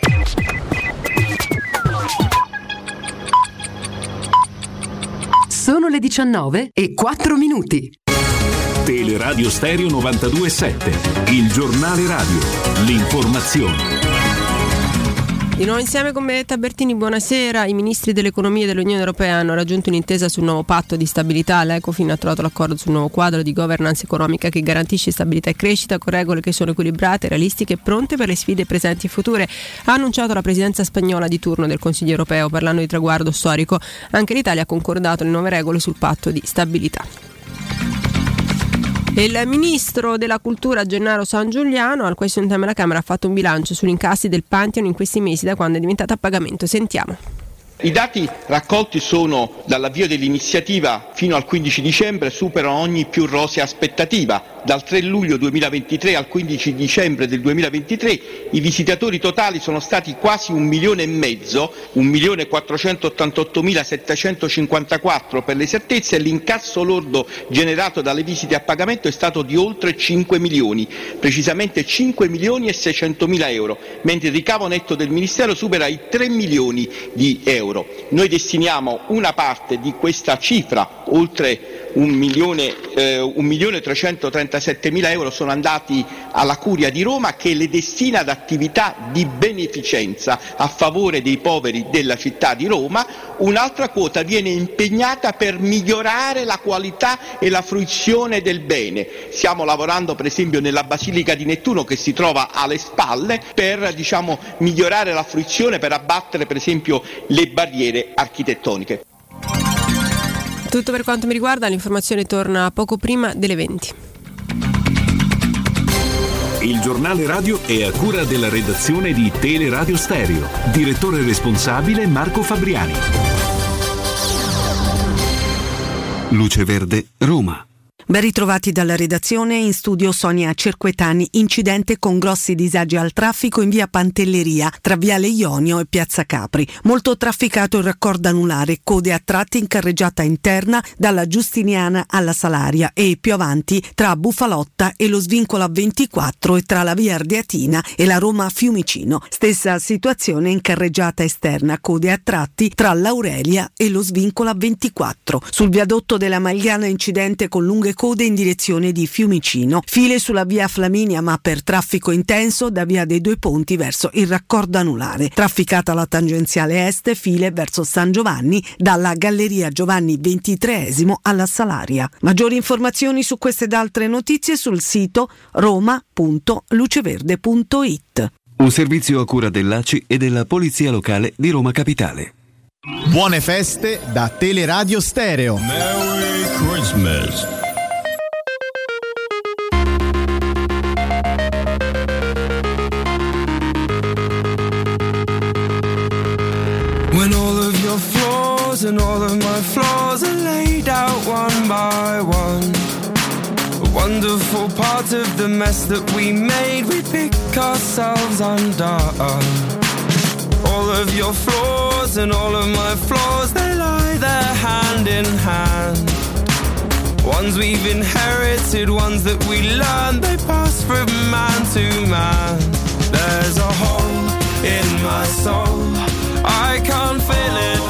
Sono le 19 e 4 minuti. Teleradio Stereo 927, il giornale radio, l'informazione. Di nuovo insieme con Benedetta Bertini, buonasera. I ministri dell'economia dell'Unione Europea hanno raggiunto un'intesa sul nuovo patto di stabilità. L'Ecofin ha trovato l'accordo sul nuovo quadro di governance economica che garantisce stabilità e crescita con regole che sono equilibrate, realistiche e pronte per le sfide presenti e future. Ha annunciato la presidenza spagnola di turno del Consiglio Europeo parlando di traguardo storico. Anche l'Italia ha concordato le nuove regole sul patto di stabilità. Il ministro della cultura Gennaro San Giuliano al question time alla Camera ha fatto un bilancio sugli incassi del Pantheon in questi mesi da quando è diventata a pagamento. Sentiamo. I dati raccolti sono dall'avvio dell'iniziativa fino al 15 dicembre superano ogni più rosea aspettativa. Dal 3 luglio 2023 al 15 dicembre del 2023 i visitatori totali sono stati quasi un milione e mezzo, 1.488.754 per l'esattezza e l'incasso lordo generato dalle visite a pagamento è stato di oltre 5 milioni, precisamente 5 milioni e 600 mila euro, mentre il ricavo netto del Ministero supera i 3 milioni di euro. Noi destiniamo una parte di questa cifra, oltre un milione, eh, un milione 337 mila euro sono andati alla Curia di Roma che le destina ad attività di beneficenza a favore dei poveri della città di Roma, un'altra quota viene impegnata per migliorare la qualità e la fruizione del bene. Stiamo lavorando per esempio nella Basilica di Nettuno che si trova alle spalle per diciamo, migliorare la fruizione, per abbattere per esempio le barriere architettoniche. Tutto per quanto mi riguarda, l'informazione torna poco prima delle 20. Il giornale radio è a cura della redazione di Teleradio Stereo. Direttore responsabile Marco Fabriani. Luce Verde, Roma. Ben ritrovati dalla redazione in studio Sonia Cerquetani. Incidente con grossi disagi al traffico in via Pantelleria tra viale Ionio e piazza Capri. Molto trafficato il raccordo anulare, code a tratti in carreggiata interna dalla Giustiniana alla Salaria e più avanti tra Bufalotta e lo svincolo a 24 e tra la via Ardeatina e la Roma Fiumicino. Stessa situazione in carreggiata esterna, code a tratti tra l'Aurelia e lo svincolo a 24. Sul viadotto della Magliana incidente con lunghe code in direzione di Fiumicino. File sulla via Flaminia ma per traffico intenso da via dei Due Ponti verso il raccordo anulare. Trafficata la tangenziale est, file verso San Giovanni dalla Galleria Giovanni XXIII alla Salaria. Maggiori informazioni su queste ed altre notizie sul sito roma.luceverde.it. Un servizio a cura dell'ACI e della Polizia Locale di Roma Capitale. Buone feste da Teleradio Stereo. Merry Christmas. A wonderful part of the mess that we made, we pick ourselves undone. All of your flaws and all of my flaws, they lie there hand in hand. Ones we've inherited, ones that we learned, they pass from man to man. There's a hole in my soul. I can't feel it,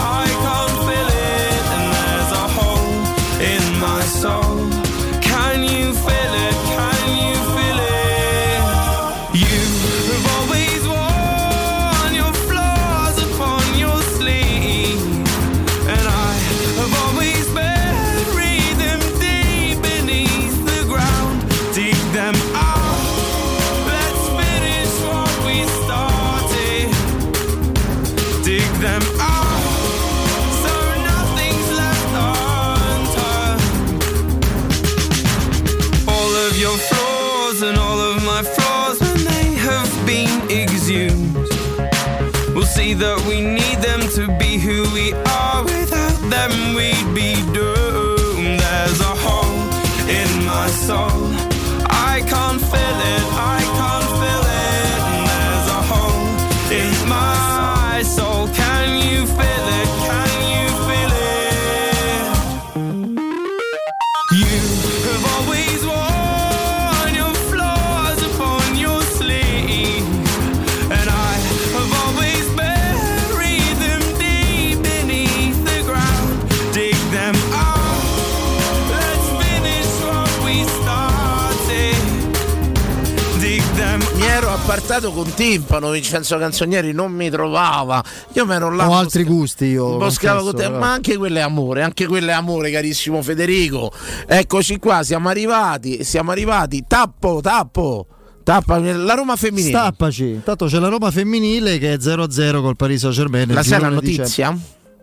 appartato con timpano, Vincenzo Canzonieri non mi trovava. Io mi ero là. Ho altri gusti io. Boscavo con te, però. ma anche quello è amore, anche quello è amore, carissimo Federico. Eccoci qua, siamo arrivati, siamo arrivati. Tappo, tappo, tappa la Roma femminile. Stappaci. Intanto c'è la Roma femminile che è 0-0 col Paris Saint-Germain. La di notizia? A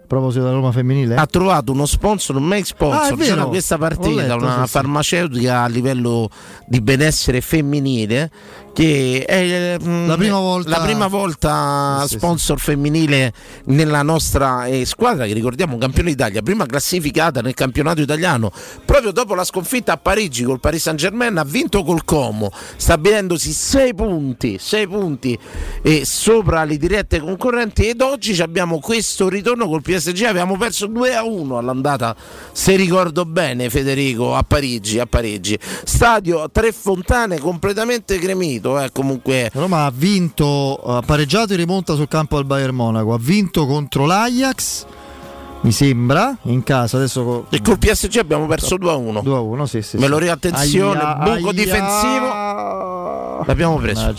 proposito della Roma femminile? Ha trovato uno sponsor, un make Ah, sponsor. vero. C'era questa partita, letto, una sì, sì. farmaceutica a livello di benessere femminile. Che è mm, La prima volta- la prima volta Sì, sì, sponsor femminile nella nostra eh, squadra, che ricordiamo campione d'Italia, prima classificata nel campionato italiano, proprio dopo la sconfitta a Parigi col Paris Saint Germain, ha vinto col Como, stabilendosi 6 punti, 6 punti e sopra le dirette concorrenti. Ed oggi abbiamo questo ritorno col PSG. Abbiamo perso 2 a 1 all'andata, se ricordo bene, Federico, a Parigi. A Parigi. Stadio Tre Fontane completamente gremito. Eh, comunque, Roma ha vinto, ha pareggiato in rimonta sul campo del Bayern Monaco, ha vinto contro l'Ajax, mi sembra, in casa. Adesso e col PSG abbiamo perso 2 a 1. 2 a 1, sì, sì. Me lo riattenzione, Aia, buco aia. difensivo. L'abbiamo preso.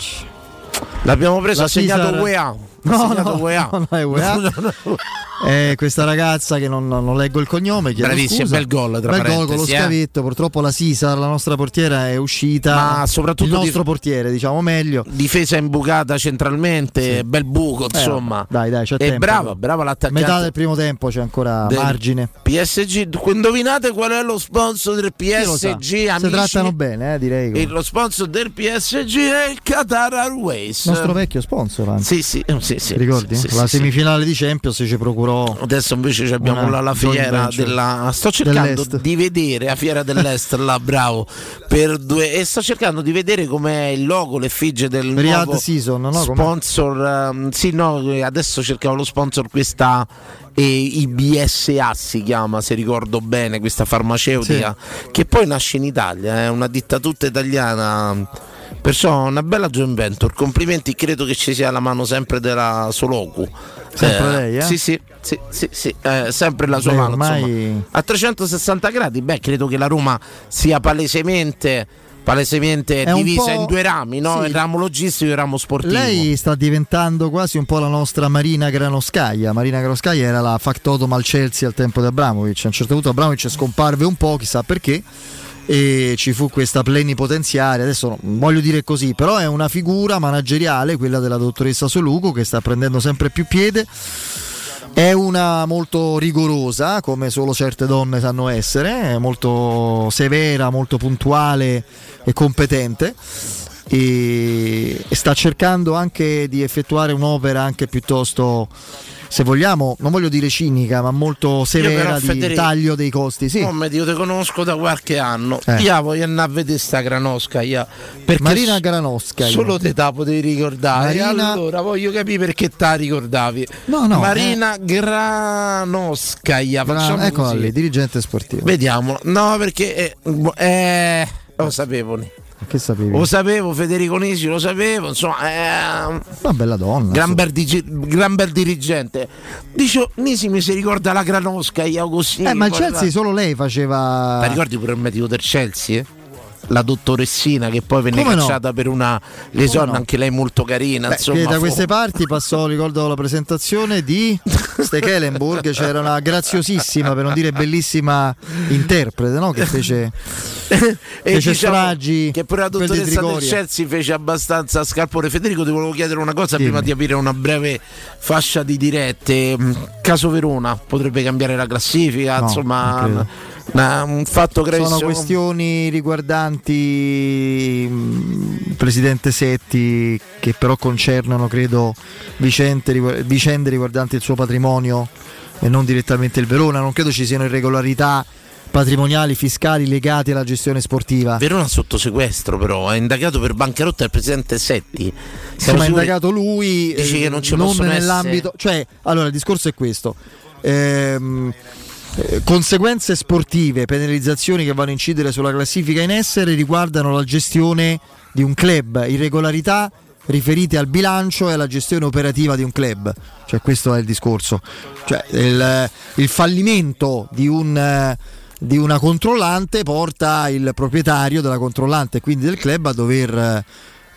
L'abbiamo preso, ha segnato Fisar- UEA. No, no, UEA. no, no, è UEA. Eh, questa ragazza che non, non leggo il cognome, Bravissima, bel gol, tra bel gol con lo parentesi, eh. scavetto. Purtroppo la Sisar, la nostra portiera, è uscita. Ma soprattutto il nostro portiere, diciamo meglio. Difesa imbucata centralmente, bel buco, Eh, insomma. dai, dai, c'è e tempo. brava, brava l'attaccante. Metà del primo tempo c'è ancora del margine. PSG, indovinate qual è lo sponsor del? PSG? Si amici? trattano bene, eh, direi. E lo sponsor del PSG è il Qatar Airways. Il nostro vecchio sponsor, anzi. Sì, sì, sì, sì, ricordi? sì, sì, la sì, semifinale di Champions ci procurò. Adesso invece abbiamo Una la, la fiera della. Sto cercando di vedere la fiera dell'Est, là, bravo. Per due, e sto cercando di vedere com'è il logo, l'effigie del Riyadh nuovo Season, no? Sponsor. ehm, sì, no, adesso cercavo lo sponsor questa. E IBSA si chiama, se ricordo bene, questa farmaceutica che poi nasce in Italia, è una ditta tutta italiana Perciò una bella joint venture, complimenti, credo che ci sia la mano sempre della Soloku. Sempre lei, eh? Sì, sì, sì, sì, sì, eh, sempre la sua Beh, mano. ormai-. A 360 gradi, beh, credo che la Roma sia palesemente, palesemente È divisa in due rami, no? sì. il ramo logistico e il ramo sportivo. Lei sta diventando quasi un po' la nostra Marina Granoscaia. Marina Granoscaia era la factotum al Chelsea al tempo di Abramovic. A un certo punto Abramovic scomparve un po', chissà perché. E ci fu questa plenipotenziaria, adesso non voglio dire così, però è una figura manageriale, quella della dottoressa Soluco, che sta prendendo sempre più piede. È una molto rigorosa, come solo certe donne sanno essere, è molto severa, molto puntuale e competente e sta cercando anche di effettuare un'opera anche piuttosto, se vogliamo, non voglio dire cinica, ma molto severa di Federico, taglio dei costi. Sì. Oh, io ti conosco da qualche anno. Eh. Io voglio andare a vedere sta Granoscaia. Perché Marina Granoscaia. Solo te la potevi ricordare. Marina- Allora voglio capire perché te la ricordavi. No, no, Marina Granoscaia. Bra- Facciamo eccola lì, dirigente sportivo. Vediamo. No, perché eh, eh, lo sapevo. Che sapevi? Lo sapevo, Federico Nisi, lo sapevo, insomma, è Una bella donna. gran bel, digi- gran bel dirigente. Dice, Nisi mi si ricorda la Granoscaia così. Eh, ma il. Chelsea solo lei faceva. Ma ricordi pure il medico del Chelsea? eh? La dottoressina che poi venne Come no? cacciata per una lesione, no? anche lei molto carina. Beh, insomma, da fu- queste parti passò, ricordo la presentazione di Stekelenburg, c'era una graziosissima, per non dire bellissima interprete, no? Che fece, e fece diciamo stragi. che pure la dottoressa del. Chelsea fece abbastanza scalpore. Federico, ti volevo chiedere una cosa Dimmi. prima di aprire una breve fascia di dirette. Caso Verona potrebbe cambiare la classifica, No, insomma, una- un fatto Sono gravissimo. questioni riguardanti mh, il presidente Setti che però concernono credo vicende, rigu- vicende riguardanti il suo patrimonio e non direttamente il Verona. Non credo ci siano irregolarità patrimoniali, fiscali legate alla gestione sportiva. Verona sotto sequestro, però è indagato per bancarotta il presidente Setti. Siamo Insomma, ha sicuri- indagato lui, Dici eh, che non ci non nell'ambito. Cioè, allora il discorso è questo. Ehm, eh, conseguenze sportive, penalizzazioni che vanno a incidere sulla classifica in essere riguardano la gestione di un club, irregolarità riferite al bilancio e alla gestione operativa di un club. Cioè, questo è il discorso. Cioè, il, il fallimento di un di una controllante porta il proprietario della controllante quindi del club a dover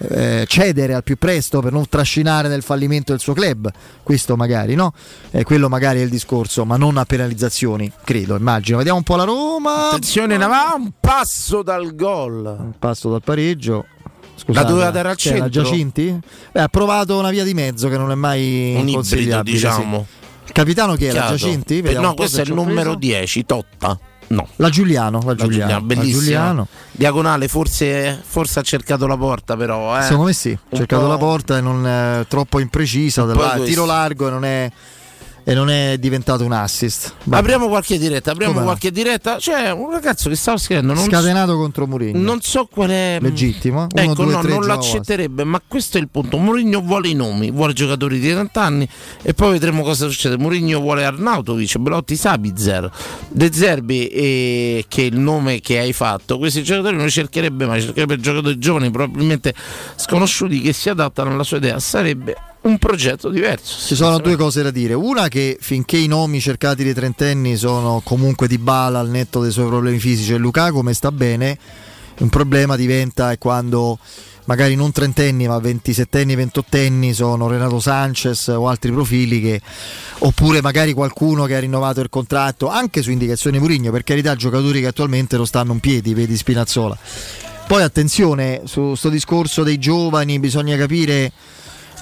eh, cedere al più presto per non trascinare nel fallimento del suo club. Questo magari, no? Eh, quello magari è il discorso, ma non a penalizzazioni, credo, immagino. Vediamo un po' la Roma. Attenzione, ne va un passo dal gol. Un passo dal pareggio. Scusate, La doveva dare al centro? Giacinti? Beh, ha provato una via di mezzo che non è mai Un ibrido, sì. diciamo. Il capitano chi era? Chiaro. Giacinti? Vediamo no, questo è il numero preso. 10, Totta. No. La Giuliano, la La Giuliano, Giuliano, la bellissima. Giuliano. Diagonale, forse, forse ha cercato la porta, però. Eh. Secondo me sì, ha cercato po'- la porta e non è troppo imprecisa, della- tiro largo e non è, e non è diventato un assist. Vabbè. Apriamo qualche diretta, apriamo Come no? qualche diretta. C'è un ragazzo che stava scrivendo. Non Scatenato contro Mourinho. Non so qual è. Legittimo. Uno, ecco, due, no, non l'accetterebbe, ma questo è il punto. Mourinho vuole i nomi, vuole giocatori di 30 anni e poi vedremo cosa succede. Mourinho vuole Arnautovic, Belotti, Sabitzer, De Zerbi, e che è il nome che hai fatto. Questi giocatori non li cercherebbe mai, cercherebbe giocatori giovani, probabilmente sconosciuti che si adattano alla sua idea. Sarebbe un progetto diverso. Ci sono due cose da dire. Una che finché i nomi cercati dei trentenni sono comunque di bala al netto dei suoi problemi fisici e Lukaku come sta bene, un problema diventa quando magari non trentenni ma 27enni, 28enni sono Renato Sanchez o altri profili che oppure magari qualcuno che ha rinnovato il contratto anche su indicazione Murigno, per carità giocatori che attualmente non stanno in piedi, vedi Spinazzola. Poi attenzione su questo discorso dei giovani, bisogna capire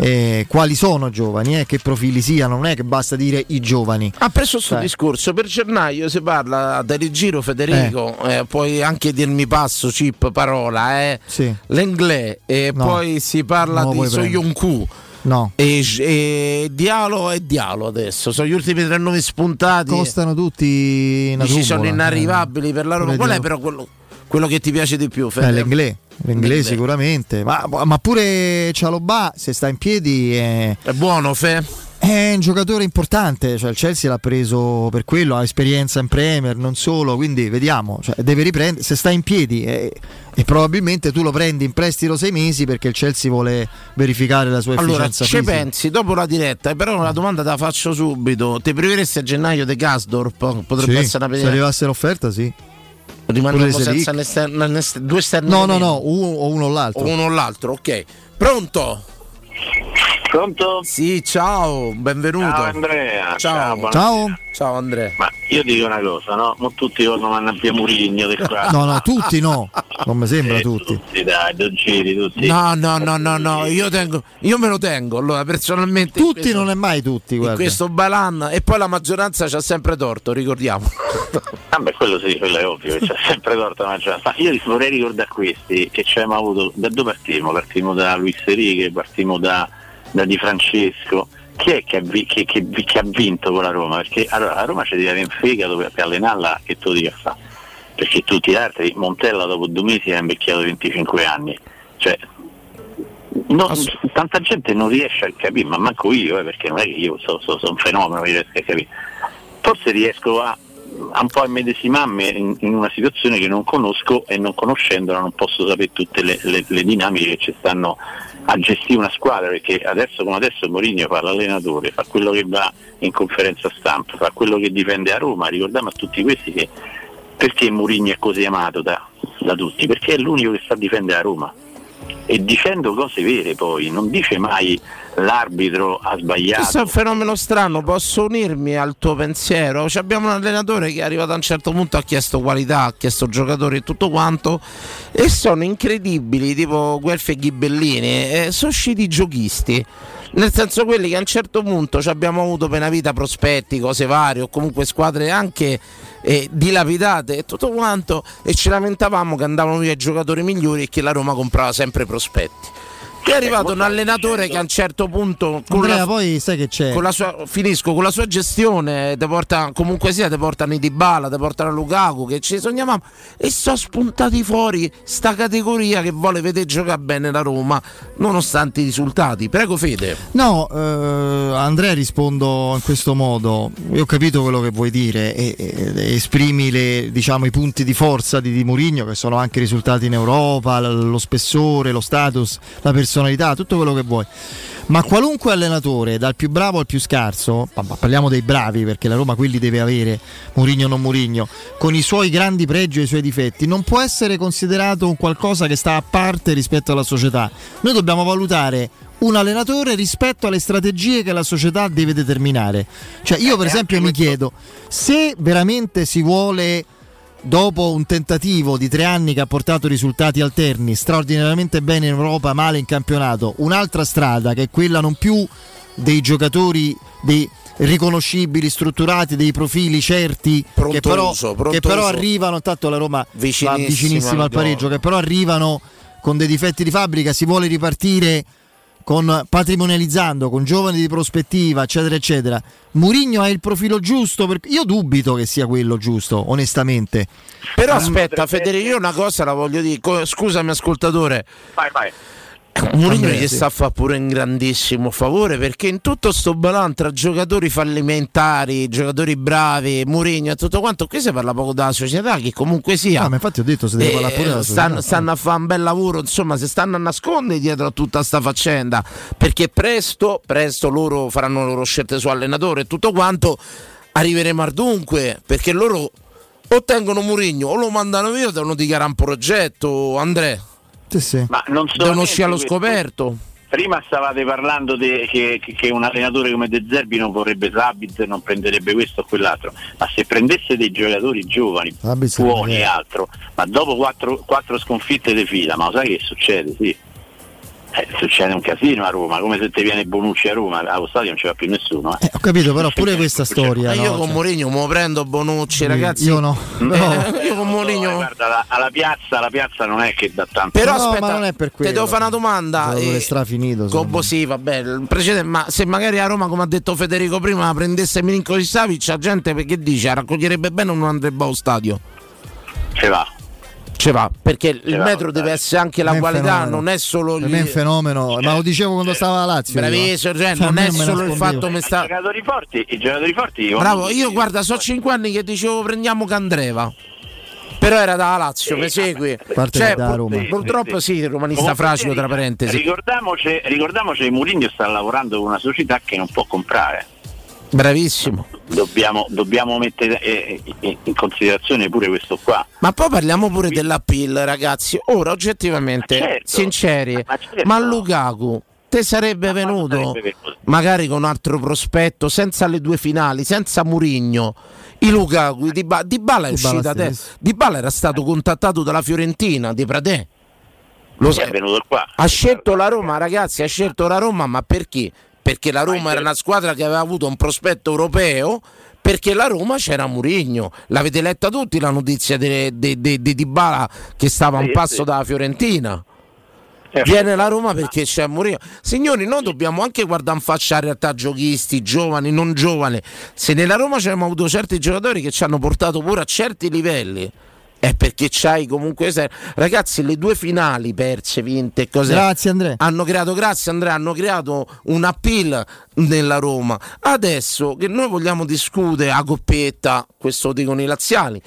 eh, quali sono giovani, eh, che profili siano, non è che basta dire i giovani. Ha preso questo Cioè. discorso per gennaio si parla del giro Federico, eh, puoi anche dirmi passo, chip, parola, eh. Sì. l'inglese e No, poi si parla lo di Soyuncu No. e, e Dialo e Dialo adesso, sono gli ultimi tre nomi spuntati. Costano tutti una Dici sono trumbola, inarrivabili per la Roma. Qual è però quello, quello che ti piace di più? Eh, Fede? l'inglese, l'inglese L'inglese. sicuramente, ma, ma pure Cialobà se sta in piedi è, È buono, Fe? Eh, È un giocatore importante, cioè il Chelsea l'ha preso per quello, ha esperienza in Premier, non solo, quindi vediamo, cioè, deve riprendere, se sta in piedi e, e probabilmente tu lo prendi in prestito sei mesi perché il Chelsea vuole verificare la sua Allora, efficienza ci fisica. pensi dopo la diretta, però una domanda te la faccio subito. Ti priveresti a gennaio De Gasdorp? Potrebbe Sì, essere una se arrivasse l'offerta sì. Se senza esterno- due esterni No, no, no, uno o uno o l'altro. Uno o l'altro, ok. Pronto? Pronto? Sì, ciao, benvenuto. Ciao Andrea. Ciao. buonasera. Ciao Andrea. Ma io dico una cosa, no? Mo tutti vanno a via Murigno di qua. No, no, tutti no, non mi sembra tutti. Sì, dai, non giri tutti. No, no, no, no, no, io, tengo, io me lo tengo, allora personalmente. Tutti questo- non è mai tutti, guarda. questo balan e poi la maggioranza c'ha sempre torto, ricordiamo. Vabbè, quello sì, quello è ovvio, che c'è sempre torta la maggioranza. Ma io vorrei ricordare a questi che ci abbiamo avuto. Da dove partimmo? Partimmo da Luis Enrique, partimmo da, da Di Francesco. Chi è che ha, vi- che- che che ha vinto con la Roma? Perché allora, a Roma ci deve avere un fegato per, per allenarla che tu dica fa. Perché tutti gli altri, Montella dopo due mesi è invecchiato 25 anni. Cioè, no- tanta gente non riesce a capire, ma manco io, eh, perché non è che io sono un fenomeno, mi riesco a capire. Forse riesco a, a un po' immedesimarmi in, in una situazione che non conosco e non conoscendola non posso sapere tutte le, le- le dinamiche che ci stanno a gestire una squadra perché adesso come adesso Mourinho fa l'allenatore, fa quello che va in conferenza stampa, fa quello che difende a Roma, ricordiamo a tutti questi che perché Mourinho è così amato da, da tutti? Perché è l'unico che sa difendere a Roma e dicendo cose vere poi, non dice mai l'arbitro ha sbagliato. Questo è un fenomeno strano, posso unirmi al tuo pensiero? Ci abbiamo un allenatore che è arrivato a un certo punto, ha chiesto qualità, ha chiesto giocatori e tutto quanto, e sono incredibili, tipo Guelfi e Ghibellini, e sono usciti giochisti. Nel senso quelli che a un certo punto ci abbiamo avuto per una vita prospetti, cose varie, o comunque squadre anche eh, dilapidate e tutto quanto, e ci lamentavamo che andavano via giocatori migliori e che la Roma comprava sempre prospetti. È arrivato un allenatore che a un certo punto con Andrea, la- poi sai che c'è? con la sua, finisco con la sua gestione te porta comunque sia te portano i Dybala te portano Lukaku che ci sognavamo e sono spuntati fuori sta categoria che vuole vedere giocare bene la Roma nonostante i risultati prego Fede No, eh, Andrea rispondo in questo modo. Io ho capito quello che vuoi dire e, e- e esprimi le, diciamo, i punti di forza di, di Mourinho che sono anche risultati in Europa, lo spessore, lo status, la personalità, tutto quello che vuoi. Ma qualunque allenatore, dal più bravo al più scarso, pa- pa- parliamo dei bravi perché la Roma quelli deve avere, Mourinho o non Mourinho, con i suoi grandi pregi e i suoi difetti, non può essere considerato un qualcosa che sta a parte rispetto alla società. Noi dobbiamo valutare un allenatore rispetto alle strategie che la società deve determinare. Cioè io per esempio mi chiedo se veramente si vuole dopo un tentativo di tre anni che ha portato risultati alterni, straordinariamente bene in Europa, male in campionato, un'altra strada che è quella non più dei giocatori dei riconoscibili, strutturati, dei profili certi che però, uso, pronto che però arrivano, intanto la Roma Vicinissima va vicinissima al pareggio, che però arrivano con dei difetti di fabbrica, si vuole ripartire con patrimonializzando, con giovani di prospettiva, eccetera, eccetera. Murigno ha il profilo giusto? Per... Io dubito che sia quello giusto, onestamente. però aspetta Federico io una cosa la voglio dire scusami ascoltatore Vai, vai. Mourinho gli sta a fare pure un grandissimo favore perché in tutto sto balan tra giocatori fallimentari, giocatori bravi, Mourinho e tutto quanto, qui si parla poco della società che comunque sia. Ah, ma infatti ho detto se deve Eh, parlare pure della società. stanno, stanno a fare un bel lavoro, insomma, si stanno a nascondere dietro a tutta sta faccenda perché presto, presto loro faranno le loro scelte su allenatore e tutto quanto. Arriveremo al dunque perché loro o tengono Mourinho o lo mandano via o devono dichiarare un progetto, Andrea. Sì, sì. Ma non solamente uscire allo questo. scoperto. Prima stavate parlando de- che, che- un allenatore come De Zerbi non vorrebbe Sabitzer, non prenderebbe questo o quell'altro, ma se prendesse dei giocatori giovani, buoni e altro, ma dopo quattro, quattro sconfitte di fila, ma lo sai che succede? Sì. Eh, succede un casino a Roma, come se ti viene Bonucci a Roma, allo stadio non ci va più nessuno. eh. Ho capito, però pure questa storia. Ma io no? con Cioè, Mourinho me lo prendo Bonucci, ragazzi. Io no. Eh, Però- io con Mourinho. Guarda, la- alla piazza, la piazza non è che da tanto. Però No, aspetta, ma non è per ti quello. devo fare una domanda. Giocatore eh, strafinito. Gobbo sì, vabbè, il precedente, ma se magari a Roma, come ha detto Federico prima, prendesse Milinkovic Savic, la gente perché dice raccoglierebbe bene o non andrebbe allo stadio? Ce va. Ce va, perché il metro deve essere anche la qualità, non è solo Per me è un fenomeno, ma lo dicevo quando stava a Lazio. io. Bravissimo, cioè, Cioè, non è solo il fatto che sta... I giocatori forti, i giocatori forti. Bravo, io guarda, so 5 anni che dicevo prendiamo Candreva. Però era da Lazio, mi segui? parte Cioè, da Roma. purtroppo sì, il romanista fragico tra parentesi. Ricordiamoci, ricordiamoci che Mourinho sta lavorando con una società che non può comprare. Bravissimo. Dobbiamo, dobbiamo mettere eh, eh, in considerazione pure questo qua. Ma poi parliamo pure dell'appeal, ragazzi. Ora, oggettivamente, certo. sinceri, ma, Lukaku te sarebbe venuto magari con un altro prospetto, senza le due finali, senza Murigno. I Lukaku, Di Dybala è Dybala uscito a te. stesso. Di Bala era stato contattato dalla Fiorentina di Pradè. Lo È sai. venuto qua. Ha scelto la Roma, ragazzi, ha scelto la Roma, ma perché? Perché la Roma era una squadra che aveva avuto un prospetto europeo, perché la Roma c'era Murigno. L'avete letta tutti la notizia di di- di- di Dybala che stava a un passo dalla Fiorentina. Certo. Viene la Roma perché c'è Mourinho. Signori, noi dobbiamo anche guardare in faccia la realtà giochisti, giovani, non giovani. Se nella Roma c'abbiamo avuto certi giocatori che ci hanno portato pure a certi livelli, è perché c'hai comunque. Ragazzi, le due finali perse, vinte, cose. Grazie Andrea. Hanno creato, grazie Andrea, hanno creato un appeal nella Roma. Adesso che noi vogliamo discutere a coppetta, questo dicono i laziali.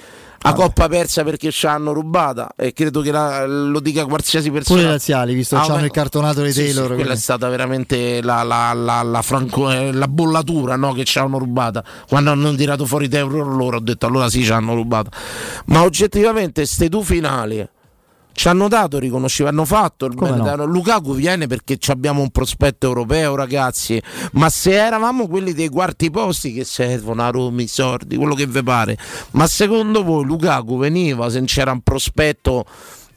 La coppa persa perché ci hanno rubata e credo che la- lo dica qualsiasi persona. Pure i laziali, visto che Ah, c'hanno beh, il cartonato di sì, sì, Taylor. quella quindi- è stata veramente la, la- la- la franco- eh, la bollatura no, che ci hanno rubata. Quando hanno tirato fuori Taylor loro ho detto allora sì ci hanno rubata. Ma oggettivamente ste due finali ci hanno dato riconoscimento, hanno fatto il no? Lukaku viene perché abbiamo un prospetto europeo, ragazzi. Ma se eravamo quelli dei quarti posti che servono a Roma, i sordi, quello che vi pare. Ma secondo voi Lukaku veniva se c'era un prospetto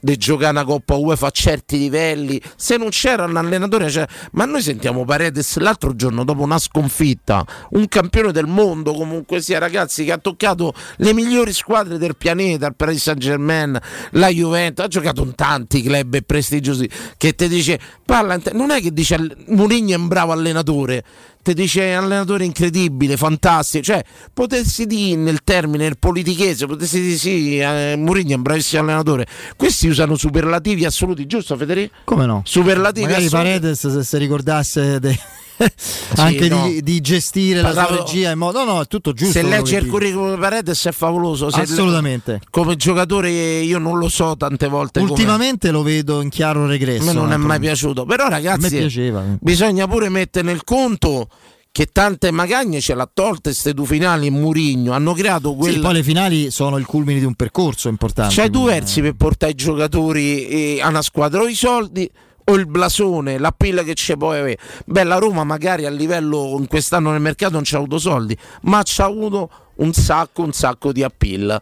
di giocare una Coppa UEFA a certi livelli, se non c'era un allenatore, cioè- ma noi sentiamo Paredes l'altro giorno dopo una sconfitta, un campione del mondo comunque sia ragazzi che ha toccato le migliori squadre del pianeta, il Paris Saint Germain, la Juventus, ha giocato in tanti club prestigiosi che ti dice, parla, non è che dice Mourinho è un bravo allenatore, ti dice allenatore incredibile, fantastico, cioè potessi dire nel termine, nel politichese, potessi dire sì, eh, Mourinho è un bravissimo allenatore, questi usano superlativi assoluti, giusto Federico? Come no? Superlativi Magari assoluti. Paredes se si ricordasse de- anche no. di, di gestire la Parlavo- regia in modo... No, no, è tutto giusto. Se legge che il curriculum di Paredes è favoloso. Se Assolutamente. come giocatore io non lo so tante volte. come- Ultimamente lo vedo in chiaro regresso. A me non è eh, mai piaciuto. Però ragazzi, piaceva. bisogna pure mettere nel conto che tante magagne ce l'ha tolte queste due finali in Murigno. Hanno creato Sì, quel... poi le finali sono il culmine di un percorso importante. C'hai due versi per portare i giocatori eh, a una squadra, o i soldi o il blasone, la pilla che c'è poi avere. Beh, la Roma magari a livello in quest'anno nel mercato non c'ha avuto soldi, ma c'ha avuto un sacco, un sacco di appeal.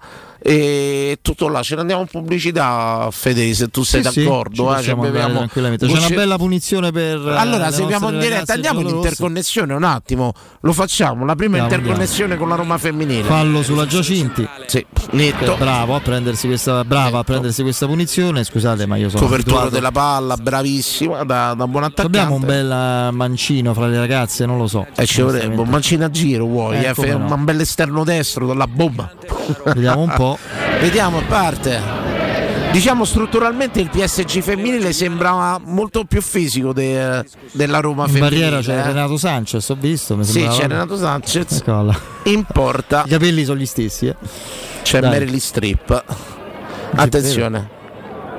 E tutto là, ce ne andiamo in pubblicità, Fede, se tu sei Sì, sì, d'accordo. ci eh, beviamo-. C'è una bella punizione per. eh, allora, seguiamo in diretta, andiamo in interconnessione un attimo. Lo facciamo, la prima Andiamo, interconnessione con la Roma femminile. Fallo sulla Giacinti. Sì, netto. Eh, Bravo a prendersi questa, brava a prendersi questa punizione. Scusate, ma io sono. Copertura abituato- della palla, bravissima, da, da buon attaccante. Abbiamo un bel eh, mancino fra le ragazze, non lo so. E ci vorrebbe un mancino a giro, vuoi? Eh, eh, un bel esterno destro dalla bomba. Vediamo un po'. Vediamo, parte. Diciamo strutturalmente il PSG femminile sembrava molto più fisico de- della Roma In femminile. barriera c'è eh. Renato Sanchez, ho visto. Mi Sì, c'è Renato Sanchez. Eccola. In porta I capelli sono gli stessi. eh. c'è Dai. Meryl Streep. Attenzione.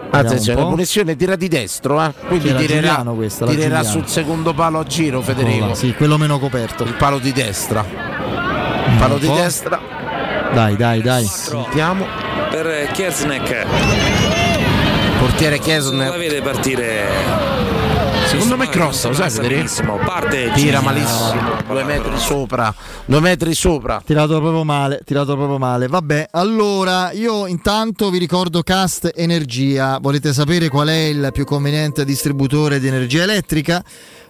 Attenzione, punizione tira di destro, eh. quindi tirerà, Giuliano questa, tirerà sul secondo palo a giro Federico. Eccola là, Sì, quello meno coperto. Il palo di destra. Un Palo di destra. Dai, dai, dai. Sentiamo. per Kersnek Portiere la Kesner. vede partire Secondo me crossa, lo sai benissimo parte Tira malissimo, due metri sopra, due metri sopra. Tirato proprio male, tirato proprio male. Vabbè, allora io intanto vi ricordo Cast Energia. Volete sapere qual è il più conveniente distributore di energia elettrica?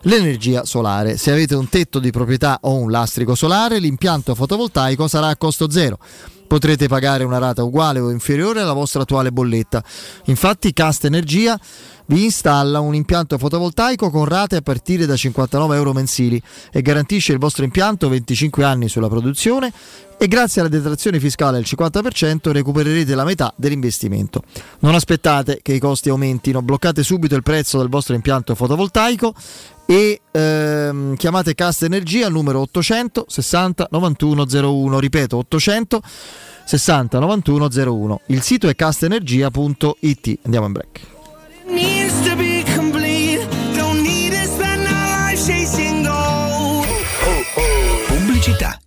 L'energia solare. Se avete un tetto di proprietà o un lastrico solare, l'impianto fotovoltaico sarà a costo zero. Potrete pagare una rata uguale o inferiore alla vostra attuale bolletta. Infatti Cast Energia vi installa un impianto fotovoltaico con rate a partire da 59 euro mensili e garantisce il vostro impianto 25 anni sulla produzione e grazie alla detrazione fiscale del 50% recupererete la metà dell'investimento. Non aspettate che i costi aumentino, bloccate subito il prezzo del vostro impianto fotovoltaico e ehm, chiamate Casta Energia al numero 800 60 91 01, ripeto 800 60 91 01. Il sito è castenergia.it. Andiamo in break. Pubblicità.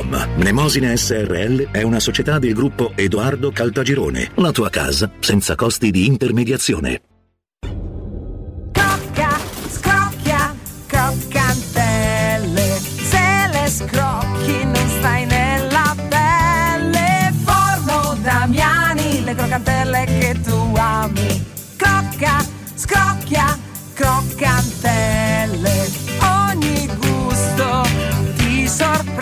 www.kcalt.com. Mnemosine SRL è una società del gruppo Edoardo Caltagirone. La tua casa senza costi di intermediazione. Crocca, scrocchia, croccantelle. Se le scrocchi non stai nella pelle. Forno Damiani, le croccantelle che tu ami. Crocca, scrocchia, croccantelle. Ogni gusto ti sorprende.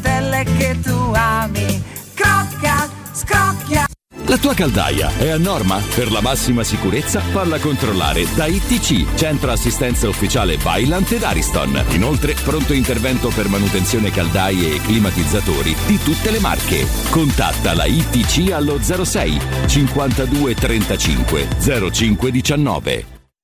Damiani, le croccantelle che tu ami. Crocca, scrocchia. La tua caldaia è a norma? Per la massima sicurezza falla controllare da ITC, Centro Assistenza Ufficiale Vailant ed Ariston. Inoltre pronto intervento per manutenzione caldaie e climatizzatori di tutte le marche. Contatta la ITC allo 06 52 35 05 19.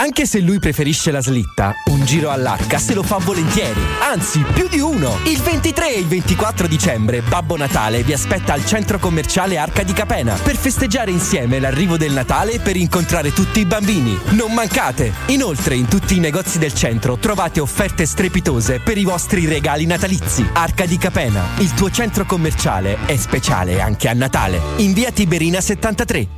Anche se lui preferisce la slitta, un giro all'arca se lo fa volentieri. Anzi, più di uno. Il 23 e il 24 dicembre Babbo Natale vi aspetta al centro commerciale Arca di Capena per festeggiare insieme l'arrivo del Natale e per incontrare tutti i bambini. Non mancate! Inoltre, in tutti i negozi del centro trovate offerte strepitose per i vostri regali natalizi. Arca di Capena, il tuo centro commerciale è speciale anche a Natale. In via Tiberina 73.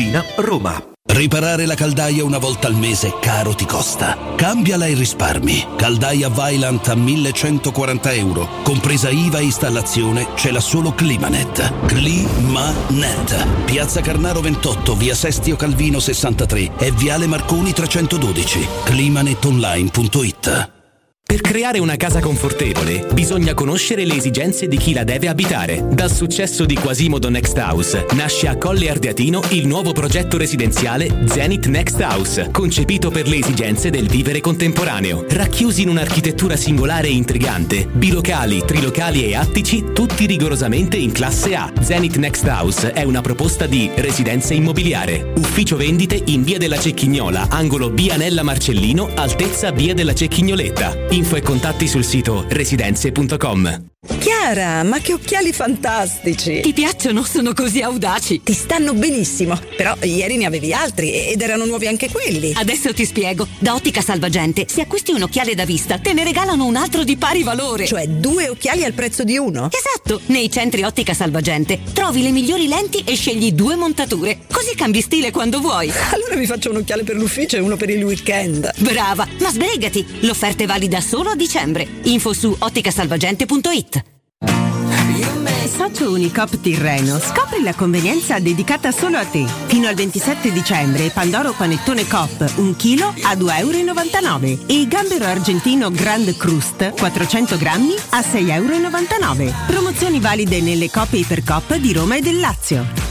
Tiburtina, Roma. Riparare la caldaia una volta al mese caro ti costa. Cambiala e risparmi. Caldaia Vylant a 1140 euro. Compresa IVA e installazione c'è la solo Climanet. Climanet. Piazza Carnaro 28, via Sestio Calvino 63 e viale Marconi 312. Climanetonline.it Per creare una casa confortevole bisogna conoscere le esigenze di chi la deve abitare. Dal successo di Quasimodo Next House nasce a Colle Ardeatino il nuovo progetto residenziale Zenith Next House, concepito per le esigenze del vivere contemporaneo. Racchiusi in un'architettura singolare e intrigante, bilocali, trilocali e attici, tutti rigorosamente in classe A. Zenith Next House è una proposta di residenza immobiliare. Ufficio vendite in via della Cecchignola, angolo Bianella Marcellino, altezza via della Cecchignoletta. Info e contatti sul sito residenze.com. Chiara, ma che occhiali fantastici! Ti piacciono? Sono così audaci. Ti stanno benissimo, però ieri ne avevi altri ed erano nuovi anche quelli. Adesso ti spiego. Da Ottica Salvagente, se acquisti un occhiale da vista, te ne regalano un altro di pari valore. Cioè due occhiali al prezzo di uno? Esatto! Nei centri Ottica Salvagente trovi le migliori lenti e scegli due montature. Così cambi stile quando vuoi. Allora mi faccio un occhiale per l'ufficio e uno per il weekend. Brava! Ma sbrigati! L'offerta è valida solo a dicembre. Info su otticasalvagente.it Socio Unicop Tirreno, scopri la convenienza dedicata solo a te. Fino al 27 dicembre Pandoro Panettone Cop 1 kg a 2,99 euro e Gambero Argentino Grand Crust 400 grammi a 6,99 euro. Promozioni valide nelle Cop e Ipercop di Roma e del Lazio.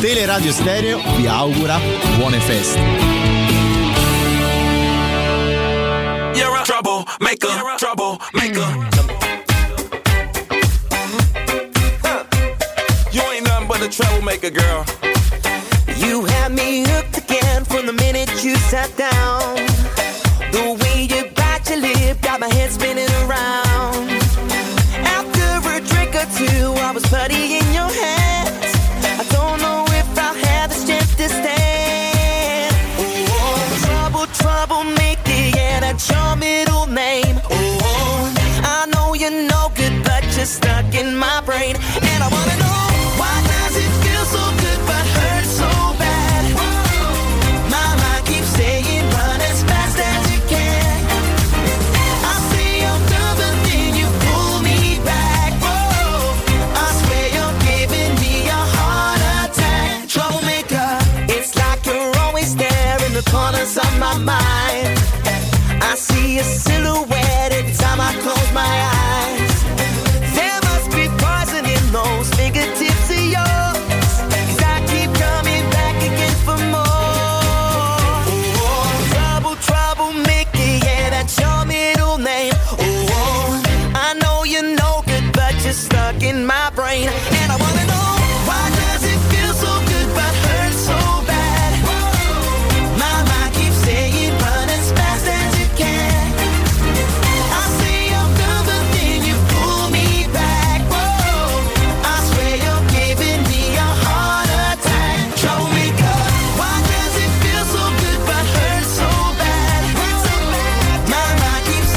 Teleradio Stereo vi augura buone feste. You're a troublemaker, troublemaker. Mm-hmm. You ain't nothing but a troublemaker, girl. You had me hooked again from the minute you sat down. The way you bite your lip got my head spinning around. After a drink or two, I was putty in your middle name. Oh, I know you're no good, but you're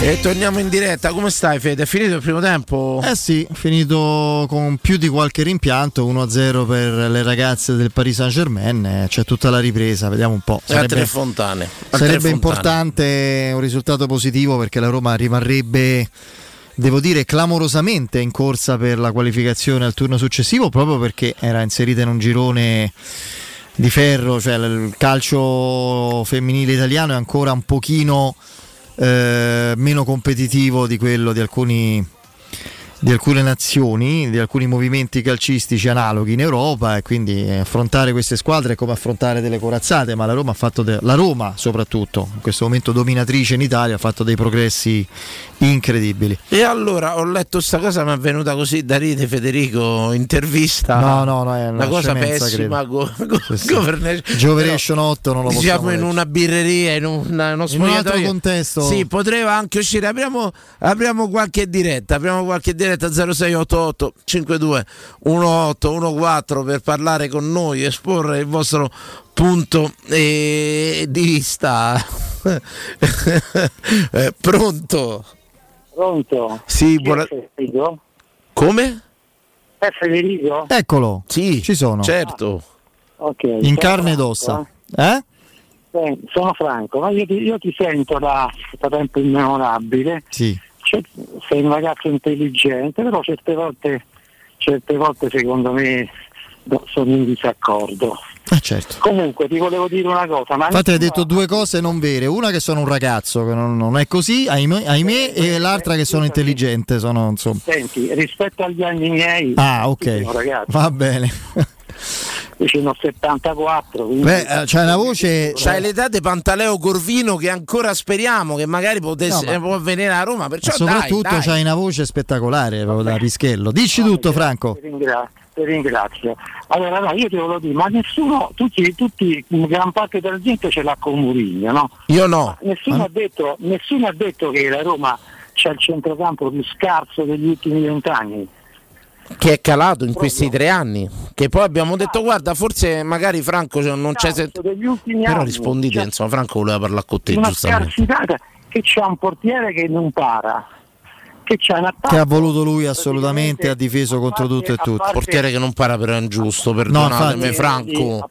E torniamo in diretta, come stai Fede? È finito il primo tempo? Eh sì, finito con più di qualche rimpianto, 1-0 per le ragazze del Paris Saint Germain, c'è tutta la ripresa, vediamo un po'. E a tre fontane. Sarebbe importante un risultato positivo perché la Roma rimarrebbe, devo dire, clamorosamente in corsa per la qualificazione al turno successivo, proprio perché era inserita in un girone di ferro, cioè il calcio femminile italiano è ancora un pochino eh, meno competitivo di quello di alcuni di alcune nazioni, di alcuni movimenti calcistici analoghi in Europa e quindi eh, affrontare queste squadre è come affrontare delle corazzate, ma la Roma ha fatto de- la Roma soprattutto, in questo momento dominatrice in Italia, ha fatto dei progressi incredibili. E allora ho letto sta cosa, mi è venuta così da ride Federico, intervista. No, no, no, è una una cosa scemenza, pessima. Go, go, Sì, sì. governation. Generation 8 non lo possiamo Siamo in una birreria, in, una, uno In un altro contesto. Sì, poteva anche uscire. Apriamo, apriamo qualche diretta. Apriamo qualche diretta 0688 52 18 14 per parlare con noi, esporre il vostro punto eh, di vista. Eh, pronto? Pronto? Sì, buona... Come? È Federico? Eccolo. Sì, ci sono. Certo. Ok. In sono carne ed ossa. eh. Eh? Eh, sono Franco, ma io ti, io ti sento da, da tempo immemorabile. Sì. Cioè, sei un ragazzo intelligente, però certe volte, certe volte secondo me no, sono in disaccordo. Eh, certo. Comunque ti volevo dire una cosa, ma Infatti hai detto due cose non vere, una che sono un ragazzo, che non, non è così, ahimè, ahimè, e l'altra che sono intelligente, sono insomma. Senti, rispetto agli anni miei, Ah, ok. sono ragazzo, Va bene. Io sono 74, quindi Beh, eh, c'hai una voce. C'hai l'età di Pantaleo Corvino che ancora speriamo che magari potesse, No, ma- può venire a Roma. Ma Perciò soprattutto dai, dai. c'hai una voce spettacolare proprio da Pischello. Dici tutto, Franco. Ti ringrazio, ti ringrazio. Allora, no, io ti volevo dire, ma nessuno, tutti, tutti, gran parte della gente ce l'ha con Murigno, no? Io no. Nessuno, ha detto, nessuno ha detto che la Roma c'ha il centrocampo più scarso degli ultimi vent'anni. Che è calato in questi tre anni. Che poi abbiamo detto, guarda, forse magari Franco cioè, non c'è. sent- degli ultimi Però rispondite, Cioè, insomma, Franco voleva parlare con te, una giustamente. scarsità che c'ha un portiere che non para. Che c'ha un attacco. Che ha voluto lui assolutamente, ha difeso contro tutto e tutti. Portiere che non para però è ingiusto, perdonatemi, infatti- Franco.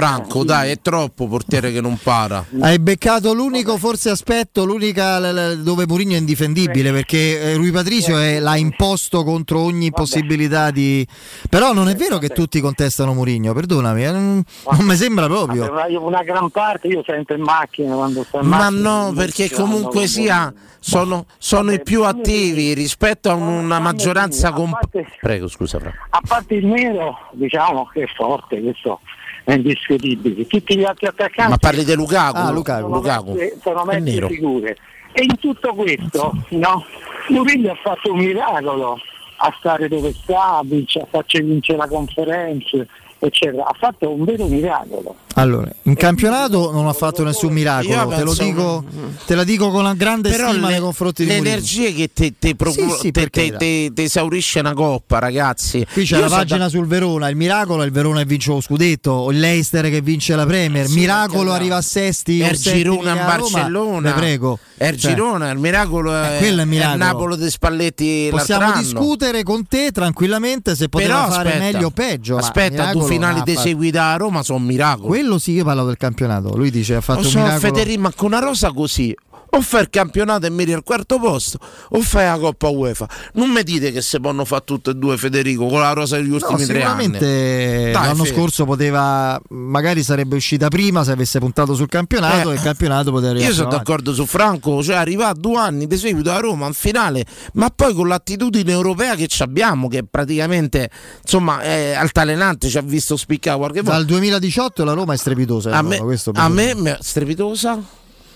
Franco, dai, è troppo portiere che non para. Hai beccato l'unico forse aspetto, l'unica l- l- dove Mourinho è indifendibile perché eh, Rui Patricio è- l'ha imposto contro ogni possibilità di... Però non è vero che tutti contestano Mourinho, perdonami, eh, non, non mi sembra proprio. Vabbè, Una, gran parte io sento in macchina quando sto in Ma macchina. no, perché comunque sia sono, sono i più attivi rispetto a una maggioranza comp- Prego, scusa Franco. A parte il nero, diciamo che è forte, questo è indiscutibile. Tutti gli altri attaccanti Ma parli di Lukaku? Ah, Lukaku, sono Lukaku. mezze- sono mezze figure. E in tutto questo, no, Mourinho ha fatto un miracolo a stare dove sta, a farci vincere la conferenza, eccetera. Ha fatto un vero miracolo. Allora, in campionato non ha fatto nessun miracolo, te, dico, te la dico con una grande Però stima le- nei confronti di le Mourinho. energie che ti te procura- Sì, sì, te- te- te- te esaurisce una coppa, ragazzi. Qui c'è Io la pagina da- sul Verona, il miracolo è il Verona che vince lo scudetto, il Leicester che vince la Premier, miracolo arriva a sesti È o il settimi Girona in a Roma, Barcellona. te prego. È il Cioè, Girona, il miracolo è, quello è il miracolo. il Napoli di Spalletti Possiamo discutere con te tranquillamente se poteva Però fare aspetta, meglio o peggio. Aspetta, miracolo finali di seguita a Roma sono miracoli. Quello sì, io parlo del campionato. Lui dice ha fatto Lo un so, miracolo. Federico, ma con una rosa così o fai il campionato e miri al quarto posto o fai la Coppa UEFA. Non mi dite che si possono fare tutte e due, Federico, con la rosa degli No, ultimi tre anni. Dai, l'anno Fe. scorso poteva, magari sarebbe uscita prima se avesse puntato sul campionato Eh, e il campionato poteva arrivare. Io sono avanti. d'accordo su Franco, cioè arriva a due anni di seguito a Roma in finale, ma poi con l'attitudine europea che ci abbiamo, che praticamente insomma è altalenante, ci ha visto spiccare qualche volta. Dal 2018 la Roma è strepitosa. A me, a me- strepitosa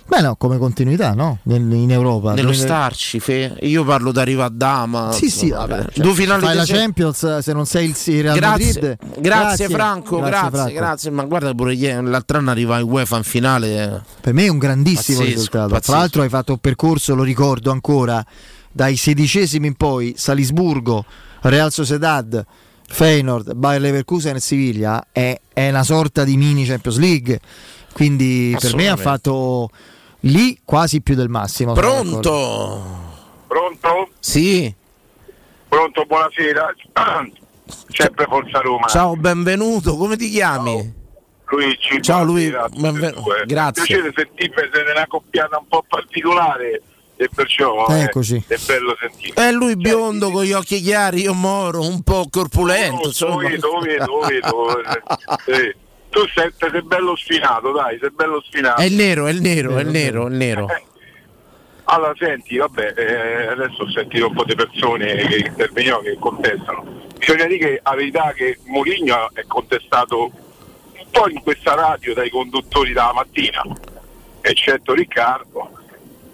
Beh, no, come continuità, no? In Europa. nello Dove- starci, Fe. io parlo da Riva a Dama. Sì, sì, vabbè, cioè, due finali fai la se- Champions se non sei il Real Grazie, Madrid. grazie, Franco, grazie, Franco. grazie, Ma guarda pure ieri, l'altro anno arriva in UEFA in finale. eh. Per me è un grandissimo Pazzesco, risultato. pazzesco. Tra l'altro hai fatto un percorso, lo ricordo ancora, dai sedicesimi in poi, Salisburgo, Real Sociedad, Feyenoord, Bayer Leverkusen e Siviglia, è, è una sorta di mini Champions League. Quindi per me ha fatto lì quasi più del massimo. Pronto? Pronto? Sì. Pronto, buonasera. Sempre Forza Roma. Ciao, benvenuto, come ti chiami? Luigi. Ciao Luigi, benven- tutti e due. grazie. Piacere sentirmi, siete una coppiata un po' particolare e perciò eh, Eccoci. è bello sentire. È lui biondo con gli occhi chiari, io moro, un po' corpulento. Lo insomma. vedo, lo vedo, lo vedo. eh, sì. Tu sei, sei bello sfinato, dai, sei bello sfinato. È il nero, è il nero, è il nero, è il nero. Allora, senti, vabbè, eh, adesso ho sentito un po' di persone che intervenivano, che contestano. Bisogna dire che la verità è che Mourinho è contestato un po' in questa radio dai conduttori dalla mattina, eccetto Riccardo.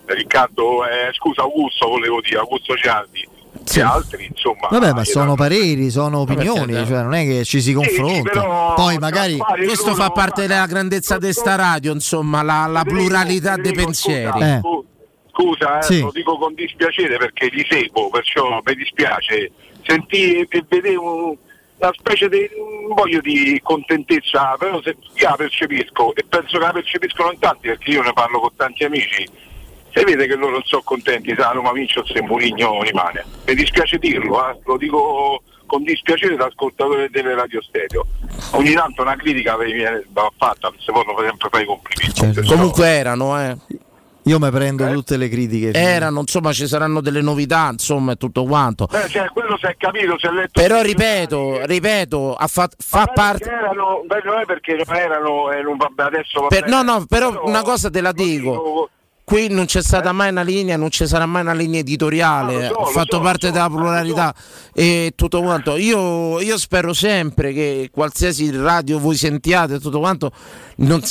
Riccardo, eh, scusa Augusto volevo dire, Augusto Gianni e altri, insomma. Vabbè, ma eh, sono pareri, sono opinioni, certo. cioè non è che ci si confronta. però- Poi magari Questo fa parte della grandezza di sta radio, insomma, la, la pluralità dei pensieri. Eh. Scusa, eh, Sì. lo dico con dispiacere perché li seguo, perciò mi dispiace. Sentì e vedere un- una specie di non voglio di contentezza, però se io la percepisco e penso che la percepiscono in tanti perché io ne parlo con tanti amici. Si vede che loro non sono contenti se la Roma vince o se Mourinho rimane. Mi dispiace dirlo, eh, lo dico con dispiacere da ascoltatore delle radio stereo. Ogni tanto una critica va fatta, se poi non sempre fare i complimenti. Comunque erano, eh. Io mi prendo tutte le critiche. Erano, insomma, ci saranno delle novità, insomma, e tutto quanto. Eh, cioè, quello si è capito, si è letto. Però ripeto, ripeto, ha fa, fa parte. Erano, beh, non è perché non erano, eh, non vabbè, adesso va Per- bene. no, no, però una cosa te la dico. Qui non c'è stata mai una linea, non ci sarà mai una linea editoriale. Ah, so, Ho fatto so, parte so, della pluralità e tutto quanto. Io, io spero sempre che qualsiasi radio voi sentiate e tutto quanto, non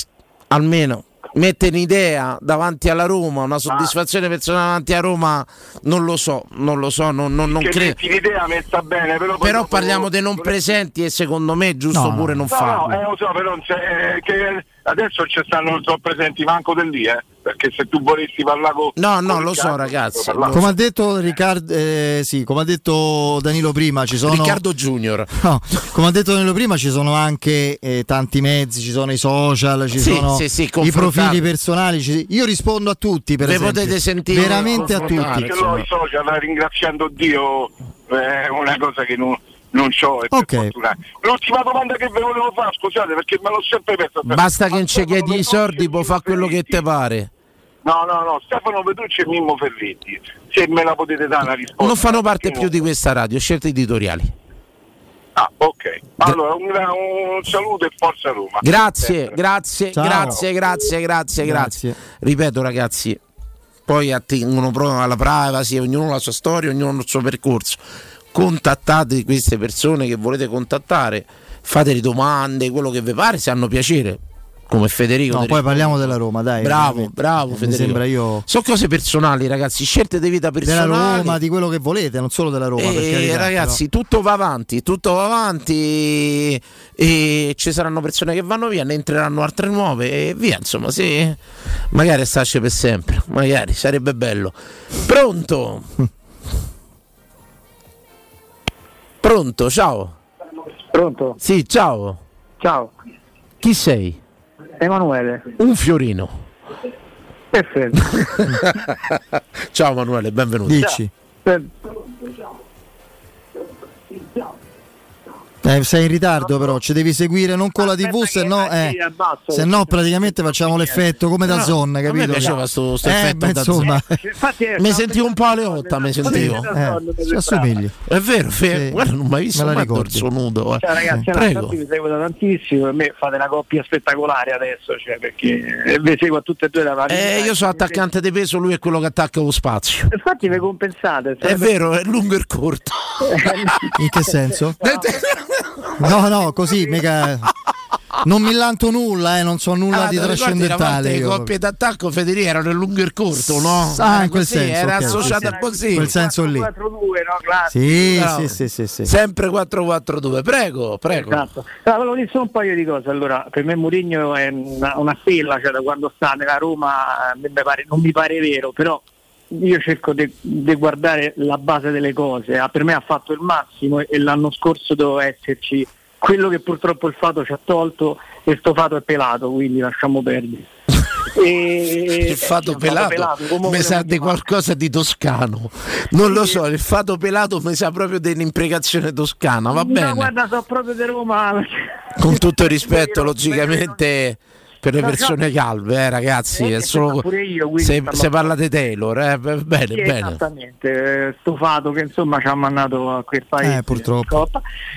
almeno mette un'idea davanti alla Roma, una soddisfazione personale davanti a Roma, non lo so, non lo so, non, non, non credo. l'idea messa bene, però, Però parliamo dei non presenti e secondo me è giusto No, no. pure non No, farlo. no, eh, lo so, però non c'è- eh, che adesso ci stanno, non sono presenti manco del lì, eh, perché se tu volessi parlare con... No, no, con lo so, Riccardo, ragazzi. puoi parlare. Come ha detto Riccardo, eh, sì, come ha detto Danilo prima, ci sono. Riccardo Junior. No, come ha detto Danilo prima, ci sono anche eh, tanti mezzi, ci sono i social, ci Sì, sono sì, sì, i profili personali. ci- Io rispondo a tutti, per Le esempio. potete sentire, veramente a tutti. L'ho i social, ringraziando Dio, è una cosa che non, non c'ho. e per Ok. fortuna. L'ultima domanda che vi volevo fare, scusate, perché me l'ho sempre persa. Basta che non ci chiedi i soldi, può fare quello che te pare. No, no, no, Stefano Petrucci e Mimmo Ferretti, se me la potete dare una risposta. Non fanno parte più di questa radio, scelte editoriali. Ah, ok. Allora, un, un saluto e forza Roma. Grazie, grazie, Ciao. grazie, grazie, grazie, grazie. Ripeto ragazzi, poi attengono proprio alla privacy, ognuno la sua storia, ognuno il suo percorso. Contattate queste persone che volete contattare, fateli domande, quello che vi pare, se hanno piacere. Come Federico. No, poi parliamo della Roma, dai. Bravo, veramente. bravo Mi Federico. sembra io Sono cose personali, ragazzi, scelte di vita della personali. Roma, di quello che volete, non solo della Roma. E carità, ragazzi, tutto va avanti, tutto va avanti e ci saranno persone che vanno via, ne entreranno altre nuove e via, insomma, sì, magari starci per sempre, magari sarebbe bello. Pronto? Pronto, ciao. Pronto? Sì, ciao. Ciao, Chi sei? Emanuele. Un fiorino. Perfetto. ciao Emanuele, benvenuto. Dici. Per- Eh, sei in ritardo però, ci devi seguire non con la TV, se no, eh, se no praticamente facciamo l'effetto come da No, a capito? piaceva sto, sto Eh, effetto beh, da insomma, Infatti, Mi sentivo un po' alle 8, mi sentivo. eh, si assomigli. È vero, fe- Sì. guarda, non ho mai visto Me la ricordi. nudo. eh. Cioè, ragazzi, allora, Prego. vi seguo da tantissimo, per me fate una coppia spettacolare adesso, cioè, perché eh, vi seguo a tutte e due da vari Eh, io sono attaccante di peso, lui è quello che attacca lo spazio. Infatti vi compensate. È vero, è lungo e corto. In che senso? No, no, così, mica... Non mi lanto nulla, eh, non so nulla Allora, di trascendentale. Le io. coppie d'attacco Federico erano il lungo e il corto, no? Ah, Era in quel così, senso. Era ok, sì, associata sì. così. Quel senso lì. 4-2, no? Sì, Bravo. sì, sì, sì, sì. Sempre 4-4-2. Prego, prego. Esatto. Allora, volevo dire solo un paio di cose. Allora, per me Mourinho è una, una stella, cioè da quando sta nella Roma eh, non mi pare vero, però io cerco di guardare la base delle cose. Ah, Per me ha fatto il massimo e, e l'anno scorso doveva esserci quello che purtroppo il Fato ci ha tolto e sto Fato è pelato, quindi lasciamo perdere. E- Il fato sì, pelato, come mi sa di qualcosa di toscano. Non lo so, il fato pelato mi sa proprio dell'imprecazione toscana, va No, bene. guarda, so proprio di Roma. Con tutto il rispetto, logicamente, per le persone calve, eh, ragazzi. Eh, È solo... pure io, se, se parla di Taylor, eh, bene, Sì, bene. Esattamente, eh, stufato che insomma ci ha mandato a quel paese. Eh, purtroppo.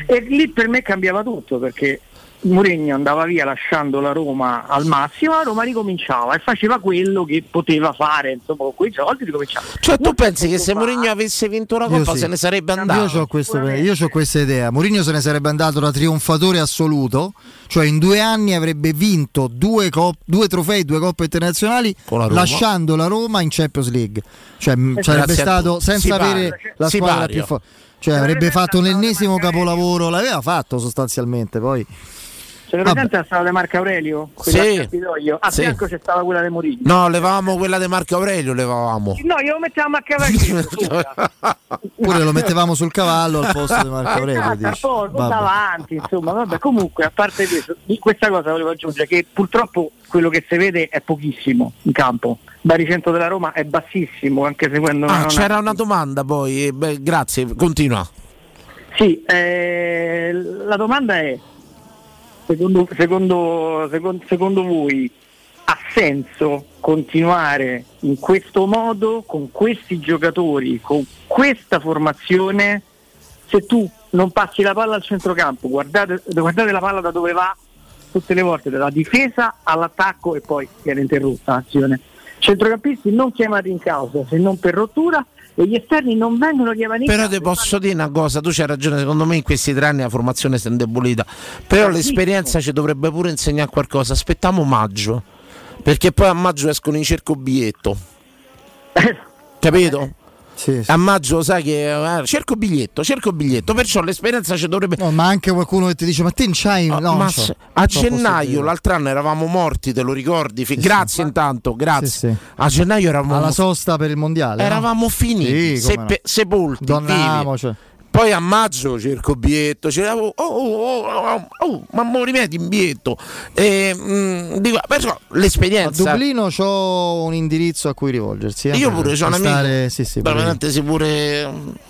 E lì per me cambiava tutto perché Mourinho andava via lasciando la Roma al massimo, la Roma ricominciava e faceva quello che poteva fare, insomma, con quei soldi ricominciava. Cioè, tu pensi che se Mourinho avesse vinto una Io coppa sì. se ne sarebbe andato? Io ho questa idea. Mourinho se ne sarebbe andato da trionfatore assoluto, cioè in due anni avrebbe vinto due, cop- due trofei, due coppe internazionali, la lasciando la Roma in Champions League. Cioè Grazie sarebbe stato senza Sipario. avere la Sipario. squadra più forte. Cioè avrebbe fatto l'ennesimo capolavoro, l'aveva fatto sostanzialmente poi. Ce l'hai presente la strada di Marco Aurelio? Quella Sì. a Campidoglio? A Sì. fianco c'è stata quella di Mourinho. No, levavamo quella di Marco Aurelio, levavamo. No, io mettevamo a cavallo. Pure lo mettevamo sul cavallo al posto di Marco Aurelio. Esatto, poi Vabbè. davanti, insomma, vabbè, comunque a parte questo, questa cosa volevo aggiungere che purtroppo quello che si vede è pochissimo in campo. Baricentro della Roma è bassissimo, anche seguendo Ah, una- c'era una domanda poi, eh, beh, grazie, continua. Sì, eh, la domanda è, secondo, secondo, secon- secondo voi ha senso continuare in questo modo, con questi giocatori, con questa formazione, se tu non passi la palla al centrocampo, guardate, guardate la palla da dove va tutte le volte, dalla difesa all'attacco e poi viene interrotta l'azione. Centrocampisti non chiamati in causa se non per rottura e gli esterni non vengono in Però ti posso dire una cosa, tu c'hai ragione, secondo me in questi tre anni la formazione si è indebolita, però l'esperienza ci dovrebbe pure insegnare qualcosa, aspettiamo maggio, perché poi a maggio escono in cerco biglietto, capito? A maggio sai che eh, cerco biglietto, cerco biglietto, perciò l'esperienza ci dovrebbe... No, ma anche qualcuno che ti dice: Ma te non c'hai. No, ma c'ho. a No, gennaio l'altro anno eravamo morti, te lo ricordi? Fi- grazie intanto, grazie. Sì, sì. A gennaio eravamo Alla sosta per il mondiale. no? Eravamo finiti, Sì, come no. seppe- sepolti. Donnamo, vivi. Cioè. Poi a maggio cerco biglietto, c'era oh, oh, oh, oh, oh, ma mo rimetti in biglietto. E, mm, dico, perciò A l'esperienza. Dublino c'ho un indirizzo a cui rivolgersi. eh, Io pure c'ho un amico. stare- Sì, sì, veramente si pure.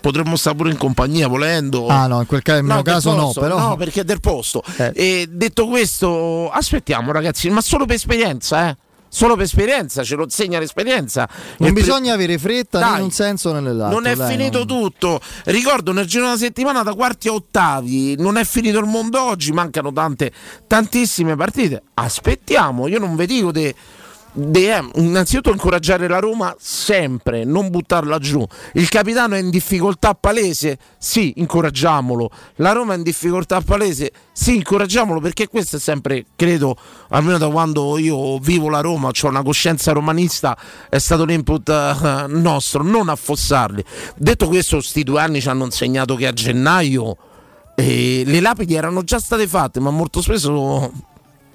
Potremmo stare pure in compagnia volendo. Ah, no, in quel caso no, posto, però- No, perché è del posto. Eh. E detto questo, aspettiamo, ragazzi, ma solo per esperienza, eh. Solo per esperienza, ce lo insegna l'esperienza. Non pre- bisogna avere fretta né Dai, in un senso né nell'altro. non è dai, finito non- tutto. Ricordo nel giro di una settimana da quarti a ottavi. Non è finito il mondo oggi. Mancano tante, tantissime partite. Aspettiamo. Io non vi dico de, de- eh, innanzitutto incoraggiare la Roma sempre, non buttarla giù. Il capitano è in difficoltà palese. Sì, incoraggiamolo. La Roma è in difficoltà palese. Sì, incoraggiamolo perché questo è sempre, credo, almeno da quando io vivo la Roma, ho una coscienza romanista, è stato l'input eh, nostro, non affossarli. Detto questo, sti due anni ci hanno insegnato che a gennaio eh, le lapidi erano già state fatte, ma molto spesso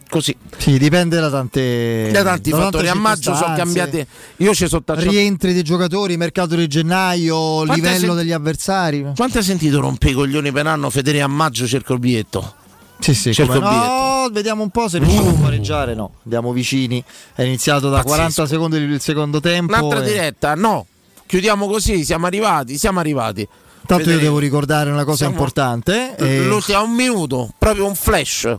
così. Sì, dipende da tante. Da tanti da fattori. A maggio sono cambiate. Io ci sono taciato- Rientri dei giocatori, mercato di gennaio, Quante livello sen- degli avversari. Quanto hai sentito rompe i coglioni per anno Federico a maggio cerco il biglietto? Sì, sì, cerco il biglietto. no, vediamo un po' se riusciamo a pareggiare. No, andiamo vicini. È iniziato da Pazzesco. 40 secondi il secondo tempo. Un'altra e- diretta, no. Chiudiamo così, siamo arrivati, siamo arrivati. Tanto io Federico, devo ricordare una cosa siamo- importante. eh, L'ultimo un minuto, proprio un flash,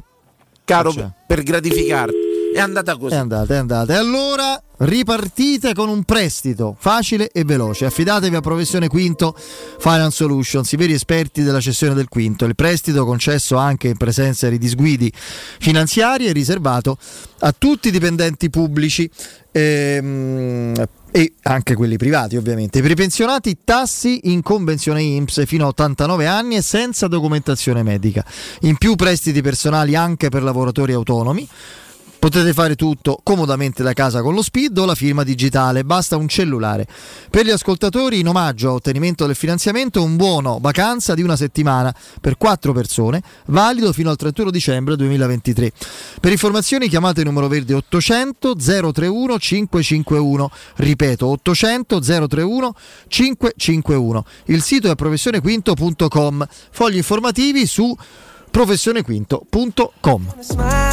caro, C'è. per gratificarti. È andata così. È andata, è andata. E allora ripartite con un prestito facile e veloce. Affidatevi a Professione Quinto Finance Solutions, i veri esperti della cessione del quinto. Il prestito concesso anche in presenza di disguidi finanziari è riservato a tutti i dipendenti pubblici ehm, e anche quelli privati ovviamente. Per i pensionati tassi in convenzione INPS fino a 89 anni e senza documentazione medica. In più prestiti personali anche per lavoratori autonomi. Potete fare tutto comodamente da casa con lo SPID o la firma digitale, basta un cellulare. Per gli ascoltatori, in omaggio a ottenimento del finanziamento, un buono vacanza di una settimana per quattro persone, valido fino al 31 dicembre 2023. Per informazioni chiamate il numero verde 800 031 551, ripeto 800 031 551. Il sito è professionequinto.com, fogli informativi su professionequinto.com.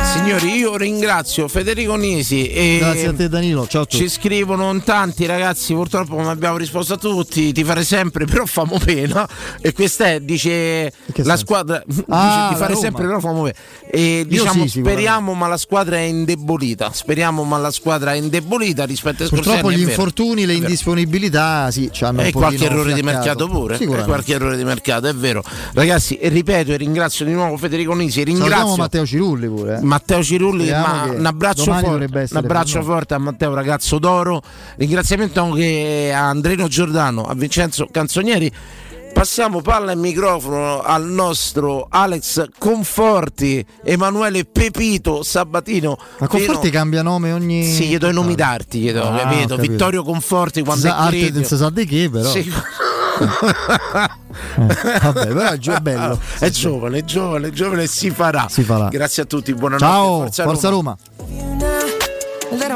Signori, io ringrazio Federico Nisi e Grazie a te Danilo, ciao a tutti. ci scrivono in tanti ragazzi, purtroppo non abbiamo risposto a tutti, ti fare sempre però famo pena e questa è, dice la squadra, dice, Ah, ti la fare sempre però famo pena e diciamo sì, speriamo ma la squadra è indebolita, speriamo ma la squadra è indebolita rispetto ai scorsi Purtroppo gli infortuni, le indisponibilità, sì, ci hanno E qualche errore di fiaccato. mercato pure. E qualche errore di mercato, è vero. Ragazzi, ripeto e ringrazio di nuovo Federico Nisi. Salutiamo Ringrazio Matteo Cirulli pure. eh. Matteo Cirulli, ma un abbraccio, forte, un abbraccio forte a Matteo, ragazzo d'oro. Ringraziamento anche a Andrino Giordano, a Vincenzo Canzonieri. Passiamo palla e microfono al nostro Alex Conforti, Emanuele Pepito Sabatino. Ma Conforti Fino- cambia nome ogni. Sì, chiedo i nomi d'arti, chiedo, Ah, ho capito? capito. Vittorio Conforti quando Sa- è arte non si sa di che, però. Sì. vabbè, però è bello. È giovane, è giovane, è giovane e si farà. Si farà. Grazie a tutti, buonanotte. Ciao, Forza, Roma. Let